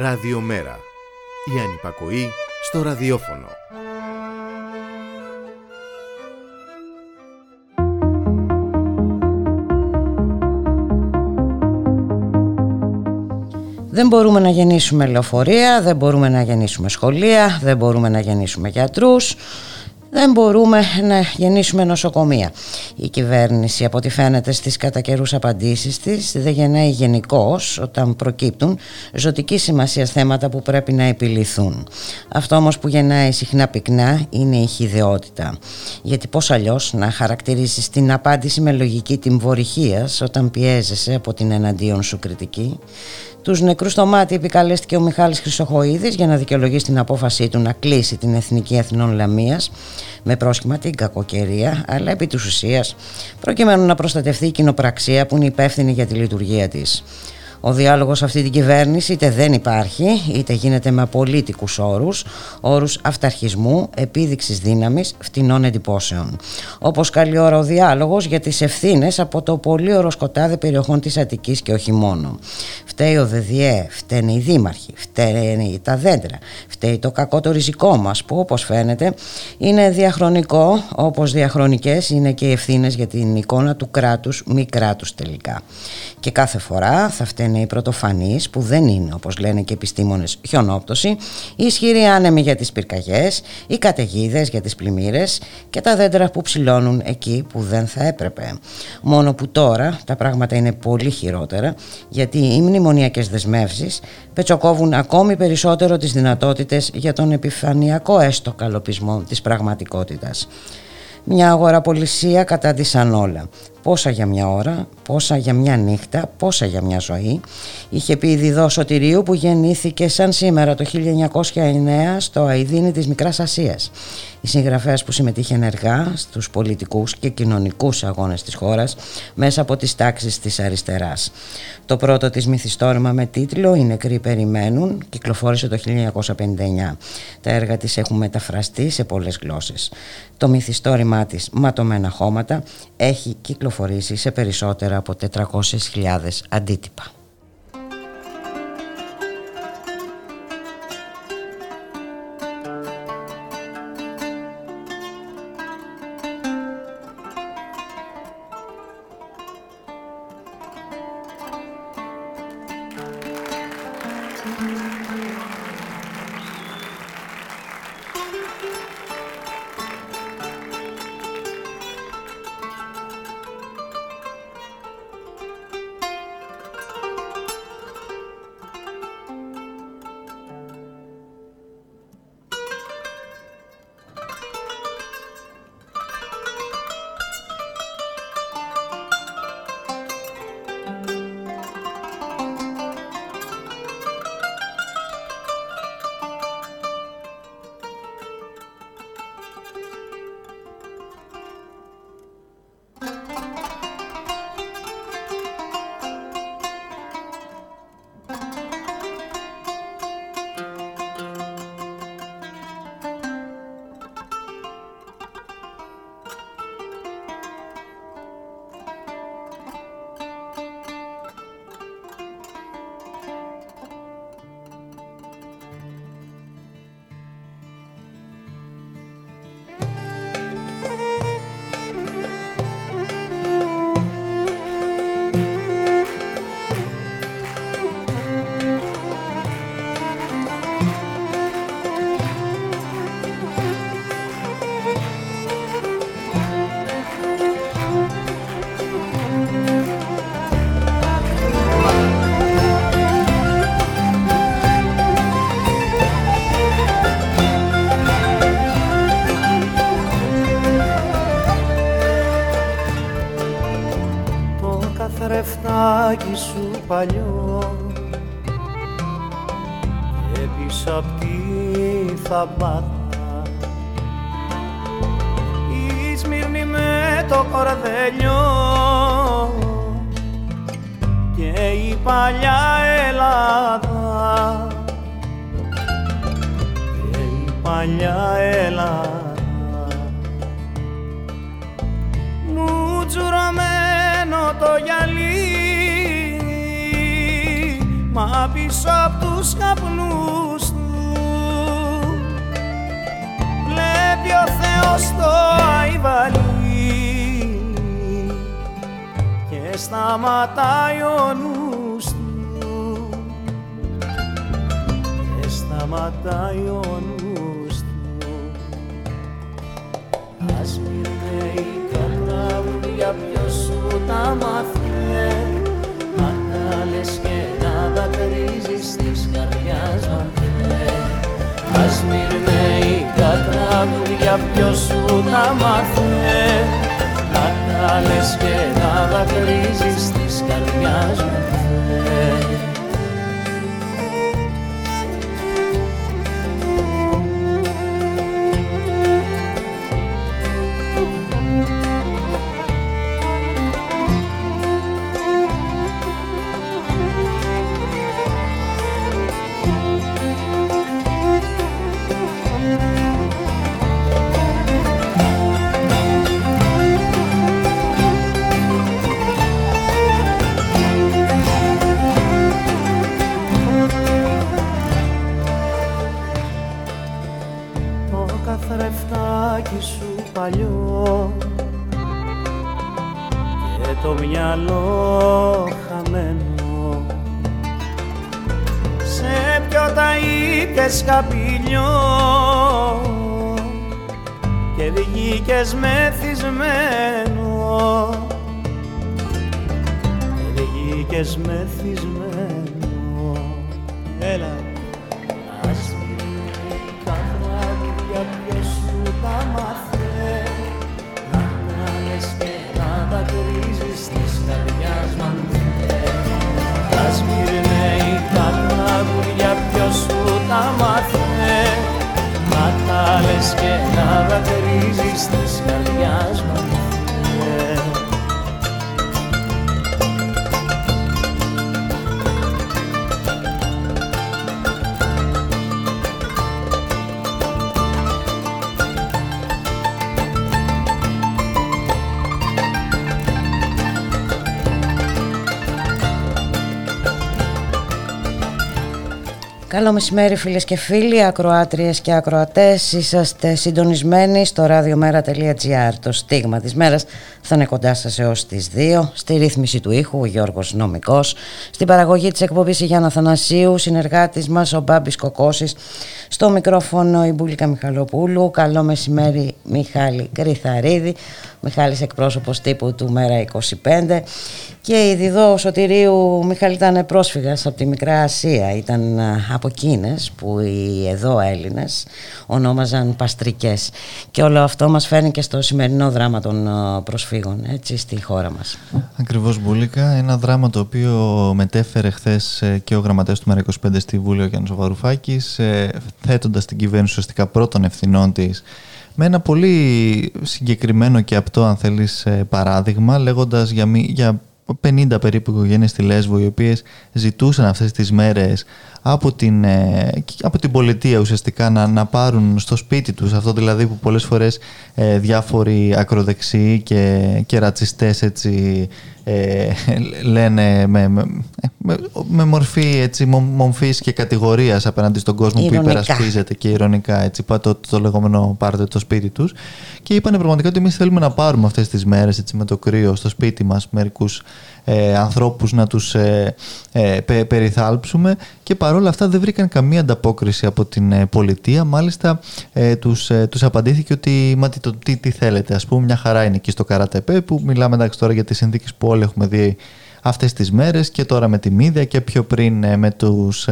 Ραδιομέρα. Η ανυπακοή στο ραδιόφωνο. Δεν μπορούμε να γεννήσουμε λεωφορεία, δεν μπορούμε να γεννήσουμε σχολεία, δεν μπορούμε να γεννήσουμε γιατρούς, δεν μπορούμε να γεννήσουμε νοσοκομεία. Η κυβέρνηση από ό,τι φαίνεται στις κατά καιρούς απαντήσεις της δεν γεννάει γενικώς όταν προκύπτουν ζωτική σημασία θέματα που πρέπει να επιληθούν. Αυτό όμως που γεννάει συχνά πυκνά είναι η χιδεότητα. Γιατί πώς αλλιώς να χαρακτηρίσεις την απάντηση με λογική τυμβορυχίας όταν πιέζεσαι από την εναντίον σου κριτική; Τους νεκρούς στο μάτι επικαλέστηκε ο Μιχάλης Χρυσοχοίδης για να δικαιολογήσει την απόφασή του να κλείσει την Εθνική Εθνών Λαμίας με πρόσχημα την κακοκαιρία, αλλά επί της ουσίας προκειμένου να προστατευτεί η κοινοπραξία που είναι υπεύθυνη για τη λειτουργία της. Ο διάλογος αυτή την κυβέρνηση είτε δεν υπάρχει, είτε γίνεται με απολύτικους όρους, όρους αυταρχισμού, επίδειξης δύναμης, φτηνών εντυπώσεων. Όπως καλή ώρα ο διάλογος για τις ευθύνες από το πολύ σκοτάδι περιοχών της Αττικής και όχι μόνο. Φταίει ο ΔΔΕ, φταίνε οι δήμαρχοι, φταίνε τα δέντρα, φταίει το κακό το ριζικό μας που όπως φαίνεται είναι διαχρονικό, όπως διαχρονικές είναι και οι ευθύνες για την εικόνα του κράτους, μη κράτους τελικά. Και κάθε φορά θα φταίνει είναι οι πρωτοφανείς που δεν είναι όπως λένε και επιστήμονες χιονόπτωση, οι ισχυροί άνεμοι για τις πυρκαγιές, οι καταιγίδες για τις πλημμύρες και τα δέντρα που ψηλώνουν εκεί που δεν θα έπρεπε. Μόνο που τώρα τα πράγματα είναι πολύ χειρότερα γιατί οι μνημονιακές δεσμεύσεις πετσοκόβουν ακόμη περισσότερο τις δυνατότητες για τον επιφανειακό έστω καλοπισμό της πραγματικότητας. Μια αγοραπολισία κατάντησαν όλα. Πόσα για μια ώρα, πόσα για μια νύχτα, πόσα για μια ζωή. Είχε πει η Διδό Σωτηρίου που γεννήθηκε σαν σήμερα το 1909 στο Αιδίνη της Μικράς Ασίας. Η συγγραφέα που συμμετείχε ενεργά στους πολιτικούς και κοινωνικούς αγώνες της χώρας μέσα από τις τάξεις της αριστεράς. Το πρώτο της μυθιστόρημα με τίτλο «Οι νεκροί περιμένουν» κυκλοφόρησε το 1959. Τα έργα της έχουν μεταφραστεί σε πολλές γλώσσες. Το μυθιστόρημά της «Ματωμένα χώματα» έχει κυκλοφορήσει σε περισσότερα από 400.000 αντίτυπα. Καλό μεσημέρι φίλες και φίλοι, ακροάτριες και ακροατές. Είσαστε συντονισμένοι στο radiomera.gr. Το στίγμα της μέρας θα είναι κοντά σας έως τις 2. Στη ρύθμιση του ήχου ο Γιώργος Νομικός. Στην παραγωγή της εκπομπής η Γιάννα Θανασίου, συνεργάτης μας ο Μπάμπης Κοκώσης. Στο μικρόφωνο η Μπούλικα Μιχαλοπούλου. Καλό μεσημέρι Μιχάλη Κρυθαρίδη. Μιχάλης εκπρόσωπος τύπου του Μέρα 25 και η Διδό Σωτηρίου Μιχάλη ήταν πρόσφυγας από τη Μικρά Ασία ήταν από εκείνες που οι εδώ Έλληνες ονόμαζαν παστρικές και όλο αυτό μας φέρνει και στο σημερινό δράμα των προσφύγων έτσι στη χώρα μας Ακριβώς Μπουλίκα, ένα δράμα το οποίο μετέφερε χθες ε, και ο γραμματέας του Μέρα 25 στη Βούλιο Γιάννης Βαρουφάκης ε, θέτοντας την κυβέρνηση ουσιαστικά πρώτων ευθυνών της με ένα πολύ συγκεκριμένο και απτό αν θέλεις ε, παράδειγμα λέγοντας για, για 50 περίπου οικογένειες στη Λέσβο οι οποίες ζητούσαν αυτές τις μέρες από την, ε, από την πολιτεία ουσιαστικά να, να πάρουν στο σπίτι τους αυτό δηλαδή που πολλές φορές ε, διάφοροι ακροδεξιοί και, και ρατσιστές έτσι ε, λένε με, με, με, μορφή έτσι, μομφής και κατηγορίας απέναντι στον κόσμο που υπερασπίζεται και ηρωνικά έτσι, το, το λεγόμενο πάρτε το σπίτι τους και είπανε πραγματικά ότι εμείς θέλουμε να πάρουμε αυτές τις μέρες έτσι, με το κρύο στο σπίτι μας μερικούς ε, ανθρώπους να τους ε, ε, περιθάλψουμε και παρόλα αυτά δεν βρήκαν καμία ανταπόκριση από την ε, πολιτεία. Μάλιστα ε, τους, ε, τους απαντήθηκε ότι μα, τι, τι, τι, θέλετε ας πούμε μια χαρά είναι εκεί στο Καρατεπέ που μιλάμε εντάξει τώρα για τις συνθήκες που όλοι έχουμε δει αυτές τις μέρες και τώρα με τη Μίδια και πιο πριν με τους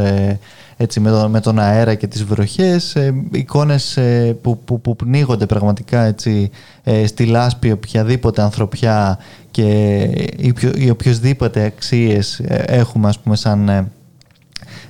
έτσι, με, με τον αέρα και τις βροχές, ε, εικόνες ε, που, που, που πνίγονται πραγματικά έτσι, ε, στη λάσπη οποιαδήποτε ανθρωπιά και οι, οι οποιοσδήποτε αξίες ε, έχουμε ας πούμε σαν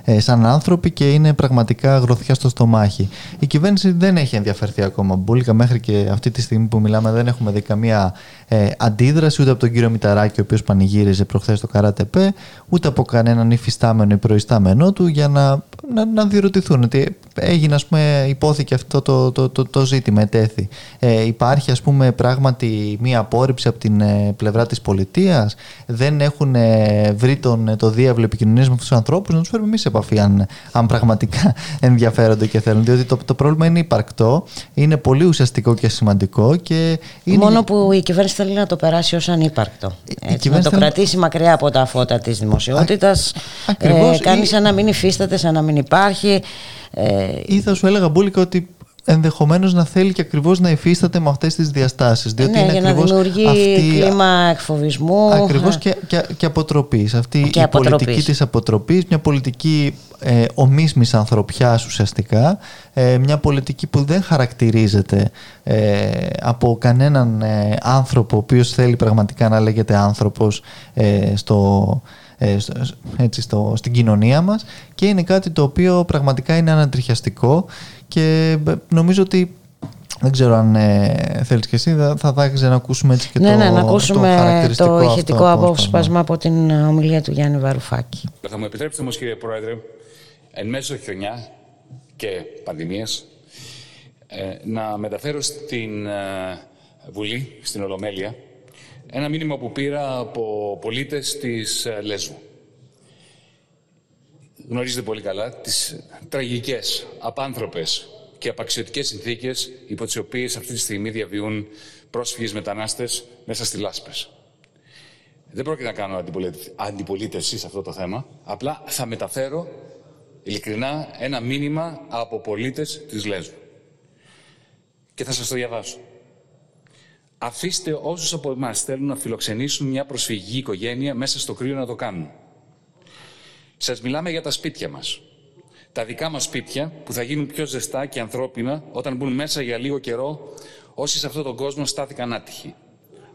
ε, σαν άνθρωποι και είναι πραγματικά γροθιά στο στομάχι. Η κυβέρνηση δεν έχει ενδιαφερθεί ακόμα μπουλικα μέχρι και αυτή τη στιγμή που μιλάμε δεν έχουμε δει καμία ε, αντίδραση ούτε από τον κύριο Μηταράκη ο οποίος πανηγύριζε προχθές στο ΚΑΡΑΤΕΠΕ ούτε από κανέναν υφιστάμενο ή προϊστάμενό του για να, να, να διερωτηθούν ότι έγινε ας πούμε υπόθηκε αυτό το, το, το, το ζήτημα ετέθη. Ε, υπάρχει ας πούμε πράγματι μία απόρριψη από την ε, πλευρά της πολιτείας; Δεν έχουν ε, βρει τον, το διάβλο επικοινωνίας με αυτούς τους ανθρώπους να τους φέρουμε εμείς σε επαφή αν, αν πραγματικά ενδιαφέρονται και θέλουν. Διότι το, το πρόβλημα είναι υπαρκτό, είναι πολύ ουσιαστικό και σημαντικό. Και είναι... Μόνο που η κυβέρνηση θέλει να το περάσει ως ανύπαρκτο. Έτσι, να το θέλει... κρατήσει μακριά από τα φώτα της δημοσιότητας. Ε, κάνει σαν να μην υφίσταται, σαν να μην υπάρχει. Ε, ή θα σου έλεγα Μπούλικα ότι ενδεχομένως να θέλει και ακριβώς να υφίσταται με αυτές τις διαστάσεις. Διότι ναι, είναι για να δημιουργεί αυτή, κλίμα εκφοβισμού. Ακριβώς και, και, και αποτροπής. Αυτή και η αποτροπής. πολιτική της αποτροπής, μια πολιτική ε, ομίσμης ανθρωπιάς ουσιαστικά, ε, μια πολιτική που δεν χαρακτηρίζεται ε, από κανέναν ε, άνθρωπο ο οποίος θέλει πραγματικά να λέγεται άνθρωπος ε, στο ε, έτσι, στο, στην κοινωνία μας και είναι κάτι το οποίο πραγματικά είναι ανατριχιαστικό και νομίζω ότι δεν ξέρω αν ε, θέλεις και εσύ, θα, θα να ακούσουμε έτσι και ναι, το, ναι, να ακούσουμε το, το ηχητικό απόσπασμα από την ομιλία του Γιάννη Βαρουφάκη. Θα μου επιτρέψετε όμως κύριε Πρόεδρε, εν μέσω χιονιά και πανδημίας, ε, να μεταφέρω στην ε, Βουλή, στην Ολομέλεια, ένα μήνυμα που πήρα από πολίτες της ε, Λέσβου. Γνωρίζετε πολύ καλά τις τραγικές, απάνθρωπες και απαξιωτικές συνθήκες υπό τις οποίες αυτή τη στιγμή διαβιούν πρόσφυγες μετανάστες μέσα στη Λάσπες. Δεν πρόκειται να κάνω αντιπολίτευση σε αυτό το θέμα, απλά θα μεταφέρω ειλικρινά ένα μήνυμα από πολίτες της Λέσβου. Και θα σας το διαβάσω. Αφήστε όσους από εμάς θέλουν να φιλοξενήσουν μια προσφυγική οικογένεια μέσα στο κρύο να το κάνουν. Σας μιλάμε για τα σπίτια μας. Τα δικά μας σπίτια που θα γίνουν πιο ζεστά και ανθρώπινα όταν μπουν μέσα για λίγο καιρό όσοι σε αυτόν τον κόσμο στάθηκαν άτυχοι.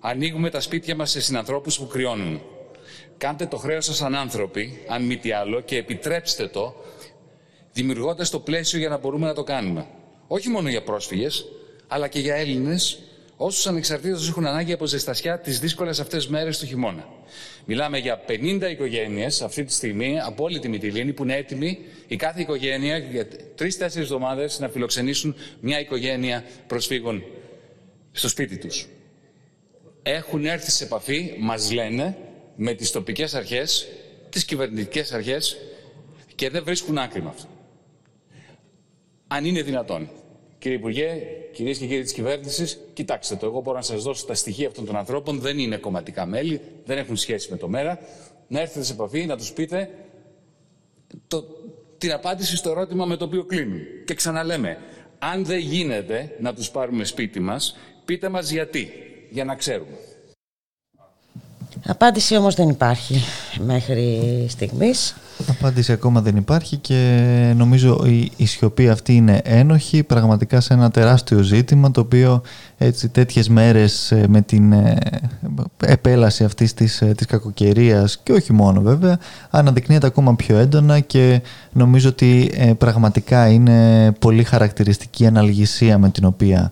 Ανοίγουμε τα σπίτια μας σε συνανθρώπους που κρυώνουν. Κάντε το χρέος σας σαν άνθρωποι, αν μη τι άλλο, και επιτρέψτε το, δημιουργώντας το πλαίσιο για να μπορούμε να το κάνουμε. Όχι μόνο για πρόσφυγες, αλλά και για Έλληνες όσους ανεξαρτήτως έχουν ανάγκη από ζεστασιά τις δύσκολες αυτές μέρες του χειμώνα. Μιλάμε για 50 οικογένειες αυτή τη στιγμή από όλη τη Μυτιλίνη που είναι έτοιμοι η κάθε οικογένεια για τρει-τέσσερι εβδομάδες να φιλοξενήσουν μια οικογένεια προσφύγων στο σπίτι τους. Έχουν έρθει σε επαφή, μας λένε, με τις τοπικές αρχές, τις κυβερνητικές αρχές και δεν βρίσκουν άκρη με αυτό. Αν είναι δυνατόν. Κύριε Υπουργέ, κυρίες και κύριοι της κυβέρνησης, κοιτάξτε το. Εγώ μπορώ να σας δώσω τα στοιχεία αυτών των ανθρώπων. Δεν είναι κομματικά μέλη, δεν έχουν σχέση με το ΜΕΡΑ. Να έρθετε σε επαφή, να τους πείτε το, την απάντηση στο ερώτημα με το οποίο κλείνουν. Και ξαναλέμε, αν δεν γίνεται να τους πάρουμε σπίτι μας, πείτε μας γιατί, για να ξέρουμε. Απάντηση όμως δεν υπάρχει μέχρι στιγμής. Απάντηση ακόμα δεν υπάρχει και νομίζω η, η σιωπή αυτή είναι ένοχη πραγματικά σε ένα τεράστιο ζήτημα το οποίο έτσι τέτοιες μέρες ε, με την ε, επέλαση αυτής της, ε, της κακοκαιρίας και όχι μόνο βέβαια αναδεικνύεται ακόμα πιο έντονα και νομίζω ότι πραγματικά είναι πολύ χαρακτηριστική η αναλγησία με την οποία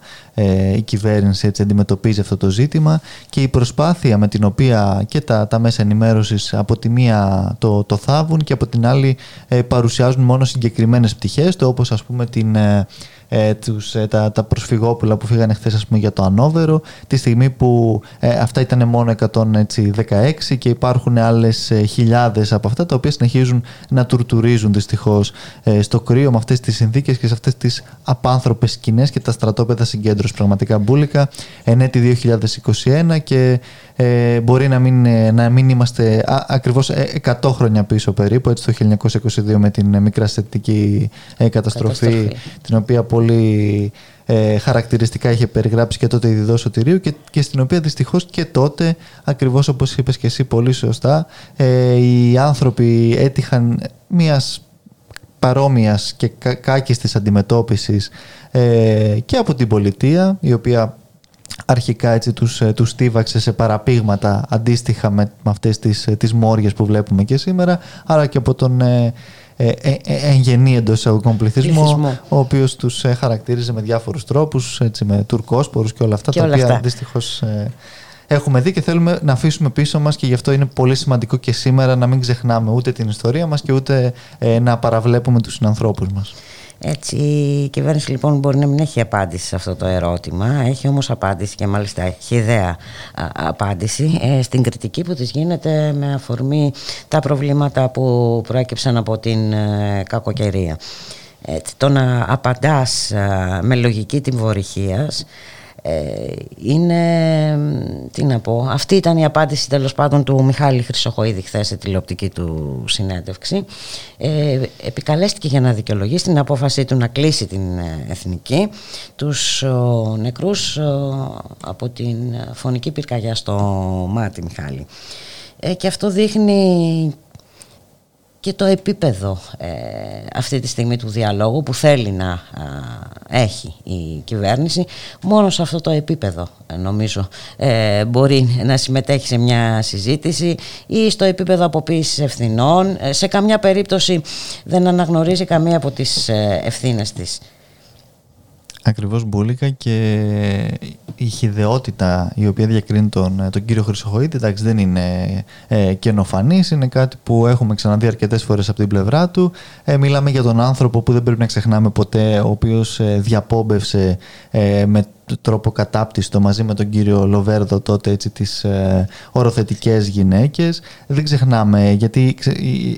η κυβέρνηση έτσι αντιμετωπίζει αυτό το ζήτημα και η προσπάθεια με την οποία και τα, τα μέσα ενημέρωσης από τη μία το, το θάβουν και από την άλλη παρουσιάζουν μόνο συγκεκριμένες πτυχές το όπως ας πούμε την ε, τους, ε, τα, τα προσφυγόπουλα που φύγανε χθες για το Ανόβερο τη στιγμή που ε, αυτά ήταν μόνο 116 και υπάρχουν άλλες ε, χιλιάδες από αυτά τα οποία συνεχίζουν να τουρτουρίζουν δυστυχώς ε, στο κρύο με αυτές τις συνθήκες και σε αυτές τις απάνθρωπες σκηνές και τα στρατόπεδα συγκέντρωση. Πραγματικά μπουλικα. Ενέτη 2021 και ε, μπορεί να μην, να μην είμαστε α, ακριβώς 100 χρόνια πίσω περίπου έτσι το 1922 με την μικρά καταστροφή, καταστροφή. την οποία πολύ ε, χαρακτηριστικά είχε περιγράψει και τότε η Διδό Σωτηρίου και, και στην οποία δυστυχώς και τότε ακριβώς όπως είπες και εσύ πολύ σωστά ε, οι άνθρωποι έτυχαν μιας παρόμοιας και κάκης της αντιμετώπισης ε, και από την πολιτεία η οποία αρχικά έτσι τους, ε, τους στίβαξε σε παραπήγματα αντίστοιχα με, με αυτές τις, ε, τις μόριες που βλέπουμε και σήμερα αλλά και από τον ε, ε, ε, εγγενή εντός εισαγωγικών πληθυσμό, ο οποίος τους χαρακτήριζε με διάφορους τρόπους, με τουρκόσπορου και όλα αυτά, και τα οποία δυστυχώς έχουμε δει και θέλουμε να αφήσουμε πίσω μας και γι' αυτό είναι πολύ σημαντικό και σήμερα να μην ξεχνάμε ούτε την ιστορία μας και ούτε να παραβλέπουμε τους συνανθρώπους μας. Έτσι, η κυβέρνηση λοιπόν μπορεί να μην έχει απάντηση σε αυτό το ερώτημα, έχει όμως απάντηση και μάλιστα έχει ιδέα απάντηση ε, στην κριτική που της γίνεται με αφορμή τα προβλήματα που προέκυψαν από την ε, κακοκαιρία. Έτσι, το να απαντάς με λογική τυμβορυχίας ε, είναι, τι να πω, αυτή ήταν η απάντηση τέλος πάντων του Μιχάλη Χρυσοχοίδη χθες σε τηλεοπτική του συνέντευξη. Ε, επικαλέστηκε για να δικαιολογήσει την απόφασή του να κλείσει την ε, εθνική τους ο, νεκρούς από την φωνική πυρκαγιά στο μάτι Μιχάλη. Ε, και αυτό δείχνει και το επίπεδο ε, αυτή τη στιγμή του διαλόγου που θέλει να έχει η κυβέρνηση μόνο σε αυτό το επίπεδο ε, νομίζω ε, μπορεί να συμμετέχει σε μια συζήτηση ή στο επίπεδο αποποίησης ευθυνών. Σε καμιά περίπτωση δεν αναγνωρίζει καμία από τις ευθύνες της. Ακριβώς Μπούλικα και η χιδεότητα η οποία διακρίνει τον, τον κύριο Χρυσοχοίδη εντάξει δεν είναι ε, καινοφανής, είναι κάτι που έχουμε ξαναδεί αρκετές φορές από την πλευρά του. Ε, μιλάμε για τον άνθρωπο που δεν πρέπει να ξεχνάμε ποτέ, ο οποίος ε, διαπόμπευσε ε, με τρόπο κατάπτυστο μαζί με τον κύριο Λοβέρδο τότε έτσι τις ε, οροθετικές γυναίκες. Δεν ξεχνάμε γιατί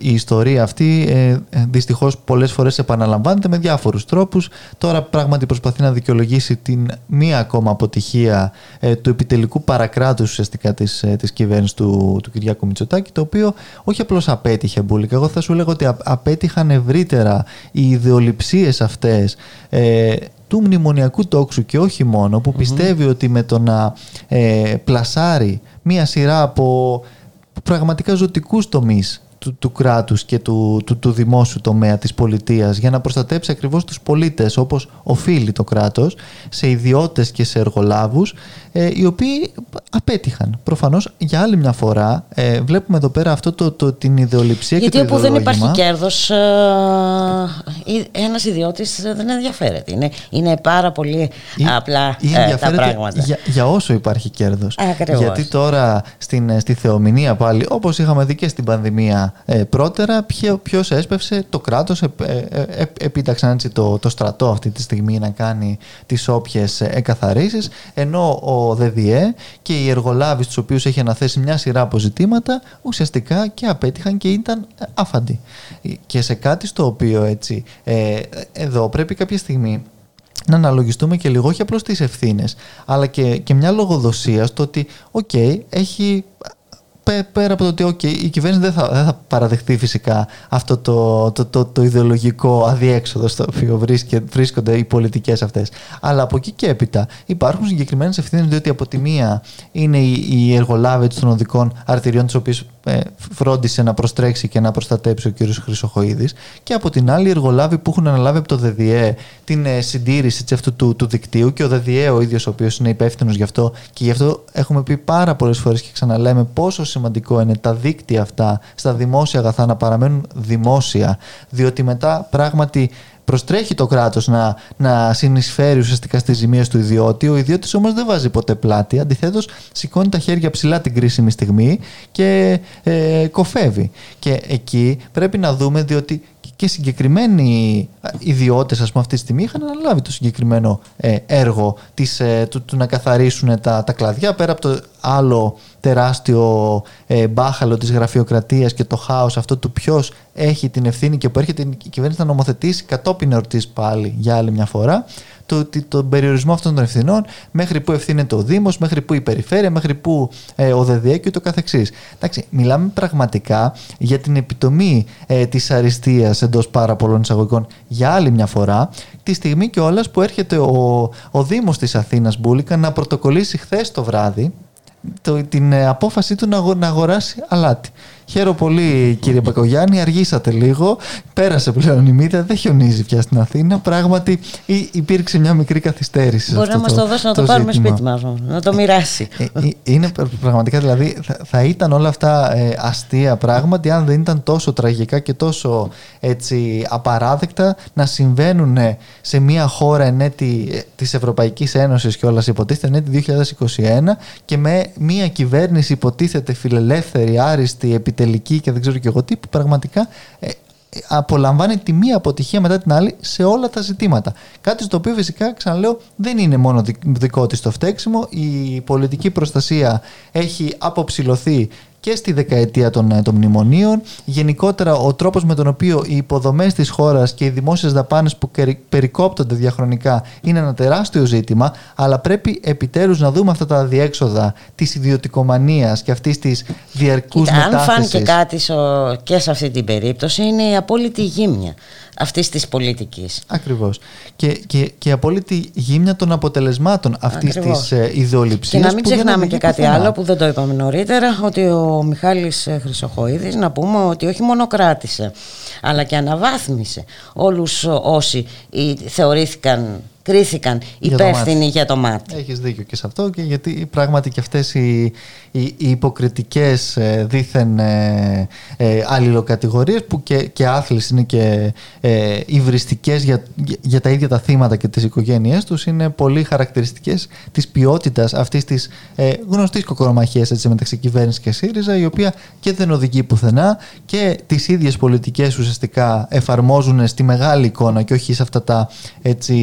η, ιστορία αυτή ε, δυστυχώς πολλές φορές επαναλαμβάνεται με διάφορους τρόπους. Τώρα πράγματι προσπαθεί να δικαιολογήσει την μία ακόμα αποτυχία ε, του επιτελικού παρακράτους ουσιαστικά της, ε, της κυβέρνησης του, του Κυριάκου Μητσοτάκη το οποίο όχι απλώς απέτυχε Μπούλικα. Εγώ θα σου λέγω ότι απέτυχαν ευρύτερα οι ιδεολειψίες αυτές ε, του μνημονιακού τόξου και όχι μόνο που πιστεύει ότι με το να ε, πλασάρει μία σειρά από πραγματικά ζωτικούς τομείς του, του κράτους και του, του, του δημόσιου τομέα της πολιτείας για να προστατέψει ακριβώς τους πολίτες όπως οφείλει το κράτος σε ιδιώτες και σε εργολάβους ε, οι οποίοι απέτυχαν. Προφανώς για άλλη μια φορά ε, βλέπουμε εδώ πέρα αυτό το, το, την ιδεολειψία Γιατί και το όπου δεν υπάρχει κέρδος ε, ένας ιδιώτης δεν ενδιαφέρεται. Είναι, είναι πάρα πολύ απλά ε, τα πράγματα. Για, για όσο υπάρχει κέρδος. Γιατί τώρα στην, στη θεομηνία πάλι όπως είχαμε δει και στην πανδημία ε, πρώτερα ποιο, έσπευσε το κράτος ε, ε, επίταξαν έτσι το, το στρατό αυτή τη στιγμή να κάνει τις όποιες εκαθαρίσεις ενώ ο ΔΔΕ και οι εργολάβοι στους οποίους έχει αναθέσει μια σειρά αποζητήματα ουσιαστικά και απέτυχαν και ήταν άφαντοι. Και σε κάτι στο οποίο έτσι εδώ πρέπει κάποια στιγμή να αναλογιστούμε και λίγο όχι απλώς τις ευθύνες αλλά και, και μια λογοδοσία στο ότι οκ, έχει πέρα από το ότι okay, η κυβέρνηση δεν θα, δεν θα παραδεχτεί φυσικά αυτό το, το, το, το ιδεολογικό αδιέξοδο στο οποίο βρίσκονται οι πολιτικές αυτές. Αλλά από εκεί και έπειτα υπάρχουν συγκεκριμένες ευθύνες διότι από τη μία είναι οι, οι εργολάβοι των οδικών αρτηριών τους οποίους ε, φρόντισε να προστρέξει και να προστατέψει ο κύριος Χρυσοχοίδης και από την άλλη οι εργολάβοι που έχουν αναλάβει από το ΔΔΕ την ε, συντήρηση αυτού του, του δικτύου και ο ΔΔΕ ο ίδιος ο οποίος είναι υπεύθυνος γι' αυτό και γι' αυτό έχουμε πει πάρα πολλές φορές και ξαναλέμε πόσο σημαντικό είναι τα δίκτυα αυτά στα δημόσια αγαθά να παραμένουν δημόσια διότι μετά πράγματι προστρέχει το κράτος να, να συνεισφέρει ουσιαστικά στις ζημίες του ιδιώτη. Ο ιδιώτης όμως δεν βάζει ποτέ πλάτη. Αντιθέτως, σηκώνει τα χέρια ψηλά την κρίσιμη στιγμή και ε, κοφεύει. Και εκεί πρέπει να δούμε, διότι και συγκεκριμένοι ιδιώτες ας πούμε αυτή τη στιγμή είχαν αναλάβει το συγκεκριμένο ε, έργο της, ε, του, του, να καθαρίσουν τα, τα κλαδιά πέρα από το άλλο τεράστιο ε, μπάχαλο της γραφειοκρατίας και το χάος αυτό του ποιος έχει την ευθύνη και που έρχεται η κυβέρνηση να νομοθετήσει κατόπιν εορτής πάλι για άλλη μια φορά το, τον περιορισμό αυτών των ευθυνών μέχρι που ευθύνεται ο Δήμος, μέχρι που η Περιφέρεια, μέχρι που ε, ο ΔΔΕ και το καθεξής. Εντάξει, μιλάμε πραγματικά για την επιτομή ε, της αριστείας εντός πάρα πολλών εισαγωγικών για άλλη μια φορά τη στιγμή κιόλας που έρχεται ο, ο Δήμος της Αθήνας Μπούλικα να πρωτοκολλήσει χθες το βράδυ το, την ε, απόφασή του να, να αγοράσει αλάτι. Χαίρομαι πολύ κύριε Μπακογιάννη, αργήσατε λίγο, πέρασε πλέον η μύτα, δεν χιονίζει πια στην Αθήνα. Πράγματι υπήρξε μια μικρή καθυστέρηση. Μπορεί να μας το δώσει να το, πάρουμε σπίτι μας, να το μοιράσει. Ε, ε, είναι πραγματικά δηλαδή, θα, ήταν όλα αυτά ε, αστεία πράγματι αν δεν ήταν τόσο τραγικά και τόσο έτσι απαράδεκτα να συμβαίνουν σε μια χώρα ενέτη της Ευρωπαϊκής Ένωσης και όλα υποτίθεται ενέτη 2021 και με μια κυβέρνηση υποτίθεται φιλελεύθερη, άριστη, επιτελική και δεν ξέρω και εγώ τι, που πραγματικά ε, απολαμβάνει τη μία αποτυχία μετά την άλλη σε όλα τα ζητήματα. Κάτι στο οποίο φυσικά ξαναλέω δεν είναι μόνο δικό της το φταίξιμο. Η πολιτική προστασία έχει αποψηλωθεί και στη δεκαετία των, ε, των μνημονίων. Γενικότερα, ο τρόπος με τον οποίο οι υποδομές της χώρας και οι δημόσιες δαπάνες που περικόπτονται διαχρονικά είναι ένα τεράστιο ζήτημα, αλλά πρέπει επιτέλους να δούμε αυτά τα διέξοδα της ιδιωτικομανίας και αυτής της διαρκούς μετάθεση. Αν φάνηκε κάτι και σε αυτή την περίπτωση, είναι η απόλυτη γύμνια αυτής της πολιτικής. Ακριβώς. Και, και, και η απόλυτη γύμνια των αποτελεσμάτων αυτής Ακριβώς. της ε, ιδεολειψίας. Και να μην ξεχνάμε και κάτι άλλο που δεν το είπαμε νωρίτερα, ότι ο Μιχάλης ε, Χρυσοχοίδης να πούμε ότι όχι μόνο κράτησε, αλλά και αναβάθμισε όλους όσοι θεωρήθηκαν κρίθηκαν υπεύθυνοι για το μάτι. Έχεις δίκιο και σε αυτό και γιατί πράγματι και αυτές οι, οι, οι υποκριτικές ε, δίθεν ε, ε, αλληλοκατηγορίες που και, και άθλες είναι και ε, υβριστικές για, για τα ίδια τα θύματα και τις οικογένειές τους είναι πολύ χαρακτηριστικές της ποιότητας αυτής της ε, γνωστής κοκορομαχίας έτσι, μεταξύ κυβέρνησης και ΣΥΡΙΖΑ η οποία και δεν οδηγεί πουθενά και τις ίδιες πολιτικές ουσιαστικά εφαρμόζουν στη μεγάλη εικόνα και όχι σε αυτά τα έτσι,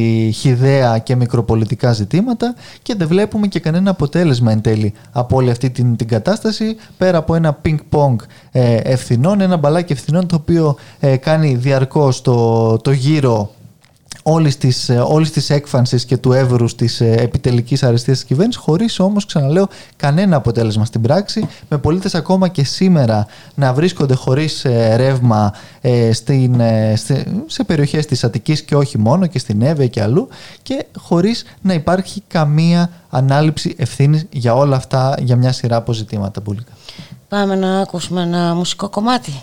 ιδέα και μικροπολιτικά ζητήματα και δεν βλέπουμε και κανένα αποτέλεσμα εν τέλει από όλη αυτή την, την κατάσταση πέρα από ένα πινκ-πονγκ ε, ευθυνών, ένα μπαλάκι ευθυνών το οποίο ε, κάνει διαρκώς το, το γύρο όλης της, ε, όλης της έκφανσης και του εύρους της ε, επιτελικής αριστείας της κυβέρνησης χωρίς όμως ξαναλέω κανένα αποτέλεσμα στην πράξη με πολίτες ακόμα και σήμερα να βρίσκονται χωρίς ε, ρεύμα στην, σε περιοχές της Αττικής και όχι μόνο και στην Εύε και αλλού και χωρίς να υπάρχει καμία ανάληψη ευθύνης για όλα αυτά για μια σειρά αποζητήματα. Πάμε να ακούσουμε ένα μουσικό κομμάτι.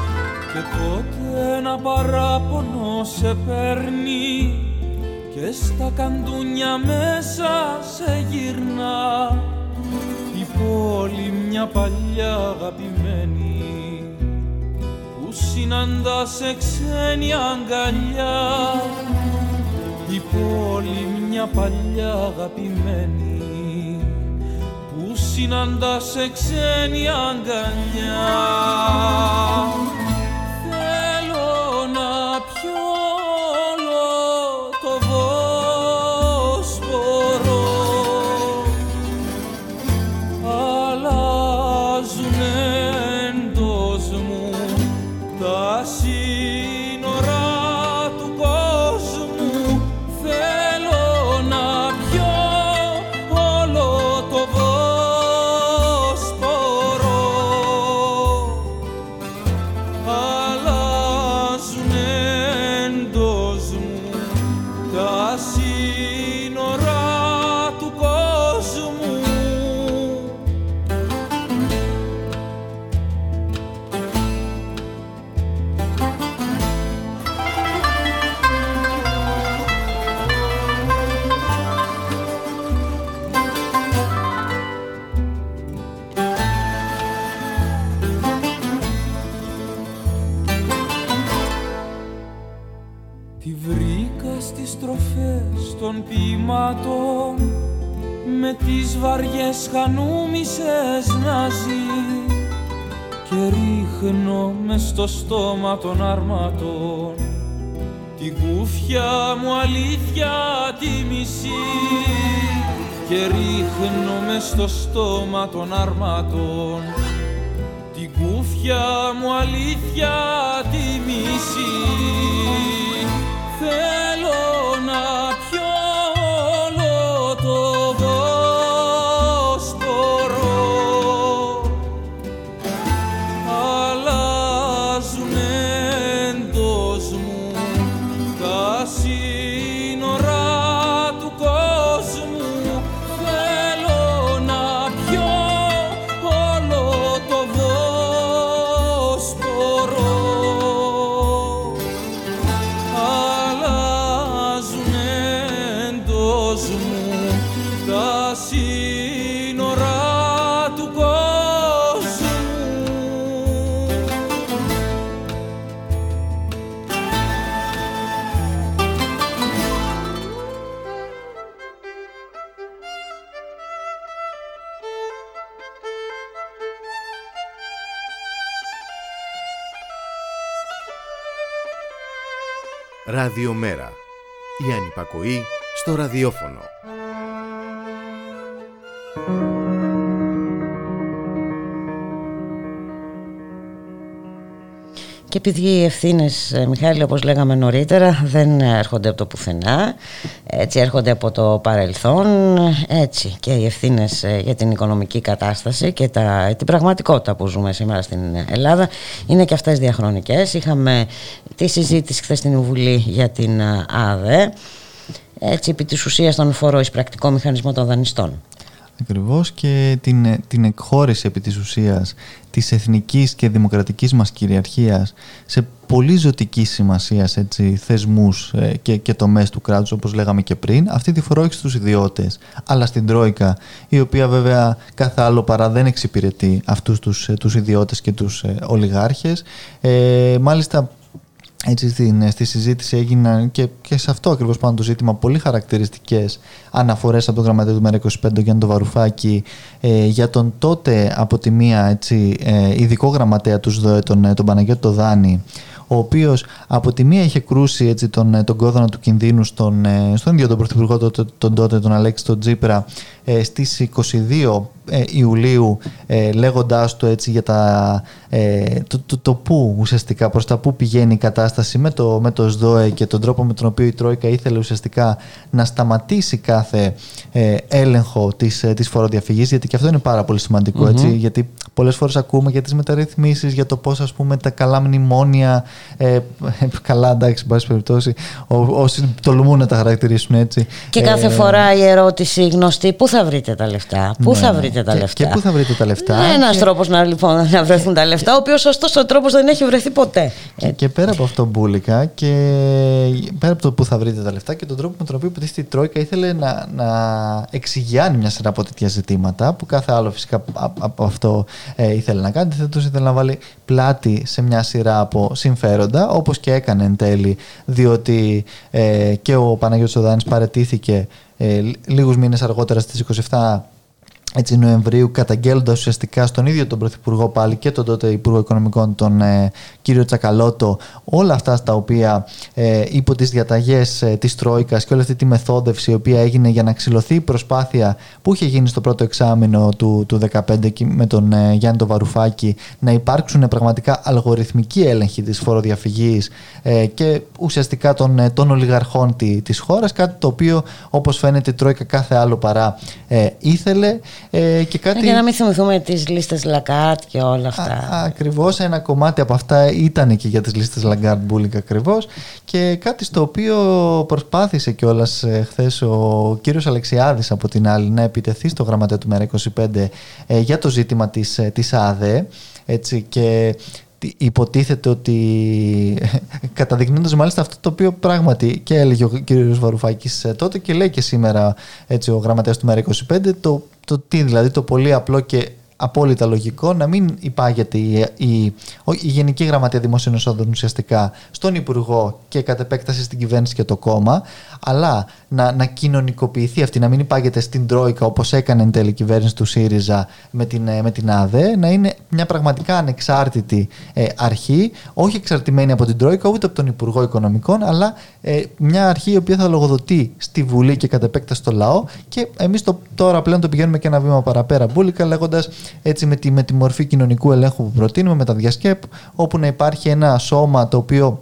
και τότε ένα παράπονο σε παίρνει και στα καντούνια μέσα σε γυρνά η πόλη μια παλιά αγαπημένη που συναντά σε ξένη αγκαλιά η πόλη μια παλιά αγαπημένη που συναντά σε ξένη αγκαλιά. Βαριές χανούμισες να ζει και ρίχνω μες στο στόμα των αρμάτων. Την κούφια μου αλήθεια τη μισή και ρίχνω μες στο στόμα των αρμάτων. Την κούφια μου αλήθεια τη μισή Η ανυπακοή στο ραδιόφωνο. Και επειδή οι ευθύνες, ε, Μιχάλη, όπως λέγαμε νωρίτερα, δεν έρχονται από το πουθενά, έτσι έρχονται από το παρελθόν, έτσι και οι ευθύνες ε, για την οικονομική κατάσταση και τα, την πραγματικότητα που ζούμε σήμερα στην Ελλάδα είναι και αυτές διαχρονικές. Είχαμε τη συζήτηση χθες στην Βουλή για την ε, ΑΔΕ, έτσι επί της ουσίας τον φόρο πρακτικό μηχανισμό των δανειστών. Ακριβώς και την, την εκχώρηση επί της ουσίας της εθνικής και δημοκρατικής μας κυριαρχίας σε πολύ ζωτική σημασία έτσι, θεσμούς ε, και, και τομές του κράτους όπως λέγαμε και πριν αυτή τη φορά όχι στους ιδιώτες αλλά στην Τρόικα η οποία βέβαια κάθε άλλο παρά δεν εξυπηρετεί αυτούς τους, ε, τους ιδιώτες και τους ε, ολιγάρχες ε, μάλιστα έτσι στην, στη συζήτηση έγιναν και, και σε αυτό ακριβώς πάνω το ζήτημα πολύ χαρακτηριστικές αναφορές από τον γραμματέα του ΜΕΡΑ25 Γιάννη Βαρουφάκη ε, για τον τότε από τη μία έτσι, ε, ειδικό γραμματέα τους ΣΔΟΕ τον, ε, τον Παναγιώτο Δάνη ο οποίος από τη μία είχε κρούσει έτσι, τον, ε, τον κόδωνα του κινδύνου στον, στον ίδιο τον Πρωθυπουργό τον, τον τότε τον Αλέξη τον Τζίπρα ε, στις 22 ε, Ιουλίου ε, λέγοντάς του έτσι για τα, ε, το, το, το, πού ουσιαστικά προς τα πού πηγαίνει η κατάσταση με το, με το ΣΔΟΕ και τον τρόπο με τον οποίο η Τρόικα ήθελε ουσιαστικά να σταματήσει κάθε ε, έλεγχο της, ε, της φοροδιαφυγής γιατί και αυτό είναι πάρα πολύ έτσι, γιατί πολλές φορές ακούμε για τις μεταρρυθμίσεις για το πώς ας πούμε τα καλά μνημόνια ε, καλά εντάξει πάση περιπτώσει όσοι τολμούν να τα χαρακτηρίσουν έτσι και κάθε φορά η ερώτηση γνωστή πού θα βρείτε τα λεφτά πού θα ναι, βρείτε τα λεφτά; Και πού θα βρείτε τα λεφτά; Είναι ένας τρόπος να, λοιπόν, να βρεθούν τα λεφτά, ο οποίος ωστόσο ο τρόπος δεν έχει βρεθεί ποτέ. Και, και πέρα από αυτό, Μπούλικα, και πέρα από το πού θα βρείτε τα λεφτά και τον τρόπο με τον οποίο υποτίθεται η Τρόικα ήθελε να, να εξηγιάνει μια σειρά από τέτοια ζητήματα, που κάθε άλλο φυσικά από αυτό ε, ήθελε να κάνει. τους ήθελε να βάλει πλάτη σε μια σειρά από συμφέροντα, όπως και έκανε εν τέλει, διότι ε, και ο Παναγιώτης Οδάνης παρετήθηκε ε, λίγους μήνες αργότερα στις 27 έτσι, Νοεμβρίου καταγγέλλοντας ουσιαστικά στον ίδιο τον Πρωθυπουργό πάλι και τον τότε Υπουργό Οικονομικών τον ε, κύριο Τσακαλώτο όλα αυτά στα οποία ε, υπό τις διαταγές ε, της Τρόικας και όλη αυτή τη μεθόδευση η οποία έγινε για να ξυλωθεί η προσπάθεια που είχε γίνει στο πρώτο εξάμεινο του, του 2015 με τον ε, Γιάννη τον Βαρουφάκη να υπάρξουν πραγματικά αλγοριθμικοί έλεγχοι της φοροδιαφυγής ε, και ουσιαστικά των, ε, των ολιγαρχών τη, της χώρας κάτι το οποίο όπως φαίνεται η Τρόικα κάθε άλλο παρά ήθελε ε, και κάτι... Για να μην θυμηθούμε τις λίστες Λαγκάρτ και όλα αυτά. ακριβώς, ένα κομμάτι από αυτά ήταν και για τις λίστες Λαγκάρτ Μπούλικ ακριβώς και κάτι στο οποίο προσπάθησε κιόλας ε, χθες ο κύριος Αλεξιάδης από την άλλη να επιτεθεί στο γραμματέα του ΜΕΡΑ25 ε, για το ζήτημα της, ε, της ΑΑΔΕ έτσι, και υποτίθεται ότι καταδεικνύοντας μάλιστα αυτό το οποίο πράγματι και έλεγε ο κύριος Βαρουφάκης τότε και λέει και σήμερα έτσι, ο γραμματέας του ΜΕΡΑ25 το, το τι δηλαδή το πολύ απλό και απόλυτα λογικό να μην υπάγεται η, η, η Γενική Γραμματεία Δημοσίων Εσόδων ουσιαστικά στον Υπουργό και κατ' επέκταση στην κυβέρνηση και το κόμμα, αλλά να, να κοινωνικοποιηθεί αυτή, να μην υπάγεται στην Τρόικα όπως έκανε εν τέλει η κυβέρνηση του ΣΥΡΙΖΑ με την, ε, με την ΑΔΕ, να είναι μια πραγματικά ανεξάρτητη ε, αρχή, όχι εξαρτημένη από την Τρόικα ούτε από τον Υπουργό Οικονομικών, αλλά ε, μια αρχή η οποία θα λογοδοτεί στη Βουλή και κατ' επέκταση στο λαό. Και εμείς τώρα πλέον το πηγαίνουμε και ένα βήμα παραπέρα μπουλικα, λέγοντας έτσι με τη, με τη μορφή κοινωνικού ελέγχου που προτείνουμε, με τα διασκέπ, όπου να υπάρχει ένα σώμα το οποίο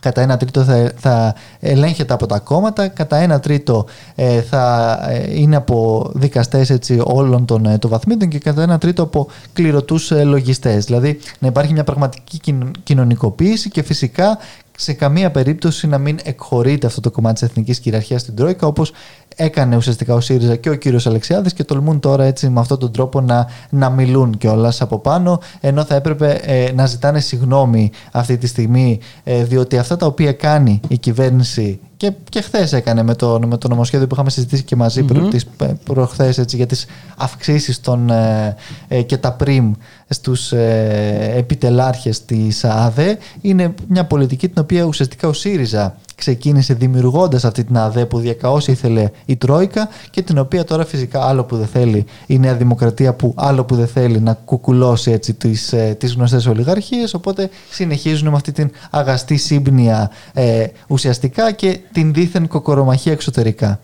κατά ένα τρίτο θα, θα ελέγχεται από τα κόμματα, κατά ένα τρίτο ε, θα ε, είναι από δικαστές έτσι, όλων των ε, το βαθμίδων και κατά ένα τρίτο από κληρωτούς ε, λογιστές. Δηλαδή να υπάρχει μια πραγματική κοινωνικοποίηση και φυσικά σε καμία περίπτωση να μην εκχωρείται αυτό το κομμάτι της εθνικής κυριαρχίας στην Τρόικα όπως έκανε ουσιαστικά ο ΣΥΡΙΖΑ και ο κύριος Αλεξιάδης και τολμούν τώρα έτσι με αυτόν τον τρόπο να, να μιλούν κιόλας από πάνω ενώ θα έπρεπε ε, να ζητάνε συγγνώμη αυτή τη στιγμή ε, διότι αυτά τα οποία κάνει η κυβέρνηση και, και χθες έκανε με το, με το νομοσχέδιο που είχαμε συζητήσει και μαζί mm-hmm. προχθές έτσι, για τις αυξήσεις των, ε, ε, και τα πριμ στους ε, επιτελάρχες της ΑΔΕ είναι μια πολιτική την οποία ουσιαστικά ο ΣΥΡΙΖΑ ξεκίνησε δημιουργώντας αυτή την ΑΔΕ που διακαώς ήθελε η Τρόικα και την οποία τώρα φυσικά άλλο που δεν θέλει η Νέα Δημοκρατία που άλλο που δεν θέλει να κουκουλώσει έτσι τις, ε, τις γνωστές ολιγαρχίες οπότε συνεχίζουν με αυτή την αγαστή σύμπνοια ε, ουσιαστικά και την δίθεν κοκορομαχία εξωτερικά.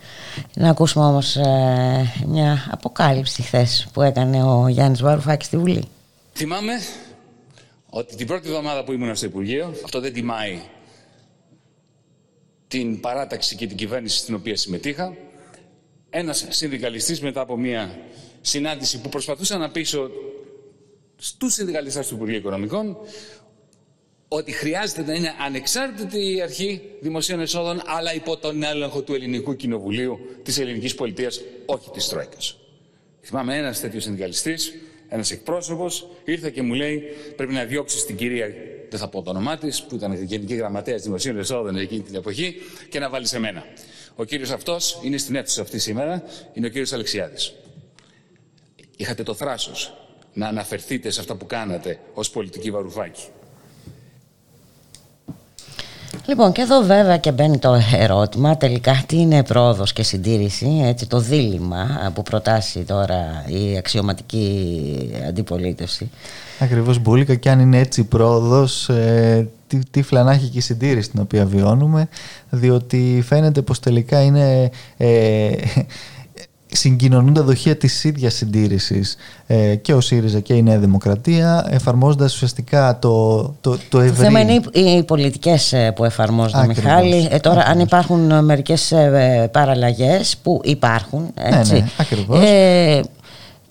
Να ακούσουμε όμως ε, μια αποκάλυψη χθες που έκανε ο Γιάννης Βαρουφάκης στη Βουλή. Θυμάμαι ότι την πρώτη εβδομάδα που ήμουν στο Υπουργείο, αυτό δεν τιμάει την παράταξη και την κυβέρνηση στην οποία συμμετείχα, ένας συνδικαλιστής μετά από μια συνάντηση που προσπαθούσα να πείσω στους συνδικαλιστές του Υπουργείου Οικονομικών ότι χρειάζεται να είναι ανεξάρτητη η αρχή δημοσίων εσόδων, αλλά υπό τον έλεγχο του Ελληνικού Κοινοβουλίου, της ελληνικής πολιτείας, όχι της Τρόικας. Θυμάμαι ένας τέτοιος συνδικαλιστής, ένας εκπρόσωπος, ήρθε και μου λέει πρέπει να διώξεις την κυρία δεν θα πω το όνομά της, που ήταν γενική γραμματέα δημοσίων εσόδων εκείνη την εποχή, και να βάλει εμένα. Ο κύριος αυτός είναι στην αίθουσα αυτή σήμερα, είναι ο κύριος Αλεξιάδης. Είχατε το θράσος να αναφερθείτε σε αυτά που κάνατε ως πολιτική βαρουφάκη. Λοιπόν και εδώ βέβαια και μπαίνει το ερώτημα τελικά τι είναι πρόοδος και συντήρηση έτσι το δίλημα που προτάσει τώρα η αξιωματική αντιπολίτευση Ακριβώς Μπούλικα και αν είναι έτσι πρόοδος ε, τι, τι φλανάχει και η συντήρηση την οποία βιώνουμε διότι φαίνεται πως τελικά είναι ε, συγκοινωνούν τα δοχεία της ίδιας συντήρησης ε, και ο ΣΥΡΙΖΑ και η Νέα Δημοκρατία εφαρμόζοντας ουσιαστικά το, το, το ευρύ... Το θέμα είναι οι πολιτικές ε, που εφαρμόζονται Μιχάλη. Ε, τώρα αν υπάρχουν μερικές παραλλαγές που υπάρχουν έτσι, ναι, ναι, ακριβώς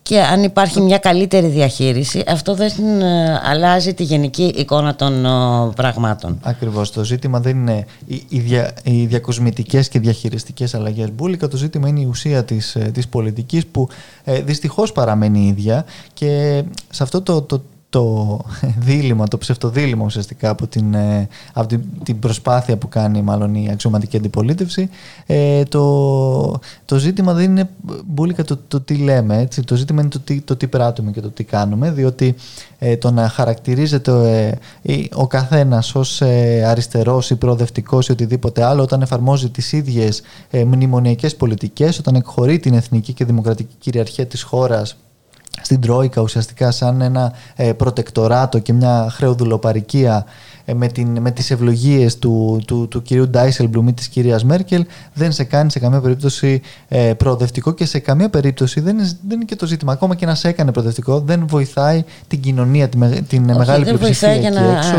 και αν υπάρχει μια καλύτερη διαχείριση αυτό δεν ε, αλλάζει τη γενική εικόνα των ε, πραγμάτων. Ακριβώς. Το ζήτημα δεν είναι οι, οι, δια, οι διακοσμητικές και διαχειριστικές αλλαγές μπουλικα, το ζήτημα είναι η ουσία της, ε, της πολιτικής που ε, δυστυχώς παραμένει ίδια και σε αυτό το, το το δίλημα, το ψευτοδίλημα ουσιαστικά από την, ε, από την, την προσπάθεια που κάνει μάλλον η αξιωματική αντιπολίτευση ε, το, το ζήτημα δεν είναι μπουλικα το, το τι λέμε έτσι. το ζήτημα είναι το τι, το τι πράττουμε και το τι κάνουμε διότι ε, το να χαρακτηρίζεται ε, ο καθένας ως ε, αριστερός ή προοδευτικός ή οτιδήποτε άλλο όταν εφαρμόζει τις ίδιες ε, μνημονιακές πολιτικές όταν εκχωρεί την εθνική και δημοκρατική κυριαρχία της χώρας στην Τρόικα ουσιαστικά σαν ένα ε, προτεκτοράτο και μια χρεοδουλοπαρικία ε, με, την, με τις ευλογίες του, του, του κυρίου Ντάισελμπλουμ ή της κυρίας Μέρκελ δεν σε κάνει σε καμία περίπτωση ε, προοδευτικό και σε καμία περίπτωση δεν είναι, δεν είναι και το ζήτημα. Ακόμα και να σε έκανε προοδευτικό δεν βοηθάει την κοινωνία, την, την Όχι, μεγάλη δεν πλειοψηφία βοηθάει για να, έξω.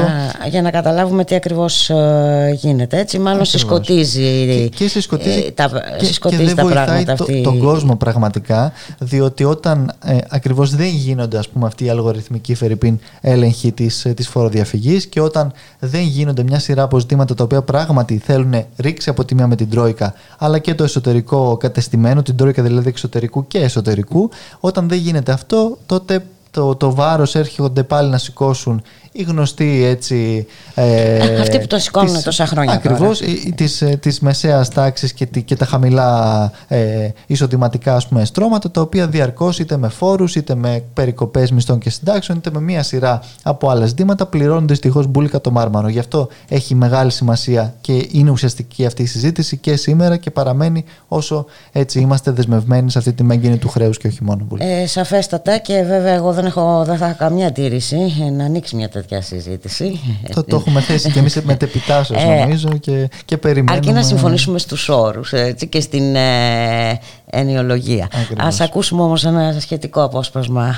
για να καταλάβουμε τι ακριβώς ε, γίνεται. Έτσι μάλλον συσκοτίζει, και, και συσκοτίζει, ε, τα, και, συσκοτίζει και δεν τα βοηθάει πράγματα το, αυτή. τον κόσμο πραγματικά διότι όταν ε, ακριβώς δεν γίνονται ας πούμε αυτοί οι αλγοριθμικοί φερρυπίν έλεγχοι της, της φοροδιαφυγής και όταν δεν γίνονται μια σειρά από ζητήματα τα οποία πράγματι θέλουν ρίξει από τη μία με την Τρόικα, αλλά και το εσωτερικό κατεστημένο, την Τρόικα δηλαδή εξωτερικού και εσωτερικού. Όταν δεν γίνεται αυτό, τότε το, το βάρος έρχονται πάλι να σηκώσουν οι γνωστοί έτσι... Ε, Αυτοί που το σηκώνουν τις, τόσα χρόνια Ακριβώς, της, ε, της μεσαίας τάξης και, και τα χαμηλά ε, εισοδηματικά ας πούμε, στρώματα τα οποία διαρκώς είτε με φόρους είτε με περικοπές μισθών και συντάξεων είτε με μία σειρά από άλλα ζητήματα πληρώνουν δυστυχώς μπουλικα το μάρμαρο. Γι' αυτό έχει μεγάλη σημασία και είναι ουσιαστική αυτή η συζήτηση και σήμερα και παραμένει όσο έτσι είμαστε δεσμευμένοι σε αυτή τη μέγενη του χρέους και όχι μόνο μπουλικα. Ε, σαφέστατα και βέβαια εγώ δεν, έχω, δεν θα έχω καμιά αντίρρηση να ανοίξει μια τέτοια συζήτηση. Το, το έχουμε θέσει και εμείς με τεπιτάσεως ε, νομίζω και, και περιμένουμε. Αρκεί να συμφωνήσουμε στους όρους και στην ε, ενιολογία. Α ακούσουμε όμως ένα σχετικό απόσπασμα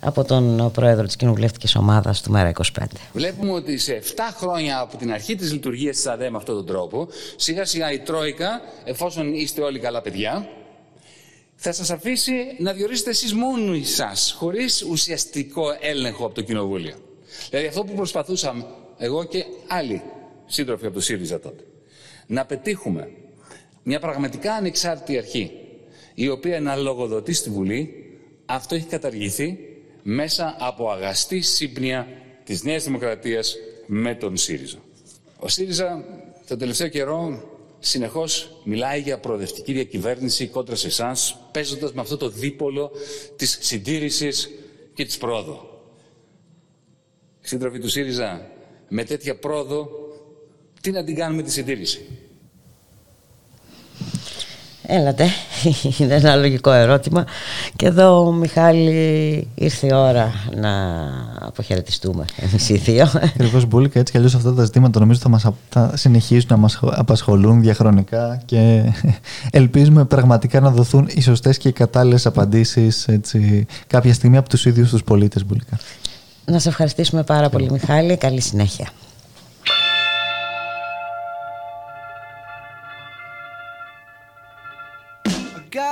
από τον πρόεδρο της κοινοβουλευτικής ομάδας του ΜΕΡΑ 25. Βλέπουμε ότι σε 7 χρόνια από την αρχή της λειτουργίας της ΑΔΕ με αυτόν τον τρόπο, σιγά σιγά η Τρόικα, εφόσον είστε όλοι καλά παιδιά, θα σας αφήσει να διορίσετε εσείς μόνοι σας, χωρίς ουσιαστικό έλεγχο από το Κοινοβούλιο. Δηλαδή αυτό που προσπαθούσαμε εγώ και άλλοι σύντροφοι από το ΣΥΡΙΖΑ τότε, να πετύχουμε μια πραγματικά ανεξάρτητη αρχή, η οποία να λογοδοτεί στη Βουλή, αυτό έχει καταργηθεί μέσα από αγαστή σύμπνοια της Νέας Δημοκρατίας με τον ΣΥΡΙΖΑ. Ο ΣΥΡΙΖΑ τον τελευταίο καιρό συνεχώς μιλάει για προοδευτική διακυβέρνηση κόντρα σε εσάς, παίζοντας με αυτό το δίπολο της συντήρησης και της πρόοδου. Σύντροφοι του ΣΥΡΙΖΑ, με τέτοια πρόοδο, τι να την κάνουμε τη συντήρηση; Έλατε, είναι ένα λογικό ερώτημα. Και εδώ Μιχάλη ήρθε η ώρα να αποχαιρετιστούμε εμείς οι δύο. Ακριβώς Μπούλικα, έτσι κι αλλιώς αυτά τα ζητήματα νομίζω θα, μας, θα συνεχίσουν να μας απασχολούν διαχρονικά και ελπίζουμε πραγματικά να δοθούν οι σωστές και οι κατάλληλες απαντήσεις έτσι, κάποια στιγμή από τους ίδιους τους πολίτες Μπούλικα. Να σε ευχαριστήσουμε πάρα πολύ Μιχάλη, καλή συνέχεια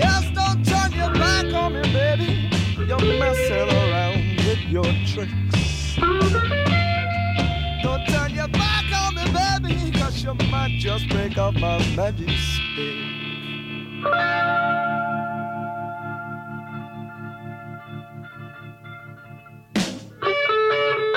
Yes, don't turn your back on me, baby. You're messing around with your tricks. Don't turn your back on me, baby, cause you might just break up my magic stick. got your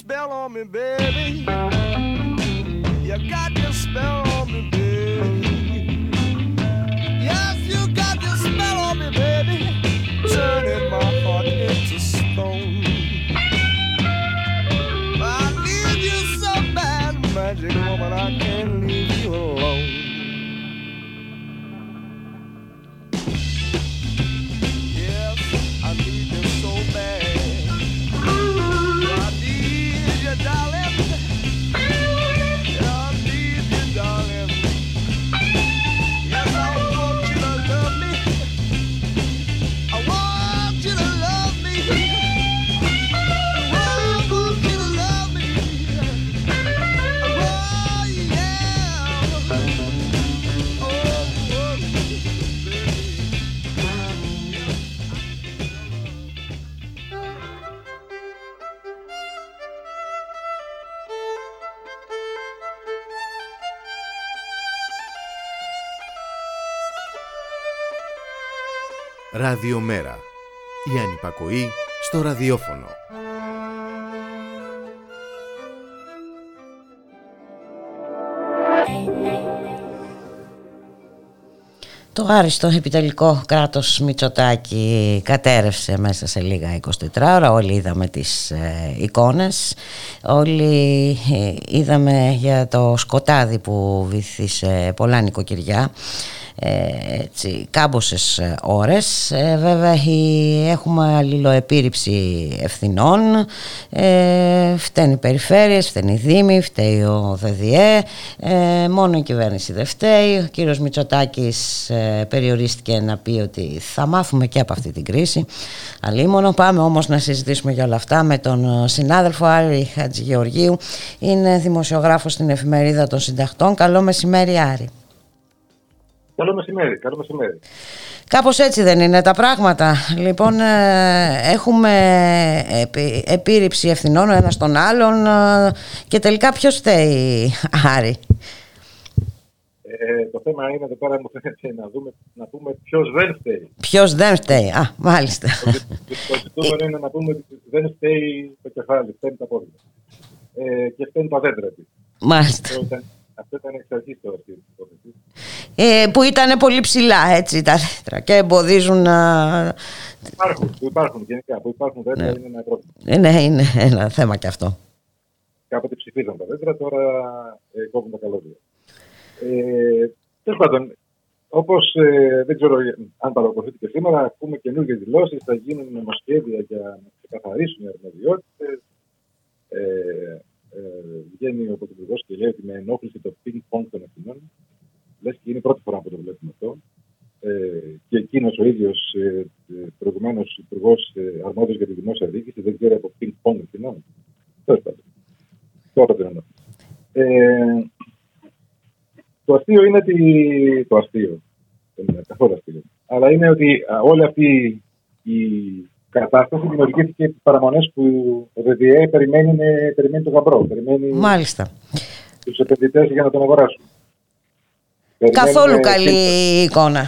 spell on me, baby. Ραδιομέρα. Η ανυπακοή στο ραδιόφωνο. Το άριστο επιτελικό κράτος Μητσοτάκη κατέρευσε μέσα σε λίγα 24 ώρα. Όλοι είδαμε τις ε, εικόνες. Όλοι ε, είδαμε για το σκοτάδι που βυθίσε πολλά νοικοκυριά ε, έτσι, κάμποσες ε, ώρες. Ε, βέβαια έχουμε αλληλοεπίρρηψη ευθυνών. Ε, φταίνει οι περιφέρειες, φταίνει η Δήμη φταίει ο ΔΔΕ. Ε, μόνο η κυβέρνηση δεν φταίει. Ο κύριος Μητσοτάκης ε, περιορίστηκε να πει ότι θα μάθουμε και από αυτή την κρίση. Αλίμονο. Πάμε όμως να συζητήσουμε για όλα αυτά με τον συνάδελφο Άρη Χατζηγεωργίου. Είναι δημοσιογράφος στην εφημερίδα των συνταχτών καλό μεσημέρι Άρη Καλό μεσημέρι, καλό μεσημέρι. Κάπως έτσι δεν είναι τα πράγματα. Λοιπόν, ε, έχουμε επίρρηψη ευθυνών ο ένας τον άλλον ε, και τελικά ποιος φταίει, Άρη; Ε, το θέμα είναι εδώ πέρα μου φαίνεται να, δούμε, να πούμε ποιος δεν φταίει. Ποιος δεν φταίει, α, μάλιστα. Το ζητούμενο είναι να πούμε ότι δεν φταίει το κεφάλι, φταίνει τα πόδια. Ε, και φταίνει τα δέντρα τη. Μάλιστα. Αυτό ήταν εξ αρχή το ε, που ήταν πολύ ψηλά έτσι τα δέντρα και εμποδίζουν να... Υπάρχουν, που υπάρχουν γενικά, που υπάρχουν δέντρα ναι. είναι ένα πρόβλημα. Ε, ναι, είναι ένα θέμα και αυτό. Κάποτε ψηφίζαν τα δέντρα, τώρα ε, κόβουν τα καλώδια. Ε, Τέλος πάντων, όπως ε, δεν ξέρω αν παρακολουθείτε και σήμερα, ακούμε καινούργιες δηλώσεις, θα γίνουν νομοσχέδια για να ξεκαθαρίσουν οι αρμοδιότητες. Ε, ε, βγαίνει ο Πρωθυπουργός και λέει ότι με ενόχληση το ping-pong των ευθυνών. Λες και είναι η πρώτη φορά που το βλέπουμε αυτό. Ε, και εκείνος ο ίδιος ε, προηγουμένως υπουργός ε, αρμόδιος για τη δημόσια διοίκηση δεν ξέρει από ping-pong ευθυνών. Τέλος πάντων. Τώρα δεν ε, το αστείο είναι ότι. Το αστείο. Δεν είναι καθόλου αστείο. Αλλά είναι ότι όλη αυτή η κατάσταση δημιουργήθηκε τις παραμονές που ο ΔΔΕ περιμένει, περιμένει τον γαμπρό. Περιμένει Μάλιστα. Τους επενδυτές για να τον αγοράσουν. Καθόλου καλή εικόνα.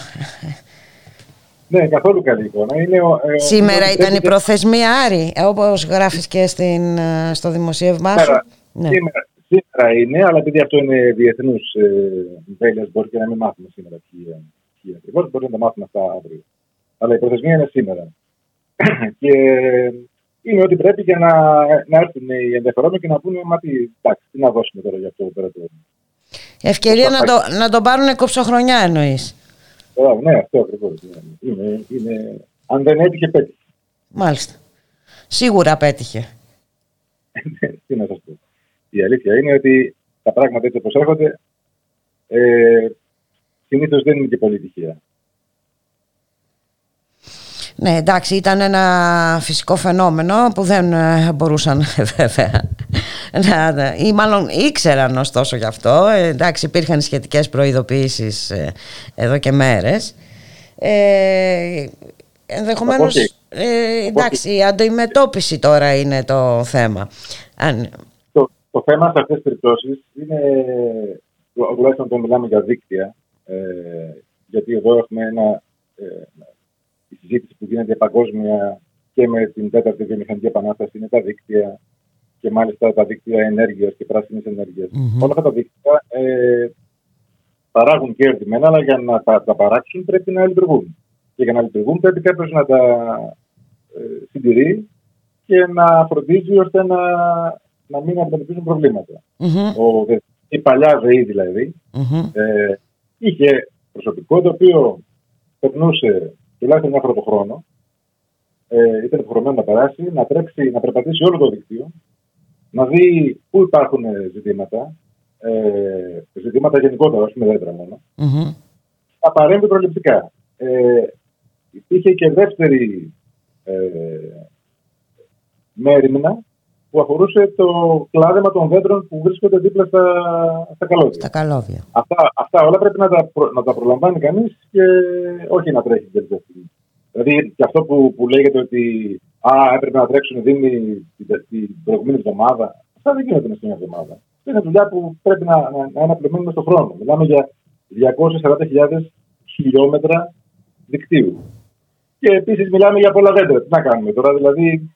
Ναι, καθόλου καλή εικόνα. Είναι, ε, Σήμερα ήταν η προθεσμία Άρη, όπως γράφεις και στην, ε, στο δημοσίευμά σου. Σήμερα, ναι. σήμερα, σήμερα είναι, αλλά επειδή αυτό είναι διεθνούς ε, μπορεί και να μην μάθουμε σήμερα ποιοι ακριβώς, μπορεί να το μάθουμε αυτά αύριο. Αλλά η προθεσμία είναι σήμερα. και είναι ότι πρέπει για να, να έρθουν οι ενδιαφερόμενοι και να πούνε Μα τι, εντάξει, τι να δώσουμε τώρα για αυτό πέρα το. Ευκαιρία να το, να το πάρουν κοψοχρονιά εννοείς. Ναι, αυτό ακριβώς. Είναι, είναι, αν δεν έτυχε, πέτυχε. Μάλιστα. Σίγουρα πέτυχε. τι να σας πω. Η αλήθεια είναι ότι τα πράγματα έτσι όπως έρχονται ε, συνήθως δεν είναι και πολύ τυχαία. Ναι, εντάξει, ήταν ένα φυσικό φαινόμενο που δεν ε, μπορούσαν βέβαια να, ή μάλλον ήξεραν ωστόσο γι' αυτό. Ε, εντάξει, υπήρχαν σχετικές προειδοποιήσεις ε, εδώ και μέρες. Ε, ενδεχομένως, ε, εντάξει, η αντιμετώπιση τώρα είναι το θέμα. Αν... Το, το θέμα σε αυτές τις περιπτώσεις είναι, τουλάχιστον όταν μιλάμε για δίκτυα, ε, γιατί εδώ έχουμε ένα η συζήτηση που γίνεται παγκόσμια και με την τέταρτη βιομηχανική επανάσταση είναι τα δίκτυα και μάλιστα τα δίκτυα ενέργειας και πράσινης ενέργειας. Mm-hmm. Όλα αυτά τα δίκτυα ε, παράγουν κέρδη μένα, αλλά για να τα, τα παράξουν πρέπει να λειτουργούν. Και για να λειτουργούν πρέπει κάποιος να τα ε, συντηρεί και να φροντίζει ώστε να, να μην αντιμετωπίζουν προβλήματα. Mm-hmm. Ο, η παλιά ΔΕΗ δηλαδή mm-hmm. ε, είχε προσωπικό το οποίο περνούσε τουλάχιστον μια φορά το χρόνο, ε, ήταν υποχρεωμένο να περάσει, να τρέξει, να περπατήσει όλο το δίκτυο, να δει πού υπάρχουν ζητήματα, ε, ζητήματα γενικότερα, όχι με δέντρα μόνο, mm-hmm. να παρέμβει προληπτικά. Ε, υπήρχε και δεύτερη ε, μέρημνα που αφορούσε το κλάδεμα των δέντρων που βρίσκονται δίπλα στα, στα καλώδια. Στα καλώδια. Αυτά, αυτά όλα πρέπει να τα, να τα προλαμβάνει κανείς και όχι να τρέχει την τελευταία στιγμή. Δηλαδή και αυτό που, που λέγεται ότι α, έπρεπε να τρέξουν οι Δήμοι την, την προηγούμενη εβδομάδα. Αυτά δεν γίνονται μέσα στην εβδομάδα. Είναι δουλειά που πρέπει να, να, να είναι απλωμένη στον χρόνο. Μιλάμε για 240.000 χιλιόμετρα δικτύου. Και επίσης μιλάμε για πολλά δέντρα. Τι να κάνουμε τώρα, δηλαδή.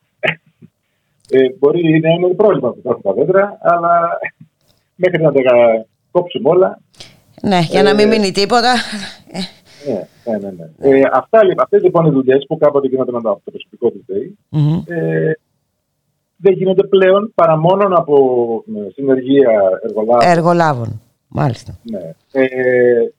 Ε, μπορεί να είναι πρόβλημα που υπάρχουν τα δέντρα, αλλά μέχρι να τα κόψουμε όλα. Ναι, για να μην ε, μείνει τίποτα. Ναι, ναι, ναι. ναι. Ε, αυτά, αυτές λοιπόν οι δουλειές που κάποτε γίνονταν από το προσωπικό της ΔΕΗ ε, δεν γίνονται πλέον παρά μόνο από ε, συνεργεία εργολάβων. Εργολάβων, μάλιστα. Ναι. Ε,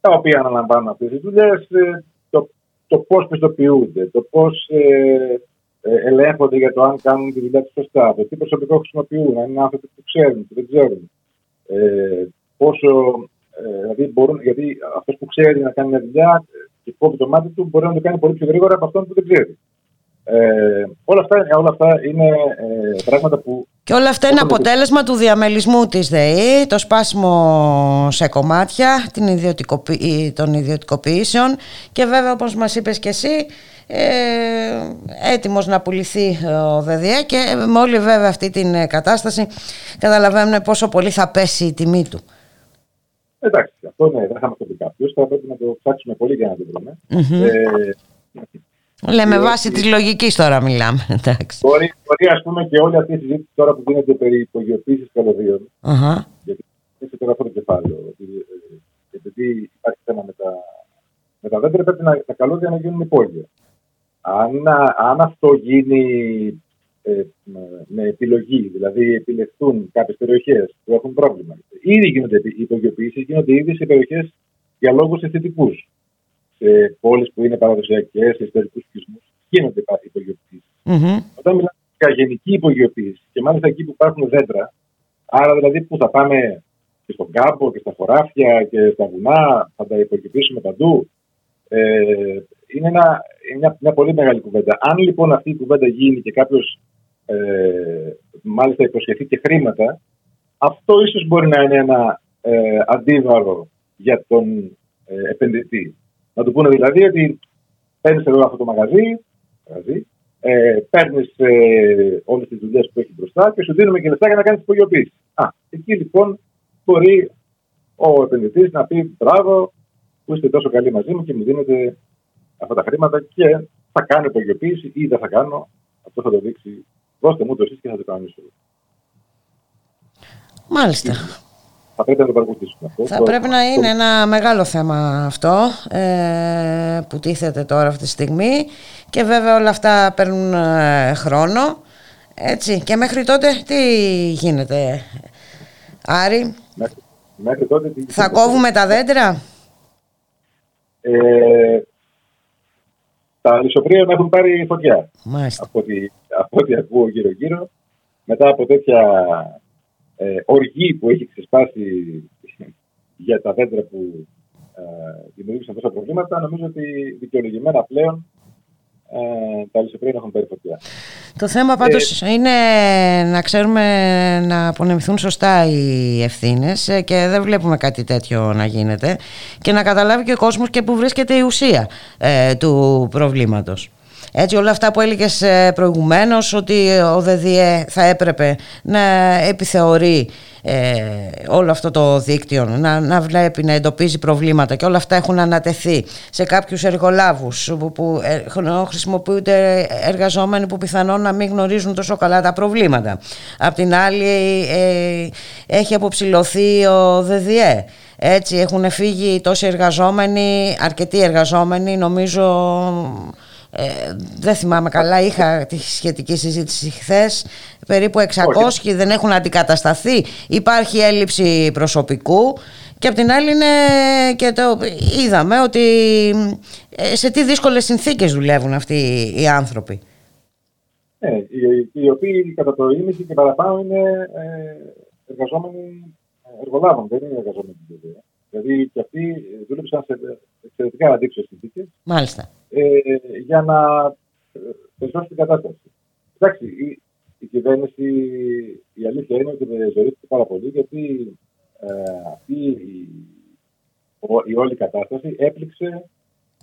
τα οποία αναλαμβάνουν αυτές τις δουλειές, ε, το, το πώς πιστοποιούνται, το πώς ε, ε, ελέγχονται για το αν κάνουν τη δουλειά τους σωστά, το τι προσωπικό χρησιμοποιούν, αν είναι άνθρωποι που ξέρουν, που δεν ξέρουν. Ε, πόσο, ε, δηλαδή μπορούν, γιατί αυτός που ξέρει να κάνει μια δουλειά και κόβει το μάτι του μπορεί να το κάνει πολύ πιο γρήγορα από αυτόν που δεν ξέρει. Ε, όλα, αυτά, όλα αυτά είναι ε, πράγματα που... Και όλα αυτά είναι αποτέλεσμα του διαμελισμού της ΔΕΗ, το σπάσιμο σε κομμάτια την ιδιωτικοποιη... των ιδιωτικοποιήσεων και βέβαια όπως μας είπες και εσύ ε, έτοιμος να πουληθεί ο ΔΔΕ και με όλη βέβαια αυτή την κατάσταση καταλαβαίνουμε πόσο πολύ θα πέσει η τιμή του. Εντάξει, αυτό ναι, δεν θα μας το πει κάποιος, θα πρέπει να το ψάξουμε πολύ για να το βρούμε. Ε, Λέμε βάση της λογικής τώρα μιλάμε. Εντάξει. Μπορεί, μπορεί ας πούμε και όλη αυτή η συζήτηση τώρα που γίνεται περί υπογειοποίησης καλωδίων. Uh-huh. Γιατί είναι τώρα αυτό το κεφάλαιο. Ε, επειδή υπάρχει θέμα με τα, με τα δέντρα, πρέπει να, τα καλώδια να γίνουν υπόγεια. Αν, αν αυτό γίνει ε, με επιλογή, δηλαδή επιλεχθούν κάποιες περιοχές που έχουν πρόβλημα. Ήδη γίνονται υπογειοποιήσει, γίνονται ήδη σε περιοχές για λόγους αισθητικούς σε πόλεις που είναι παραδοσιακές, σε ιστορικούς οικισμού, γίνονται υπογειοποιήσει. Mm-hmm. Όταν μιλάμε για γενική υπογειοποίηση και μάλιστα εκεί που υπάρχουν δέντρα, άρα δηλαδή που θα πάμε και στον κάμπο και στα χωράφια και στα βουνά, θα τα υπογειοποιήσουμε παντού. Ε, είναι ένα, μια, μια πολύ μεγάλη κουβέντα. Αν λοιπόν αυτή η κουβέντα γίνει και κάποιος ε, μάλιστα υποσχεθεί και χρήματα, αυτό ίσως μπορεί να είναι ένα ε, αντίβαρο για τον ε, επενδυτή. Να του πούνε δηλαδή ότι παίρνεις εδώ αυτό το μαγαζί, μαγαζί ε, παίρνεις ε, όλες τις δουλειές που έχει μπροστά και σου δίνουμε και λεφτά για να κάνεις υπογειοποίηση. Α, εκεί λοιπόν μπορεί ο επενδυτής να πει μπράβο που είστε τόσο καλοί μαζί μου και μου δίνετε αυτά τα χρήματα και θα κάνω υπογειοποίηση ή δεν θα κάνω. Αυτό θα το δείξει. Δώστε μου το εσείς και θα το κάνω Μάλιστα θα πρέπει να το παρακολουθήσουμε. Θα πρέπει να είναι ένα μεγάλο θέμα αυτό ε, που τίθεται τώρα αυτή τη στιγμή και βέβαια όλα αυτά παίρνουν ε, χρόνο. Έτσι. Και μέχρι τότε τι γίνεται, Άρη; Μέχρι, τότε τι Θα κόβουμε τα δέντρα; Ε, τα λισοπρία έχουν πάρει φωτιά. Από ό,τι, από ό,τι ακούω γύρω-γύρω. Μετά από τέτοια ε, οργή που έχει ξεσπάσει για τα δέντρα που ε, δημιούργησαν τόσα προβλήματα, νομίζω ότι δικαιολογημένα πλέον ε, τα λησοπρία έχουν πάρει φωτιά. Το θέμα πάντως ε, είναι να ξέρουμε να απονεμηθούν σωστά οι ευθύνες ε, και δεν βλέπουμε κάτι τέτοιο να γίνεται και να καταλάβει και ο κόσμος και που βρίσκεται η ουσία ε, του προβλήματος. Έτσι όλα αυτά που έλεγες ε, προηγουμένως ότι ο ΔΔΕ θα έπρεπε να επιθεωρεί ε, όλο αυτό το δίκτυο, να, να βλέπει, να εντοπίζει προβλήματα και όλα αυτά έχουν ανατεθεί σε κάποιους εργολάβους που, που ε, χρησιμοποιούνται εργαζόμενοι που πιθανόν να μην γνωρίζουν τόσο καλά τα προβλήματα. Απ' την άλλη ε, έχει αποψηλωθεί ο ΔΔΕ. Έτσι έχουν φύγει τόσοι εργαζόμενοι, αρκετοί εργαζόμενοι νομίζω ε, δεν θυμάμαι καλά, είχα τη σχετική συζήτηση χθες. Περίπου 600 Όχι. δεν έχουν αντικατασταθεί. Υπάρχει έλλειψη προσωπικού. Και απ' την άλλη είναι και το είδαμε ότι ε, σε τι δύσκολες συνθήκες δουλεύουν αυτοί οι άνθρωποι. Ναι, οι, οι οποίοι κατά το ίμιση και παραπάνω είναι ε, εργαζόμενοι εργολάβων, δεν είναι εργαζόμενοι Δηλαδή και αυτοί δούλεψαν σε εξαιρετικά αντίξωε συνθήκες. Μάλιστα. Ε, για να περισσώσει την κατάσταση. Εντάξει, η, η κυβέρνηση, η αλήθεια είναι ότι ζωρίστηκε πάρα πολύ γιατί ε, αυτή η, η, όλη κατάσταση έπληξε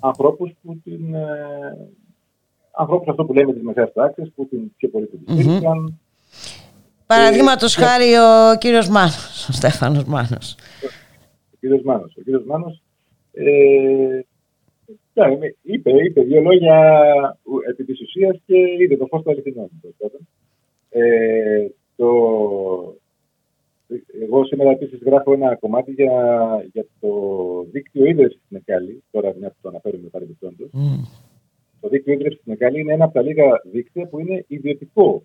ανθρώπους που την. Ε, ανθρώπους αυτό που λέμε τη μεσαία τάξη, που την πιο πολύ την στήριξαν. Παραδείγματος χάρη ο κύριος Μάνος, ο Στέφανος Μάνος κύριος Μάνος. Ο κύριος Μάνος ε, Ναι, είπε, είπε δύο λόγια επί της ουσίας και είδε το φως του αληθινών. Ε, το, εγώ σήμερα επίσης γράφω ένα κομμάτι για, για το δίκτυο ίδρυυση στην Εκάλη. Τώρα, μια που το αναφέρουμε παρεμπιπτόντως. Mm. Το δίκτυο ίδρυυση στην Εκάλη είναι ένα από τα λίγα δίκτυα που είναι ιδιωτικό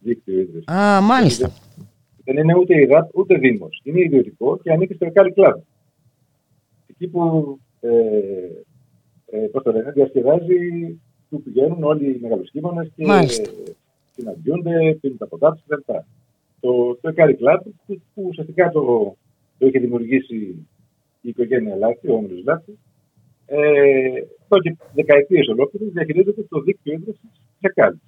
δίκτυο ίδρυυση. Α, μάλιστα. Δεν είναι ούτε η ΔΑΠ ούτε Δήμος. Είναι ιδιωτικό και ανήκει στο Εκάλη Κλαμπ. Εκεί που ε, ε, πώς το λένε, διασκεδάζει, που πηγαίνουν όλοι οι μεγαλοσκήμονε και Μάλιστα. συναντιούνται, πίνουν τα ποτά τους κτλ το, το Ekari Club που, που ουσιαστικά το, το είχε δημιουργήσει η οικογένεια Λάφη, ο Όμιλος Λάφη. Ε, εδώ και δεκαετίες ολόκληρε διαχειρίζεται το δίκτυο ίδρυσης τη Εκάλη.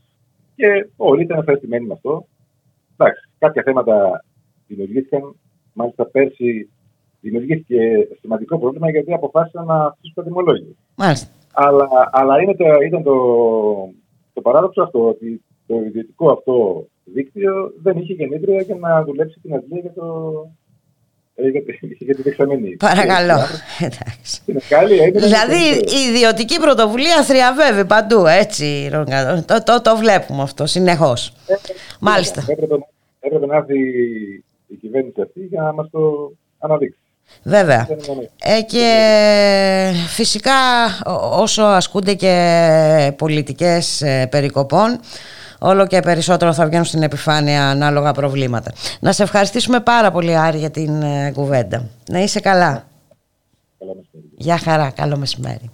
Και όλοι ήταν ευχαριστημένοι με αυτό. Εντάξει, κάποια θέματα δημιουργήθηκαν. Μάλιστα, πέρσι δημιουργήθηκε σημαντικό πρόβλημα γιατί αποφάσισαν να αφήσουν το τιμολόγιο. Μάλιστα. Αλλά, αλλά είναι το, ήταν το, το παράδοξο αυτό ότι το ιδιωτικό αυτό δίκτυο δεν είχε γεννήτρια για να δουλέψει την αντλία για, το... Ε, για, για την δεξαμενή. Παρακαλώ. δηλαδή η ιδιωτική πρωτοβουλία θριαβεύει παντού, έτσι, το, το, το βλέπουμε αυτό συνεχώς. Ε, Μάλιστα. Έπρεπε, έπρεπε να έρθει η κυβέρνηση αυτή για να μας το αναδείξει. Βέβαια. Ε, και φυσικά όσο ασκούνται και πολιτικές ε, περικοπών όλο και περισσότερο θα βγαίνουν στην επιφάνεια ανάλογα προβλήματα. Να σε ευχαριστήσουμε πάρα πολύ Άρη για την ε, κουβέντα. Να είσαι καλά. Γεια χαρά. Καλό μεσημέρι.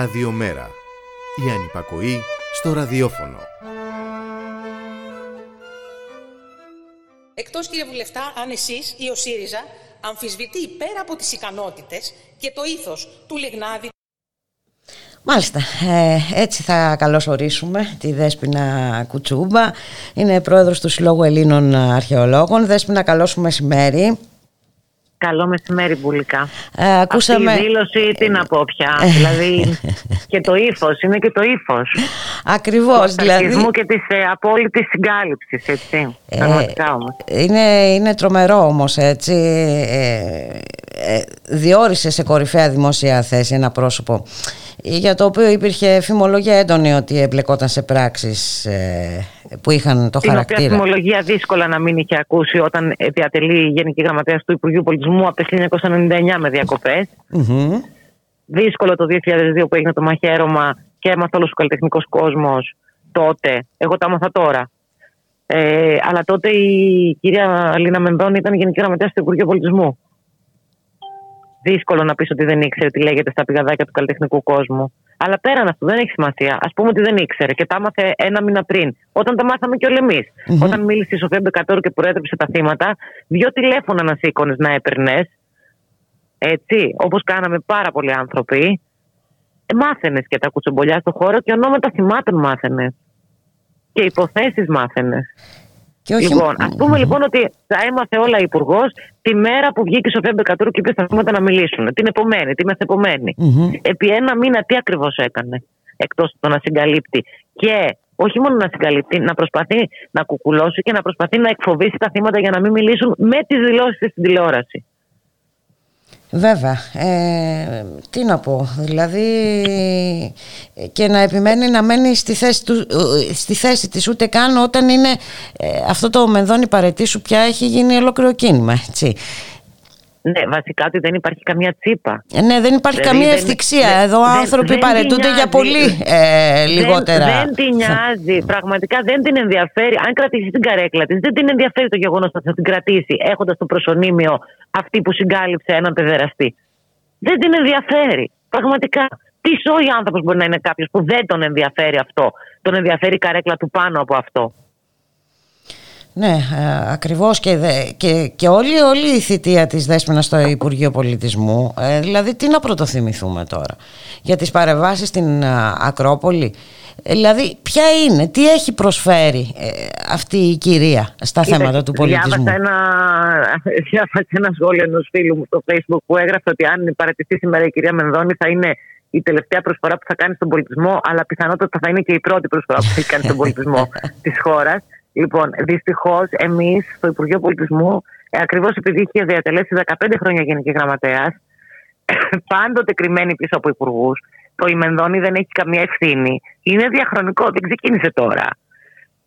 Ραδιομέρα. Η ανυπακοή στο ραδιόφωνο. Εκτός κύριε Βουλευτά, αν εσείς ή ο ΣΥΡΙΖΑ αμφισβητεί πέρα από τις ικανότητες και το ήθος του Λιγνάδη Μάλιστα, ε, έτσι θα καλωσορίσουμε τη Δέσποινα Κουτσούμπα. Είναι πρόεδρος του Συλλόγου Ελλήνων Αρχαιολόγων. Δέσποινα, καλώς σου μεσημέρι. Καλό μεσημέρι, Μπουλικά. Ε, ακούσαμε... Αυτή η δήλωση, τι να πω πια. Ε. δηλαδή και το ύφος, είναι και το ύφος. Ακριβώς. Δηλαδή. και της ε, απόλυτης συγκάλυψης, έτσι. Ε, είναι, είναι τρομερό όμως, έτσι. Ε, ε, διόρισε σε κορυφαία δημόσια θέση ένα πρόσωπο για το οποίο υπήρχε φημολογία έντονη ότι εμπλεκόταν σε πράξεις ε, που είχαν το χαρακτήρα. Την φημολογία δύσκολα να μην είχε ακούσει όταν διατελεί η Γενική Γραμματέας του Υπουργείου Πολιτισμού από το 1999 με διακοπες Δύσκολο το 2002 που έγινε το μαχαίρωμα και έμαθα όλος ο καλλιτεχνικός κόσμος τότε. Εγώ τα έμαθα τώρα. Ε, αλλά τότε η κυρία Λίνα Μενδώνη ήταν Γενική Γραμματέας του Υπουργείου Πολιτισμού δύσκολο να πεις ότι δεν ήξερε τι λέγεται στα πηγαδάκια του καλλιτεχνικού κόσμου. Αλλά πέραν αυτού δεν έχει σημασία. Α πούμε ότι δεν ήξερε και τα έμαθε ένα μήνα πριν. Όταν τα μάθαμε και όλοι εμείς. Mm-hmm. Όταν μίλησε η Σοφία Μπεκατόρου και προέτρεψε τα θύματα, δύο τηλέφωνα να σήκωνες να έπαιρνες. Έτσι, όπως κάναμε πάρα πολλοί άνθρωποι. Ε, μάθαινες και τα κουτσομπολιά στο χώρο και ονόματα θυμάτων μάθαινες. Και υποθέσεις μάθαινες. Λοιπόν, ας πούμε λοιπόν ότι θα έμαθε όλα η Υπουργός τη μέρα που βγήκε η Σοφία Μπεκατούρου και είπε στα θύματα να μιλήσουν. Την επομένη, τη μεθεπομένη. Mm-hmm. Επί ένα μήνα τι ακριβώς έκανε, εκτός το να συγκαλύπτει. Και όχι μόνο να συγκαλύπτει, να προσπαθεί να κουκουλώσει και να προσπαθεί να εκφοβήσει τα θύματα για να μην μιλήσουν με τις δηλώσεις στην τηλεόραση. Βέβαια, ε, τι να πω, δηλαδή και να επιμένει να μένει στη θέση, του, στη θέση της ούτε καν όταν είναι ε, αυτό το μενδόνι παρετήσου πια έχει γίνει ολόκληρο κίνημα, έτσι. Ναι, βασικά ότι δεν υπάρχει καμία τσίπα. Ε, ναι, δεν υπάρχει δηλαδή, καμία ευτυχία. Εδώ δεν, άνθρωποι δεν παρετούνται για πολύ ε, λιγότερα. Δεν, δεν την νοιάζει. Πραγματικά δεν την ενδιαφέρει. Αν κρατήσει την καρέκλα της, δεν την ενδιαφέρει το γεγονός ότι θα την κρατήσει έχοντας το προσωνύμιο αυτή που συγκάλυψε έναν παιδεραστή. Δεν την ενδιαφέρει. Πραγματικά. Τι σόι άνθρωπος μπορεί να είναι κάποιος που δεν τον ενδιαφέρει αυτό; Τον ενδιαφέρει η καρέκλα του πάνω από αυτό. Ναι, ε, ακριβώς και, και, και όλη, όλη η θητεία της Δέσποινα στο Υπουργείο Πολιτισμού, ε, δηλαδή τι να πρωτοθυμηθούμε τώρα για τις παρεμβάσεις στην ε, Ακρόπολη, δηλαδή ποια είναι, τι έχει προσφέρει αυτή η κυρία στα θέματα του πολιτισμού; Διάβασα ένα, διάβασα ένα σχόλιο ενός φίλου μου στο facebook που έγραφε ότι αν παρατηθεί σήμερα η κυρία Μενδώνη θα είναι η τελευταία προσφορά που θα κάνει στον πολιτισμό, αλλά πιθανότατα θα είναι και η πρώτη προσφορά που θα έχει κάνει στον πολιτισμό της χώρας. Λοιπόν, δυστυχώς εμείς στο Υπουργείο Πολιτισμού, ε, ακριβώς επειδή είχε διατελέσει 15 χρόνια Γενική Γραμματέας, πάντοτε κρυμμένη πίσω από υπουργούς, το Ιμενδόνη δεν έχει καμία ευθύνη. Είναι διαχρονικό, δεν ξεκίνησε τώρα.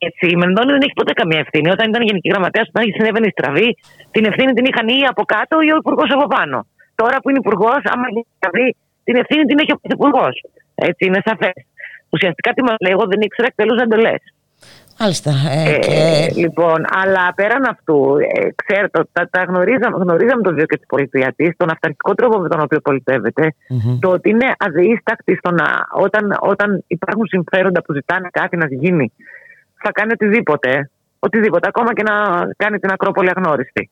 Έτσι, η Μενδόνη δεν έχει ποτέ καμία ευθύνη. Όταν ήταν Γενική Γραμματέας, όταν συνέβαινε η στραβή, την ευθύνη την είχαν ή από κάτω ή ο Υπουργός από πάνω. Τώρα που είναι Υπουργός, άμα γίνει στραβή, την ευθύνη την έχει ο Υπουργό. Έτσι, είναι σαφές. Ουσιαστικά τι μας λέει, εγώ δεν ήξερα εκτελώ εντολές. Μάλιστα. Ε, ε, και... λοιπόν, αλλά πέραν αυτού, ε, ξέρετε, τα, τα γνωρίζαμε, γνωρίζαμε το βίο και τη πολιτεία τη, τον αυταρχικό τρόπο με τον οποίο το ότι είναι αδείστακτη στο να, όταν, όταν υπάρχουν συμφέροντα που ζητάνε κάτι να γίνει, θα κάνει οτιδήποτε, οτιδήποτε, ακόμα και να κάνει την Ακρόπολη αγνώριστη.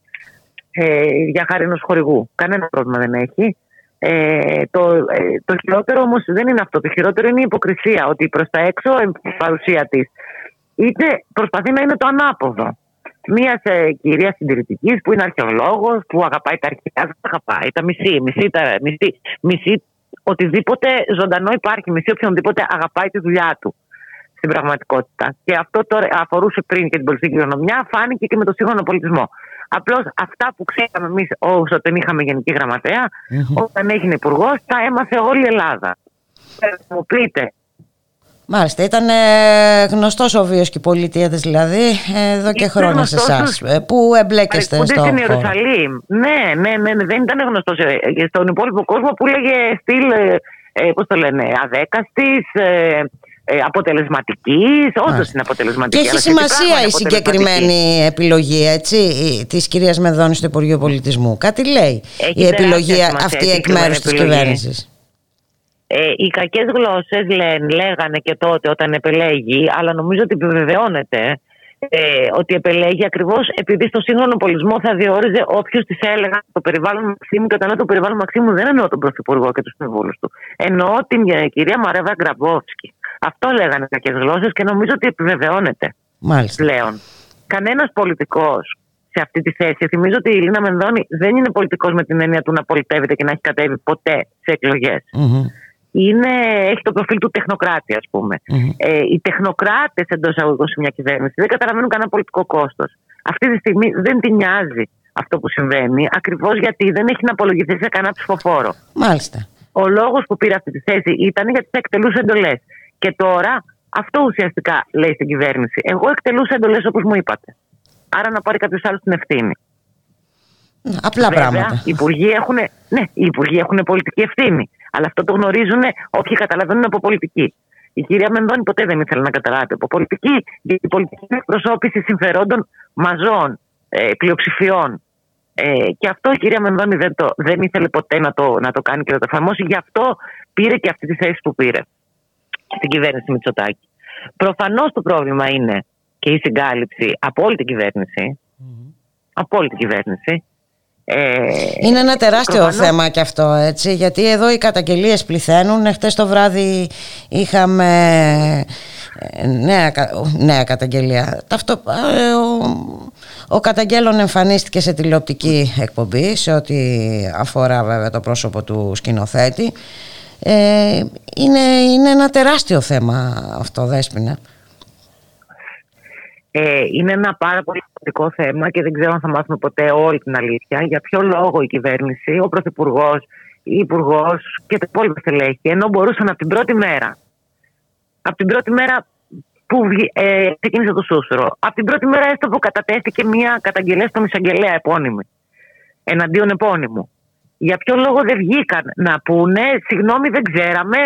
Ε, για χάρη ενός χορηγού. Κανένα πρόβλημα δεν έχει. Ε, το, ε, το χειρότερο όμως δεν είναι αυτό. Το χειρότερο είναι η υποκρισία. Ότι προς τα έξω η παρουσία της είτε προσπαθεί να είναι το ανάποδο. Μιας ε, κυρίας συντηρητικής που είναι αρχαιολόγος, που αγαπάει τα αρχαία, δεν αγαπάει τα μισή, μισή, τα, μισή, μισή, οτιδήποτε ζωντανό υπάρχει, μισή οποιονδήποτε αγαπάει τη δουλειά του στην πραγματικότητα. Και αυτό τώρα αφορούσε πριν και την πολιτική κληρονομιά, φάνηκε και με το σύγχρονο πολιτισμό. Απλώς αυτά που ξέραμε εμείς όταν είχαμε γενική γραμματέα, mm-hmm. όταν έγινε υπουργός, τα έμαθε όλη η Ελλάδα. Χρησιμοποιείται Μάλιστα, ήταν ε, γνωστός ο βίος και η πολιτεία τη, δηλαδή, εδώ και χρόνια σε εσάς. Ε, πού εμπλέκεστε στο στην Ιερουσαλήμ. Ναι, ναι, ναι, ναι, δεν ήταν γνωστός ε, στον υπόλοιπο κόσμο που λέγε στυλ, ε, πώς το λένε, αδέκαστης, ε, αποτελεσματικής, όντως είναι αποτελεσματική. Και έχει σημασία η συγκεκριμένη επιλογή έτσι, της κυρίας Μεδόνης στο Υπουργείο Πολιτισμού. Κάτι λέει η επιλογή αυτή εκ μέρους της κυβέρνησης. Ε, οι κακές γλώσσες λέγανε και τότε όταν επελέγει, αλλά νομίζω ότι επιβεβαιώνεται ε, ότι επελέγει ακριβώς επειδή στο σύγχρονο πολιτισμό θα διόριζε όποιο της έλεγα το περιβάλλον Μαξίμου και όταν το περιβάλλον Μαξίμου δεν εννοώ τον Πρωθυπουργό και τους συμβούλους του. Εννοώ την ε, κυρία Μαρέβα Γκραμπόφσκι. Αυτό λέγανε κακές γλώσσες και νομίζω ότι επιβεβαιώνεται Μάλιστα. πλέον. Κανένας πολιτικός σε αυτή τη θέση. Θυμίζω ότι η Λίνα Μενδώνη δεν είναι πολιτικός με την έννοια του να πολιτεύεται και να έχει κατέβει ποτέ σε εκλογές. Μμμ. Είναι, έχει το προφίλ του τεχνοκράτη, ας πούμε. Μμμ. Ε, οι τεχνοκράτες εντός εισαγωγικών σε μια κυβέρνηση δεν καταλαβαίνουν κανένα πολιτικό κόστος. Αυτή τη στιγμή δεν την νοιάζει αυτό που συμβαίνει, ακριβώς γιατί δεν έχει να απολογηθεί σε κανένα ψηφοφόρο. Μάλιστα. Ο λόγος που πήρε αυτή τη θέση ήταν γιατί θα εκτελούσε εντολές. Και τώρα αυτό ουσιαστικά λέει στην κυβέρνηση. Εγώ εκτελούσα εντολές όπως μου είπατε. Άρα να πάρει κάποιος άλλος την ευθύνη. Απλά Βέβαια, πράγματα. Οι υπουργοί, έχουν, ναι, οι υπουργοί έχουν πολιτική ευθύνη. Αλλά αυτό το γνωρίζουν όποιοι καταλαβαίνουν από πολιτική. Η κυρία Μενδώνη ποτέ δεν ήθελε να καταλάβει από πολιτική, γιατί η πολιτική είναι εκπροσώπηση συμφερόντων μαζών, ε, πλειοψηφιών. Ε, και αυτό η κυρία Μενδώνη δεν, το, δεν ήθελε ποτέ να το, να το κάνει και να το εφαρμόσει. Γι' αυτό πήρε και αυτή τη θέση που πήρε στην κυβέρνηση Μητσοτάκη. Προφανώς το πρόβλημα είναι και η συγκάλυψη από όλη την κυβέρνηση. Από όλη την κυβέρνηση. Ε, Είναι ένα τεράστιο προφανώς- θέμα και αυτό, έτσι, γιατί εδώ οι καταγγελίες πληθαίνουν. Χτες το βράδυ είχαμε ε, νέα, κα- νέα καταγγελία. Ταυτό, ε, ο, ο καταγγέλων εμφανίστηκε σε τηλεοπτική εκπομπή, σε ό,τι αφορά βέβαια το πρόσωπο του σκηνοθέτη. Ε, είναι, είναι ένα τεράστιο θέμα αυτό, Δέσποινα. Ε, είναι ένα πάρα πολύ σημαντικό θέμα και δεν ξέρω αν θα μάθουμε ποτέ όλη την αλήθεια. Για ποιο λόγο η κυβέρνηση, ο Πρωθυπουργός, η Υπουργός και τα υπόλοιπα στελέχη, ενώ μπορούσαν από την πρώτη μέρα, από την πρώτη μέρα που βγη- ε, ξεκίνησε το σούσουρο, από την πρώτη μέρα έστω που κατατέθηκε μια καταγγελία στον εισαγγελέα επώνυμη, εναντίον επώνυμου. Για ποιο λόγο δεν βγήκαν να πούνε, συγγνώμη, δεν ξέραμε,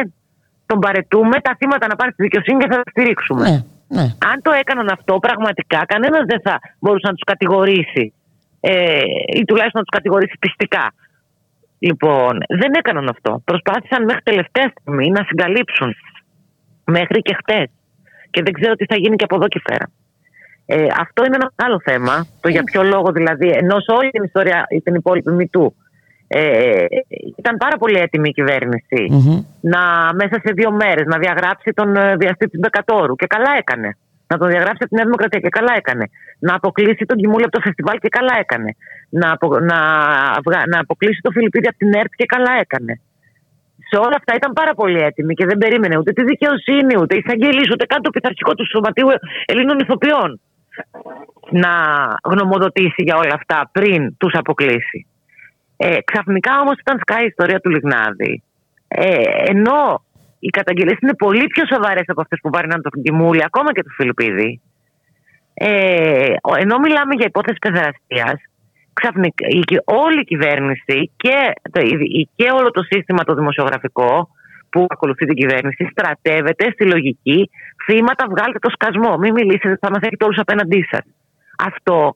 τον παρετούμε, τα θύματα να πάνε στη δικαιοσύνη και θα τα στηρίξουμε. Ναι, ναι. Αν το έκαναν αυτό, πραγματικά κανένας δεν θα μπορούσε να τους κατηγορήσει ε, ή τουλάχιστον να τους κατηγορήσει πιστικά. Λοιπόν, δεν έκαναν αυτό. Προσπάθησαν μέχρι τελευταία στιγμή να συγκαλύψουν. Μέχρι και χτες. Και δεν ξέρω τι θα γίνει και από εδώ και πέρα. Ε, αυτό είναι ένα άλλο θέμα. Το για ποιο λόγο δηλαδή, ενώ σε όλη την ιστορία την υπόλοιπη μητού ε, ήταν πάρα πολύ έτοιμη η κυβέρνηση Μμμ. να μέσα σε δύο μέρες να διαγράψει τον ε, διαστήτη Μπεκατόρου. Και καλά έκανε. Να τον διαγράψει από τη Νέα Δημοκρατία και καλά έκανε. Να αποκλείσει τον Κιμούλη από το φεστιβάλ και καλά έκανε. Να, απο, να, αυγα- να αποκλείσει τον Φιλιππίδη από την ΕΡΤ και καλά έκανε. Σε όλα αυτά ήταν πάρα πολύ έτοιμη και δεν περίμενε ούτε τη δικαιοσύνη, ούτε εισαγγελίε, ούτε καν το πειθαρχικό του Σωματείου Ελλήνων Ηθοποιών να γνωμοδοτήσει για όλα αυτά πριν τους αποκλείσει. Ε, ξαφνικά όμως όταν σκάει η ιστορία του Λιγνάδη, ε, ενώ οι καταγγελίες είναι πολύ πιο σοβαρές από αυτές που βάριναν τον Κιμούλη, ακόμα και του Φιλιππίδη, ε, ο- ενώ μιλάμε για υπόθεση παιδεραστίας, ξαφνικά η, κυ- όλη η κυβέρνηση και, το, η- και όλο το σύστημα το δημοσιογραφικό που ακολουθεί την κυβέρνηση στρατεύεται στη λογική θύματα βγάλτε το σκασμό, μην μιλήσετε θα μας έχετε όλους απέναντί σας. Αυτό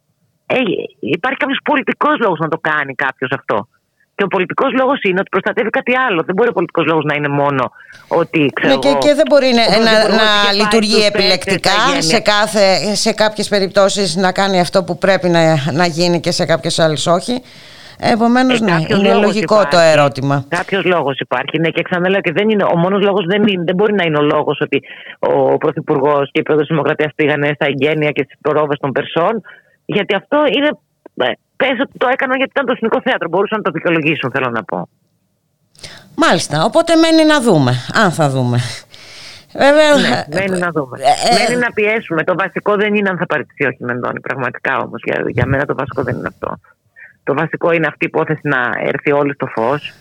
ε, υπάρχει κάποιος πολιτικός λόγος να το κάνει κάποιος αυτό. Και ο πολιτικός λόγος είναι ότι προστατεύει κάτι άλλο. Δεν μπορεί ο πολιτικός λόγος να είναι μόνο ότι ξέρω Ναι, και, εγώ, και δεν μπορεί να, ο να, Πρωθυπουργός να είχε πάει λειτουργεί στους επιλεκτικά παίκτες, τα σε, κάθε, σε κάποιες περιπτώσεις να κάνει αυτό που πρέπει να, να γίνει και σε κάποιες άλλες όχι. Επομένως, Ε, ναι, κάποιος είναι λόγος λογικό υπάρχει. το ερώτημα. Κάποιος λόγος υπάρχει. Ναι, και ξαναλέω και δεν είναι, ο μόνος λόγος δεν, είναι, δεν μπορεί να είναι ο λόγος ότι ο Πρωθυπουργός και η Πρόεδρος της Δημοκρατίας πήγανε στα εγγένεια και στις προβέ των Περσών. Γιατί αυτό είναι. Ε, πες ότι το έκαναν γιατί ήταν το Εθνικό Θέατρο. Μπορούσαν να το δικαιολογήσουν, θέλω να πω. Μάλιστα, οπότε μένει να δούμε, αν θα δούμε. Βέβαια, Ναι, μένει να δούμε. ε, ε, μένει να πιέσουμε. Το βασικό δεν είναι αν θα παραιτηθεί όχι Μεντώνη. Πραγματικά όμως. Για, για μένα το βασικό δεν είναι αυτό. Το βασικό είναι αυτή η υπόθεση να έρθει όλη στο φως.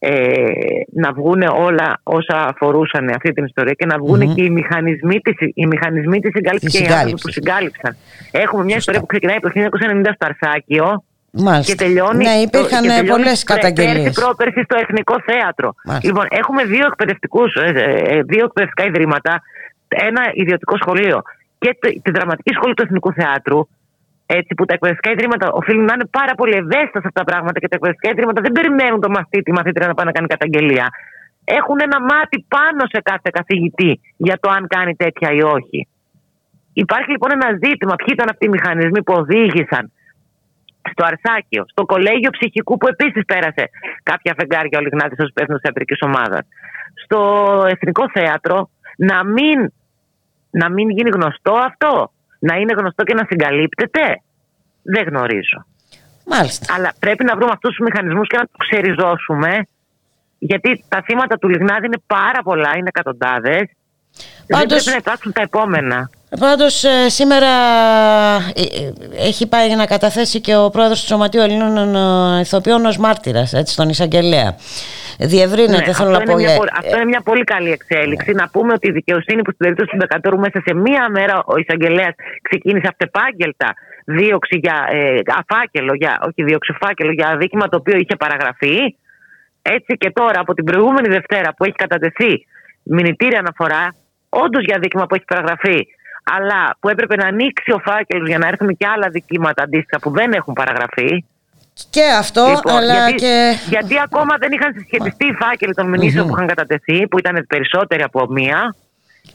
Ε, να βγουν όλα όσα αφορούσαν αυτή την ιστορία και να βγουν Μμμ. και οι μηχανισμοί της, οι μηχανισμοί της συγκάλυψης Της και οι άνθρωποι συγκάλυψης. που συγκάλυψαν. Έχουμε μια Σωστά. ιστορία που ξεκινάει από το 1990 στο Αρσάκιο Μάλιστα. και τελειώνει, Ναι, υπήρχαν και τελειώνει πολλές πρέ- καταγγελίες. Πέρσι πρόπερσι στο Εθνικό Θέατρο. Μάλιστα. Λοιπόν, έχουμε δύο, εκπαιδευτικούς, ε, ε, δύο εκπαιδευτικά ιδρύματα, ένα ιδιωτικό σχολείο και τη- τη δραματική σχολή του Εθνικού Θεάτρου. Έτσι που τα εκπαιδευτικά ιδρύματα οφείλουν να είναι πάρα πολύ ευαίσθητα σε αυτά τα πράγματα και τα εκπαιδευτικά ιδρύματα δεν περιμένουν το μαθήτη, η μαθήτρια να πάει να κάνει καταγγελία. Έχουν ένα μάτι πάνω σε κάθε καθηγητή για το αν κάνει τέτοια ή όχι. Υπάρχει λοιπόν ένα ζήτημα. Ποιοι ήταν αυτοί οι μηχανισμοί που οδήγησαν στο Αρσάκιο, στο κολέγιο ψυχικού που επίσης πέρασε κάποια φεγγάρια ο Λιγνάδη ως υπεύθυνος θεατρικής ομάδας, στο Εθνικό Θέατρο, να μην, να μην γίνει γνωστό αυτό, να είναι γνωστό και να συγκαλύπτεται. Δεν γνωρίζω. Μάλιστα. Αλλά πρέπει να βρούμε αυτούς τους μηχανισμούς και να τους ξεριζώσουμε. Γιατί τα θύματα του Λιγνάδη είναι πάρα πολλά, είναι εκατοντάδες. Δεν πρέπει να υπάρξουν τα επόμενα. Πάντως ε, σήμερα ε, ε, έχει πάει να καταθέσει και ο πρόεδρος του Σωματείου Ελλήνων Ηθοποιών ως μάρτυρας, έτσι, στον Εισαγγελέα. Διευρύνεται, ναι, θέλω να πω. Μια, αυτό είναι μια πολύ καλή εξέλιξη. Να πούμε ότι η δικαιοσύνη που στην περίπτωση του Μπεκατόρου μέσα σε μία μέρα ο Εισαγγελέας ξεκίνησε αυτεπάγγελτα δίωξη για ε, αφάκελο, για, όχι δίωξη, φάκελο για αδίκημα το οποίο είχε παραγραφεί. Έτσι και τώρα από την προηγούμενη Δευτέρα που έχει κατατεθεί μηνυτήρια αναφορά, όντως για αδίκημα που έχει παραγραφεί, αλλά που έπρεπε να ανοίξει ο φάκελος για να έρθουν και άλλα δικήματα αντίστοιχα που δεν έχουν παραγραφεί. Και αυτό, λοιπόν, αλλά γιατί, και. Γιατί ακόμα δεν είχαν συσχετιστεί οι φάκελοι των μηνυσεων που είχαν κατατεθεί, που ήταν περισσότεροι από μία.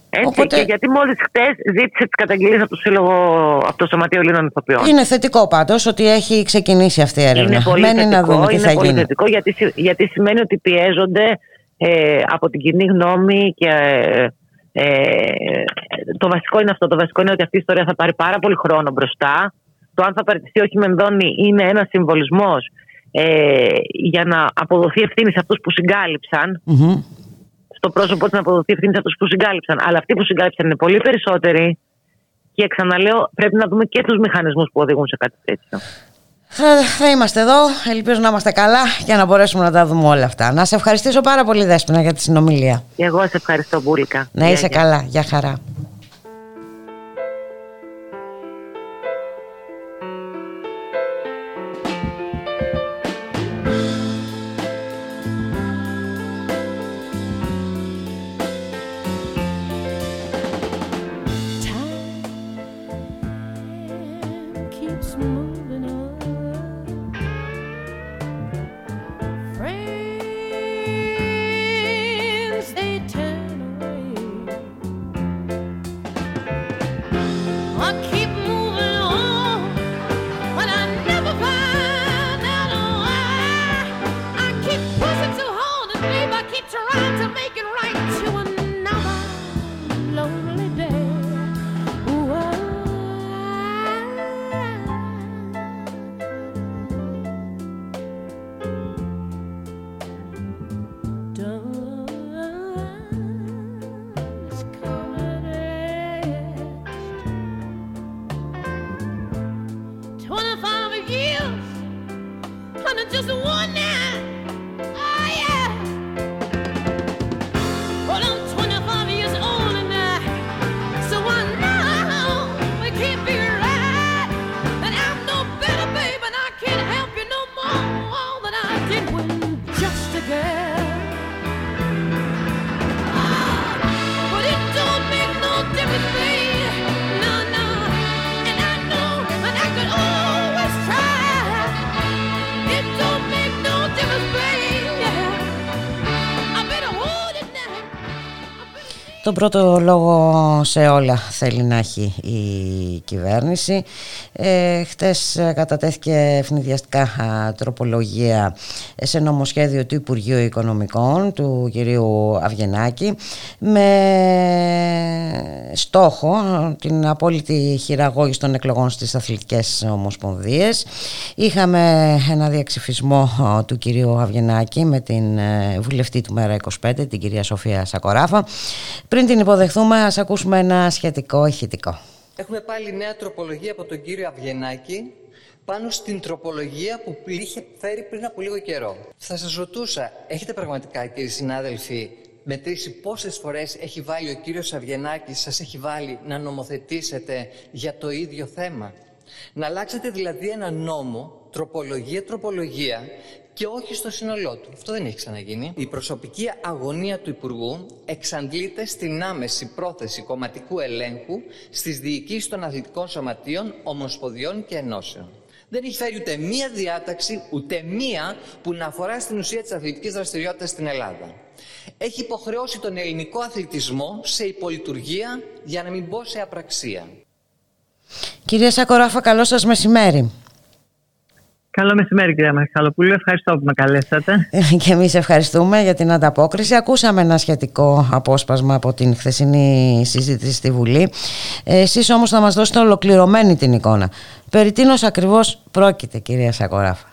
Έτσι, Οπότε... Και γιατί μόλις χτες ζήτησε τις καταγγελίες από το Σύλλογο, από το Σωματείο Ελλήνων Ηθοποιών. Είναι θετικό πάντως ότι έχει ξεκινήσει αυτή η έρευνα. Είναι πολύ Μένει θετικό, να δούμε τι είναι θα πολύ γίνει. θετικό γιατί, γιατί σημαίνει ότι πιέζονται ε, από την κοινή γνώμη και ε, το βασικό είναι αυτό. Το βασικό είναι ότι αυτή η ιστορία θα πάρει πάρα πολύ χρόνο μπροστά. Το αν θα παραιτηθεί όχι Μενδώνη είναι ένας συμβολισμός ε, για να αποδοθεί ευθύνη σε αυτούς που συγκάλυψαν. Mm-hmm. Στο πρόσωπό της να αποδοθεί ευθύνη σε αυτούς που συγκάλυψαν. Αλλά αυτοί που συγκάλυψαν είναι πολύ περισσότεροι. Και ξαναλέω, πρέπει να δούμε και τους μηχανισμούς που οδηγούν σε κάτι τέτοιο. Θα, θα είμαστε εδώ, ελπίζω να είμαστε καλά για να μπορέσουμε να τα δούμε όλα αυτά. Να σε ευχαριστήσω πάρα πολύ Δέσποινα για τη συνομιλία. Και εγώ σε ευχαριστώ Μπούλικα. Να είσαι καλά, για χαρά. Τον πρώτο λόγο σε όλα θέλει να έχει η κυβέρνηση. Ε, χτες κατατέθηκε ευνηδιαστικά τροπολογία σε νομοσχέδιο του Υπουργείου Οικονομικών του κυρίου Αυγενάκη με στόχο την απόλυτη χειραγώγηση των εκλογών στις αθλητικές ομοσπονδίες. Είχαμε ένα διαξυφισμό του κυρίου Αυγενάκη με την ε, βουλευτή του Μέρα 25, την κυρία Σοφία Σακοράφα. Πριν την υποδεχθούμε, ας ακούσουμε ένα σχετικό ηχητικό. Έχουμε πάλι νέα τροπολογία από τον κύριο Αυγενάκη πάνω στην τροπολογία που είχε φέρει πριν από λίγο καιρό. Θα σας ρωτούσα, έχετε πραγματικά κύριοι συνάδελφοι μετρήσει πόσες φορές έχει βάλει ο κύριος Αυγενάκης, σας έχει βάλει να νομοθετήσετε για το ίδιο θέμα; Να αλλάξετε δηλαδή ένα νόμο, τροπολογία-τροπολογία, και όχι στο σύνολό του. Αυτό δεν έχει ξαναγίνει. Η προσωπική αγωνία του Υπουργού εξαντλείται στην άμεση πρόθεση κομματικού ελέγχου στις διοικήσεις των αθλητικών σωματείων, ομοσποδιών και ενώσεων. Δεν έχει φέρει ούτε μία διάταξη, ούτε μία που να αφορά στην ουσία της αθλητικής δραστηριότητας στην Ελλάδα. Έχει υποχρεώσει τον ελληνικό αθλητισμό σε υπολειτουργία για να μην πω σε απραξία. Κυρία Σακοράφα, καλό σας μεσημέρι. Καλό μεσημέρι κυρία Μαχαλοπούλου, ευχαριστώ που με καλέσατε. Ε, και εμείς ευχαριστούμε για την ανταπόκριση. Ακούσαμε ένα σχετικό απόσπασμα από την χθεσινή συζήτηση στη Βουλή. Ε, εσείς όμως θα μας δώσετε ολοκληρωμένη την εικόνα. Περί τίνος ακριβώς πρόκειται κυρία Σακοράφα;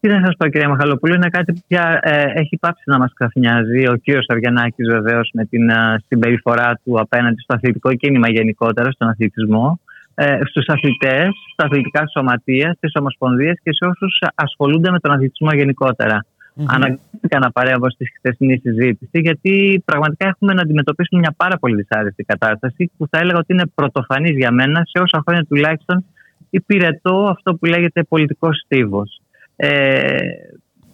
Τι να σας πω, κυρία Μαχαλοπούλου, είναι κάτι που πια ε, έχει πάψει να μας καθνιάζει. Ο κύριος Αυγιανάκη, βεβαίως, με την ε, συμπεριφορά του απέναντι στο αθλητικό κίνημα γενικότερα, στον αθλητισμό, ε, στους αθλητές, στα αθλητικά σωματεία, στις ομοσπονδίες και σε όσους ασχολούνται με τον αθλητισμό γενικότερα. Mm-hmm. Αναγκάστηκα να παρέμβω στη χθεσινή συζήτηση, γιατί πραγματικά έχουμε να αντιμετωπίσουμε μια πάρα πολύ δυσάρεστη κατάσταση που θα έλεγα ότι είναι πρωτοφανής για μένα σε όσα χρόνια τουλάχιστον υπηρετώ αυτό που λέγεται πολιτικός στίβος. Ε,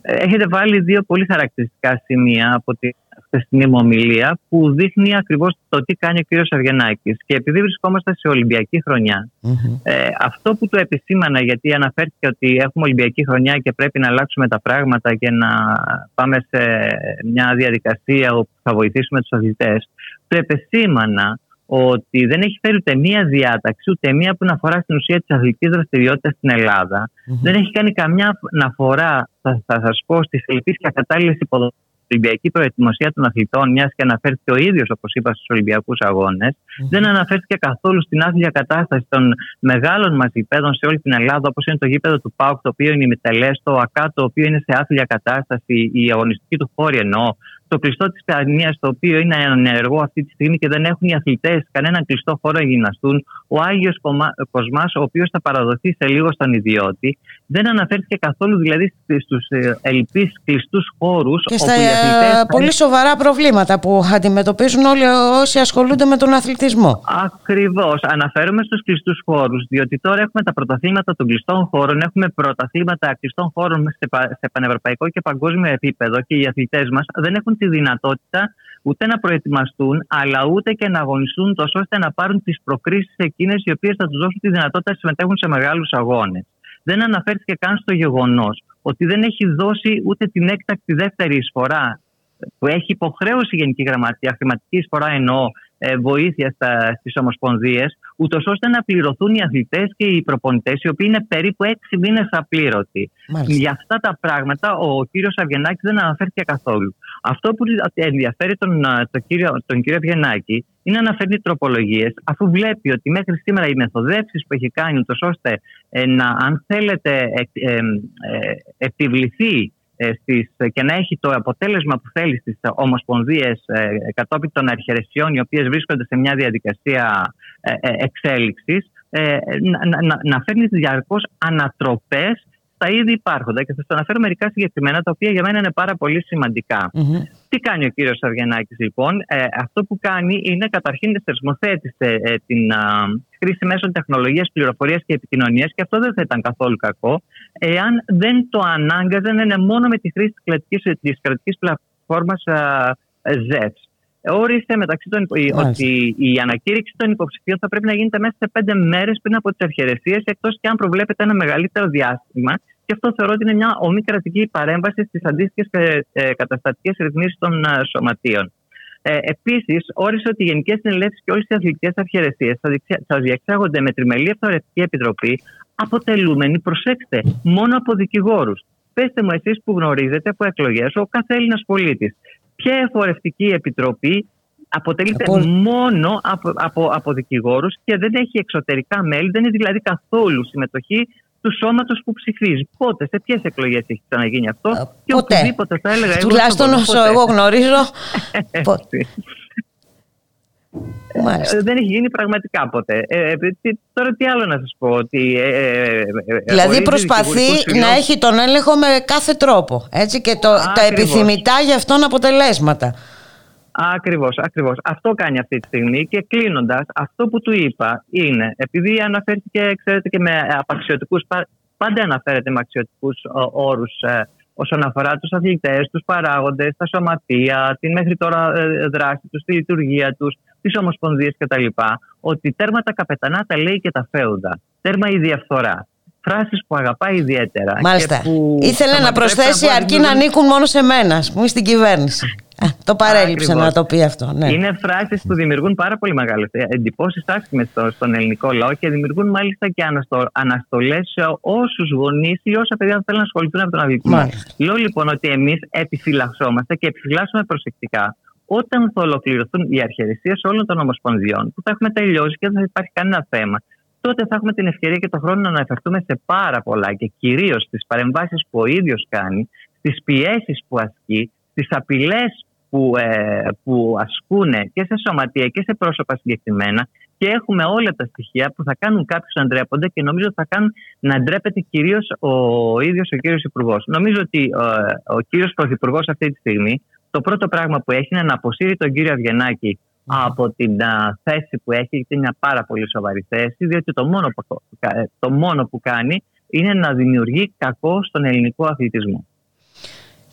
έχετε βάλει δύο πολύ χαρακτηριστικά σημεία από τη χθεσινή μου ομιλία που δείχνει ακριβώς το τι κάνει ο κύριος Αυγενάκης. Και επειδή βρισκόμαστε σε Ολυμπιακή ε, αυτό που το επισήμανα γιατί αναφέρθηκε ότι έχουμε Ολυμπιακή χρονιά και πρέπει να αλλάξουμε τα πράγματα και να πάμε σε μια διαδικασία όπου θα βοηθήσουμε τους αθλητές, το επισήμανα ότι δεν έχει φέρει ούτε μία διάταξη, ούτε μία που να αφορά στην ουσία της αθλητικής δραστηριότητας στην ελλαδα Δεν έχει κάνει καμιά αναφορά, θα, θα σας πω, στις ελληπεί και ακατάλληλε υποδομές Ολυμπιακή προετοιμασία των αθλητών, μιας και αναφέρθηκε ο ίδιος, όπως είπα, στους Ολυμπιακούς δεν αναφέρθηκε καθόλου στην άθλια κατάσταση των μεγάλων μας γηπέδων σε όλη την Ελλάδα, όπως είναι το γήπεδο του ΠΑΟΚ, το οποίο είναι ημιτελέ, το ΑΚΑ, το οποίο είναι σε άθλια κατάσταση, η αγωνιστική του χώρη εννοώ, το κλειστό της Παιανία, το οποίο είναι ενεργό αυτή τη στιγμή και δεν έχουν οι αθλητές κανέναν κλειστό χώρο να γυμναστούν. Ο Άγιος Κοσμάς, ο οποίος θα παραδοθεί σε λίγο στον ιδιώτη, δεν αναφέρθηκε καθόλου δηλαδή στους ε, ελληπεί κλειστούς χώρους. Και στα οι αθλητές... πολύ σοβαρά προβλήματα που αντιμετωπίζουν όλοι όσοι ασχολούνται με τον αθλητισμό. Ακριβώς. Αναφέρομαι στους κλειστούς χώρους, διότι τώρα έχουμε τα πρωταθλήματα των κλειστών χώρων, έχουμε πρωταθλήματα κλειστών χώρων σε πανευρωπαϊκό και παγκόσμιο επίπεδο και οι αθλητές μας δεν έχουν τη δυνατότητα ούτε να προετοιμαστούν, αλλά ούτε και να αγωνιστούν τόσο ώστε να πάρουν τις προκρίσεις εκείνες οι οποίες θα τους δώσουν τη δυνατότητα να συμμετέχουν σε μεγάλους αγώνες. Δεν αναφέρθηκε καν στο γεγονός ότι δεν έχει δώσει ούτε την έκτακτη δεύτερη εισφορά που έχει υποχρέωση η Γενική Γραμματεία, χρηματική εισφορά εννοώ, ε, βοήθεια στις ομοσπονδίες, ούτως ώστε να πληρωθούν οι αθλητές και οι προπονητές, οι οποίοι είναι περίπου έξι μήνες απλήρωτοι. Για αυτά τα πράγματα ο κύριος Αυγενάκη δεν αναφέρθηκε καθόλου. Αυτό που ενδιαφέρει τον, τον, κύριο, τον κύριο Αυγενάκη είναι να φέρνει τροπολογίες, αφού βλέπει ότι μέχρι σήμερα οι μεθοδεύσεις που έχει κάνει, ούτως ώστε ε, να, αν θέλετε, ε, ε, επιβληθεί ε, στις, και να έχει το αποτέλεσμα που θέλει στις ομοσπονδίες ε, κατόπιν των αρχαιρεσιών οι οποίες βρίσκονται σε μια διαδικασία ε, εξέλιξης να, να, να φέρνει διαρκώς ανατροπές στα ήδη υπάρχοντα. Και θα σας αναφέρω μερικά συγκεκριμένα τα οποία για μένα είναι πάρα πολύ Τι κάνει ο κύριος Αυγενάκης, λοιπόν, ε, αυτό που κάνει είναι καταρχήν θεσμοθέτησε ε, την α, χρήση μέσων τεχνολογίας, πληροφορίας και επικοινωνίας και αυτό δεν θα ήταν καθόλου κακό εάν δεν το ανάγκαζε να είναι μόνο με τη χρήση της κρατικής πλατφόρμας ZEPS όρισε μεταξύ των, ότι η ανακήρυξη των υποψηφίων θα πρέπει να γίνεται μέσα σε πέντε μέρες πριν από τις ευχαιρεσίε, εκτός και αν προβλέπεται ένα μεγαλύτερο διάστημα. Και αυτό θεωρώ ότι είναι μια ομικρατική παρέμβαση στις αντίστοιχες ε, ε, καταστατικές ρυθμίσεις των ε, σωματείων. Ε, Επίσης, όρισε ότι οι Γενικές Συνελεύσεις και όλες οι αθλητικές ευχαιρεσίε θα διεξάγονται με τριμελή ευθορευτική επιτροπή, αποτελούμενοι, προσέξτε, μόνο από δικηγόρους. Πετε μου εσείς που γνωρίζετε από εκλογές ο κάθε Έλληνας πολίτης ποια εφορευτική επιτροπή αποτελείται μόνο από, από, από δικηγόρους και δεν έχει εξωτερικά μέλη, δεν είναι δηλαδή καθόλου συμμετοχή του σώματος που ψηφίζει. Πότε, σε ποιες εκλογές έχει ξαναγίνει αυτό, και ποτέ. οπουδήποτε θα έλεγα. Τουλάχιστον όσο εγώ γνωρίζω. Ε, δεν έχει γίνει πραγματικά ποτέ. Ε, τώρα τι άλλο να σας πω. Ότι, ε, δηλαδή προσπαθεί να έχει τον έλεγχο με κάθε τρόπο. Έτσι, και το, τα επιθυμητά για αυτόν αποτελέσματα. Ακριβώς, ακριβώς. Αυτό κάνει αυτή τη στιγμή και κλείνοντας, αυτό που του είπα είναι, επειδή αναφέρθηκε, ξέρετε, και με απαξιωτικούς, πάντα αναφέρεται με αξιωτικούς όρους όσον αφορά τους αθλητές, τους παράγοντες, τα σωματεία, την μέχρι τώρα δράση τους, τη λειτουργία τους, τις ομοσπονδίες κτλ. Ότι τέρμα τα καπετανά τα λέει και τα φέοντα. Τέρμα η διαφθορά. Φράσεις που αγαπάει ιδιαίτερα. Μάλιστα. Ήθελε να προσθέσει αρκεί να ανήκουν μόνο σε μένα, ας πούμε, στην κυβέρνηση. το παρέλειψε να το πει αυτό. Ναι. Είναι φράσεις που δημιουργούν πάρα πολύ μεγάλες εντυπώσεις άσχημε στον ελληνικό λαό και δημιουργούν μάλιστα και αναστολές σε όσους γονείς ή όσα παιδιά θέλουν να ασχοληθούν με τον αθλητισμό. Λέω λοιπόν ότι εμείς επιφυλασσόμαστε και επιφυλάσσουμε προσεκτικά όταν θα ολοκληρωθούν οι αρχαιρεσίε όλων των ομοσπονδιών, που θα έχουμε τελειώσει και δεν θα υπάρχει κανένα θέμα, τότε θα έχουμε την ευκαιρία και τον χρόνο να αναφερθούμε σε πάρα πολλά και κυρίως στις παρεμβάσεις που ο ίδιος κάνει, στις πιέσεις που ασκεί, στις απειλές που, ε, που ασκούν και σε σωματεία και σε πρόσωπα συγκεκριμένα και έχουμε όλα τα στοιχεία που θα κάνουν κάποιους να ντρέπονται και νομίζω θα κάνουν να ντρέπεται κυρίως ο ίδιος ο κύριος Υπουργός. Νομίζω ότι ε, ο κύριος Πρωθυπουργός αυτή τη στιγμή το πρώτο πράγμα που έχει είναι να αποσύρει τον κύριο Αυγενάκη από την θέση που έχει, γιατί είναι μια πάρα πολύ σοβαρή θέση, διότι το μόνο που, ε, το μόνο που κάνει είναι να δημιουργεί κακό στον ελληνικό αθλητισμό.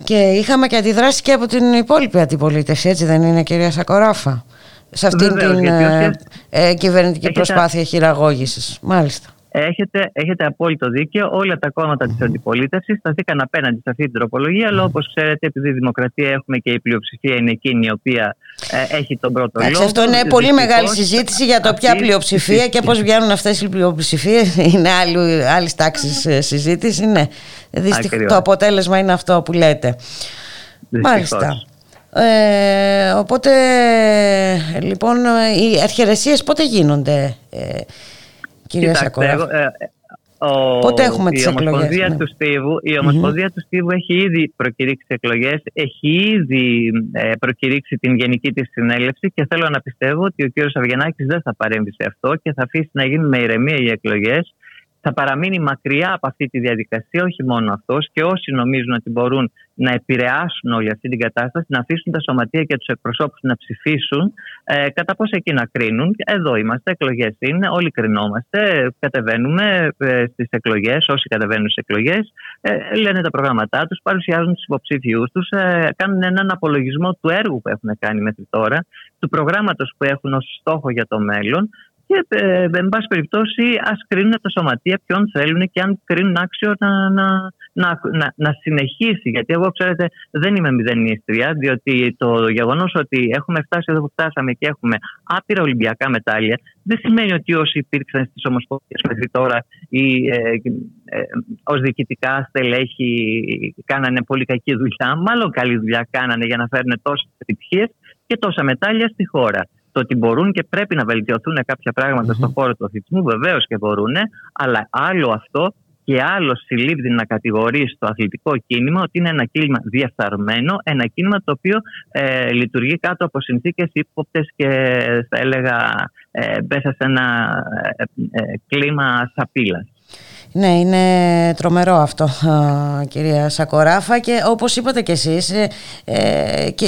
Και είχαμε και αντιδράσεις και από την υπόλοιπη αντιπολίτευση, έτσι δεν είναι κυρία Σακοράφα, σε αυτήν την ε, ε, κυβερνητική προσπάθεια χειραγώγησης. Μάλιστα. Έχετε, έχετε απόλυτο δίκαιο. Όλα τα κόμματα της αντιπολίτευσης σταθήκαν απέναντι σε αυτή την τροπολογία, αλλά όπως ξέρετε, επειδή η δημοκρατία έχουμε και η πλειοψηφία είναι εκείνη η οποία ε, έχει τον πρώτο λόγο. Αυτό είναι πολύ μεγάλη συζήτηση για το ποια πλειοψηφία και πώς βγαίνουν αυτές οι πλειοψηφίες. Είναι άλλης τάξης ε, συζήτηση. Ναι. Το αποτέλεσμα είναι αυτό που λέτε. Μάλιστα. Ε, οπότε λοιπόν οι αρχαιρεσίες πότε γίνονται ε, Κυρία Κοιτάξτε, ε, ο, Πότε έχουμε τις η Ομοσπονδία ναι. του Στίβου, η ομοσπονδια του Στίβου έχει ήδη προκηρύξει εκλογές, έχει ήδη ε, προκηρύξει την γενική της συνέλευση και θέλω να πιστεύω ότι ο κύριος Αυγενάκης δεν θα παρέμβει σε αυτό και θα αφήσει να γίνουν με ηρεμία οι εκλογές θα παραμείνει μακριά από αυτή τη διαδικασία, όχι μόνο αυτός, και όσοι νομίζουν ότι μπορούν να επηρεάσουν όλη αυτή την κατάσταση, να αφήσουν τα σωματεία και τους εκπροσώπους να ψηφίσουν, ε, κατά πόσο εκεί να κρίνουν. Εδώ είμαστε, εκλογές είναι, όλοι κρινόμαστε, κατεβαίνουμε ε, στις εκλογές, όσοι κατεβαίνουν στις εκλογές, ε, λένε τα προγράμματά τους, παρουσιάζουν τους υποψήφιου τους, ε, κάνουν έναν απολογισμό του έργου που έχουν κάνει μέχρι τώρα, του προγράμματος που έχουν ως στόχο για το μέλλον και ε, εν πάση περιπτώσει ας κρίνουν τα σωματεία ποιον θέλουν και αν κρίνουν άξιο να, να, να, να, να συνεχίσει. Γιατί εγώ ξέρετε δεν είμαι μηδενίστρια διότι το γεγονός ότι έχουμε φτάσει εδώ που φτάσαμε και έχουμε άπειρα Ολυμπιακά μετάλλια δεν σημαίνει ότι όσοι υπήρξαν στις ομοσπονδίες μέχρι τώρα ή ε, ε, ως διοικητικά στελέχη κάνανε πολύ κακή δουλειά. Μάλλον καλή δουλειά κάνανε για να φέρουν τόσες επιτυχίες και τόσα μετάλλια στη χώρα το ότι μπορούν και πρέπει να βελτιωθούν κάποια πράγματα στον χώρο του αθλητισμού, βεβαίως και μπορούν, αλλά άλλο αυτό και άλλο συλλήβδη να κατηγορείς στο αθλητικό κίνημα ότι είναι ένα κίνημα διαφθαρμένο, ένα κίνημα το οποίο ε, λειτουργεί κάτω από συνθήκες ύποπτες και θα έλεγα ε, μέσα σε ένα ε, ε κλίμα σαπίλας. Ναι, είναι τρομερό αυτό κυρία Σακοράφα και όπως είπατε και εσείς ε, και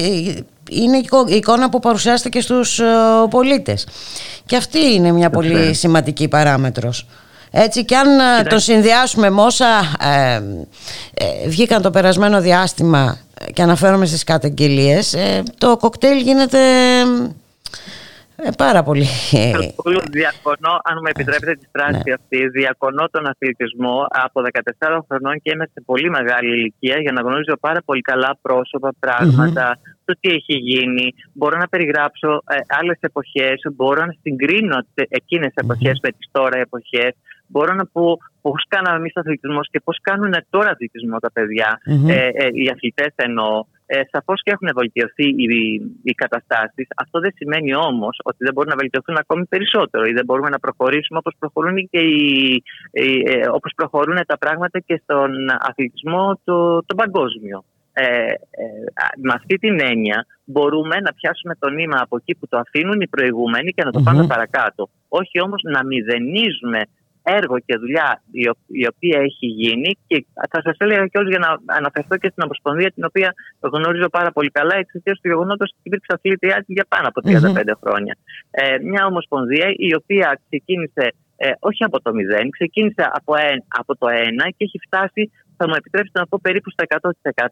είναι η εικόνα που παρουσιάζεται και στους ε, πολίτες. Και αυτή είναι μια πολύ σημαντική παράμετρος. Έτσι και αν ε, το συνδυάσουμε με όσα ε, βγήκαν το περασμένο διάστημα και αναφέρομαι στις καταγγελίες, το κοκτέιλ γίνεται ε, πάρα πολύ. Καθόλου διακονώ, αν μου επιτρέπετε τη φράση ναι. αυτή, διακονώ τον αθλητισμό από 14 χρονών και είμαι σε πολύ μεγάλη ηλικία για να γνωρίζω πάρα πολύ καλά πρόσωπα, το τι έχει γίνει. Μπορώ να περιγράψω ε, άλλες εποχές, μπορώ να συγκρίνω εκείνες τις εποχές με τις τώρα εποχές. Μπορώ να πω πώς κάναμε εμείς αθλητισμός και πώς κάνουν τώρα αθλητισμό τα παιδιά, ε, ε, οι αθλητές εννοώ. Ε, Σαφώς και έχουν βελτιωθεί οι, οι καταστάσεις. Αυτό δεν σημαίνει όμως ότι δεν μπορούν να βελτιωθούν ακόμη περισσότερο ή δεν μπορούμε να προχωρήσουμε όπως προχωρούν και οι, ε, όπως προχωρούν τα πράγματα και στον αθλητισμό το, το παγκόσμιο. Ε, ε, με αυτή την έννοια μπορούμε να πιάσουμε το νήμα από εκεί που το αφήνουν οι προηγούμενοι και να το παμε παρακάτω. Όχι όμως να μηδενίζουμε έργο και δουλειά η οποία έχει γίνει και θα σας έλεγα και για να αναφερθώ και στην Ομοσπονδία την οποία γνωρίζω πάρα πολύ καλά εξαιτίας του γεγονότος ότι υπήρξε αθλήτριά για πάνω από 35 χρόνια. Ε, μια Ομοσπονδία η οποία ξεκίνησε ε, όχι από το μηδέν, ξεκίνησε από, από το ένα και έχει φτάσει θα μου επιτρέψετε να πω περίπου στα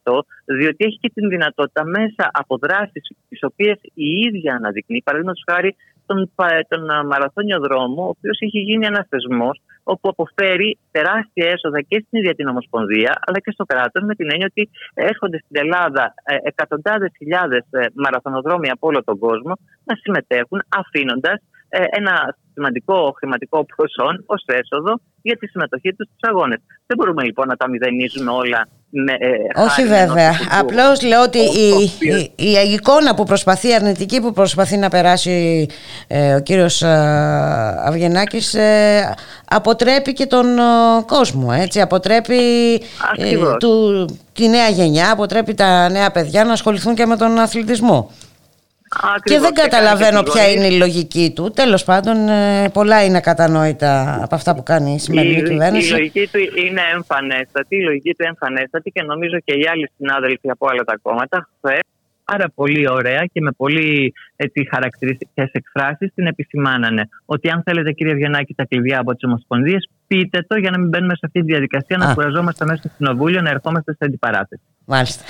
100% διότι έχει και την δυνατότητα μέσα από δράσεις τις οποίες η ίδια αναδεικνύει, παραδείγματος χάρη τον, τον μαραθώνιο δρόμο, ο οποίος έχει γίνει ένας θεσμός όπου αποφέρει τεράστια έσοδα και στην ίδια την Ομοσπονδία, αλλά και στο κράτος, με την έννοια ότι έρχονται στην Ελλάδα ε, εκατοντάδες χιλιάδες ε, μαραθωνοδρόμοι από όλο τον κόσμο να συμμετέχουν, αφήνοντας ε, ένα σημαντικό χρηματικό ποσό ω έσοδο για τη συμμετοχή του στου αγώνε. Δεν μπορούμε λοιπόν να τα μηδενίζουμε όλα με. Ε, Όχι βέβαια. Απλώ λέω ότι η, η, η, εικόνα που προσπαθεί, η αρνητική που προσπαθεί να περάσει ε, ο κύριο ε, Αυγενάκη αποτρέπει και τον κόσμο. Έτσι. Αποτρέπει του, τη νέα γενιά, αποτρέπει τα νέα παιδιά να ασχοληθούν και με τον αθλητισμό και δεν καταλαβαίνω ποια είναι η λογική του. Τέλος πάντων, ε, πολλά είναι κατανόητα από αυτά που κάνει η σημερινή κυβέρνηση. Η λογική του είναι εμφανέστατη, η λογική του εμφανέστατη και νομίζω και οι άλλοι συνάδελφοι από όλα τα κόμματα πάρα πολύ ωραία και με πολύ έτσι, χαρακτηριστικές εκφράσεις την επισημάνανε. Ότι αν θέλετε κύριε Βιενάκη τα κλειδιά από τις Ομοσπονδίες, πείτε το για να μην μπαίνουμε σε αυτή τη διαδικασία, να κουραζόμαστε μέσα στο κοινοβούλιο, να ερχόμαστε σε αντιπαράθεση. Μάλιστα.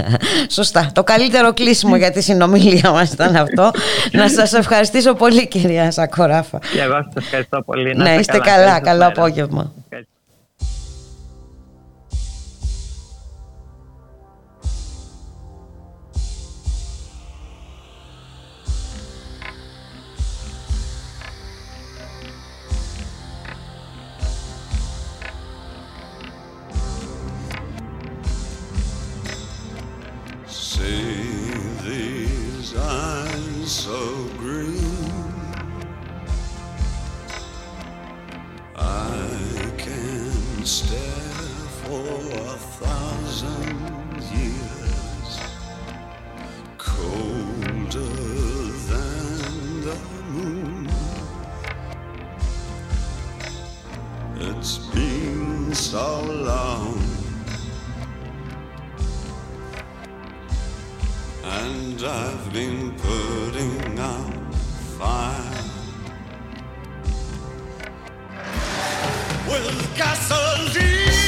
Σωστά. Το καλύτερο κλείσιμο για τη συνομιλία μας ήταν αυτό. να σας ευχαριστήσω πολύ, κυρία Σακοράφα. Και εγώ σας ευχαριστώ πολύ. Να, είστε καλά. Καλό απόγευμα. so long. And I've been putting out fire with gasoline.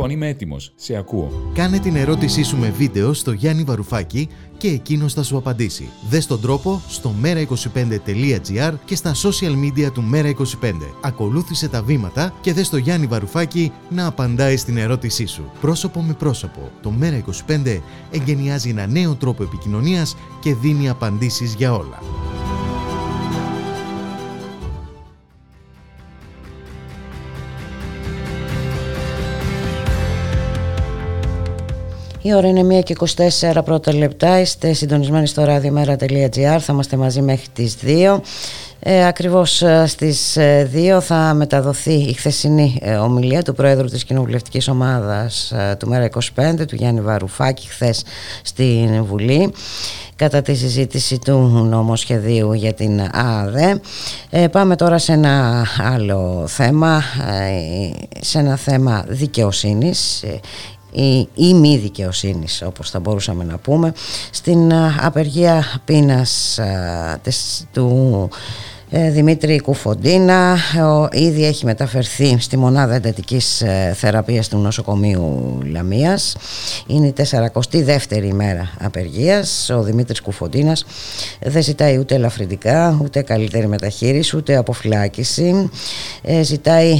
Λοιπόν, είμαι έτοιμος. Σε ακούω. Κάνε την ερώτησή σου με βίντεο στο Γιάννη Βαρουφάκη και εκείνο θα σου απαντήσει. Δες τον τρόπο στο mera25.gr και στα social media του Mera25. Ακολούθησε τα βήματα και δες το Γιάννη Βαρουφάκη να απαντάει στην ερώτησή σου. Πρόσωπο με πρόσωπο. Το Mera25 εγκαινιάζει ένα νέο τρόπο επικοινωνίας και δίνει απαντήσεις για όλα. Η ώρα είναι 1 και 24 πρώτα λεπτά. Είστε συντονισμένοι στο radiomera.gr. Θα είμαστε μαζί μέχρι τις 2. Ε, ακριβώς ε, στις 2 ε, θα μεταδοθεί η χθεσινή ε, ομιλία του Πρόεδρου της Κοινοβουλευτικής Ομάδας του ΜΕΡΑ25, του Γιάννη Βαρουφάκη, χθες στην Βουλή κατά τη συζήτηση του νομοσχεδίου για την ΑΔΕ. πάμε τώρα σε ένα άλλο θέμα, σε ένα θέμα δικαιοσύνης ή, ή μη δικαιοσύνης όπως θα μπορούσαμε να πούμε στην απεργία πείνας του ε, Δημήτρη Κουφοντίνα ο, ήδη έχει μεταφερθεί στη μονάδα εντατικής ε, θεραπείας του νοσοκομείου Λαμίας. Είναι η 42η ημέρα απεργίας. Ο Δημήτρης Κουφοντίνας δεν ζητάει ούτε ελαφρυντικά ούτε καλύτερη μεταχείριση ούτε αποφυλάκηση. Ε, ζητάει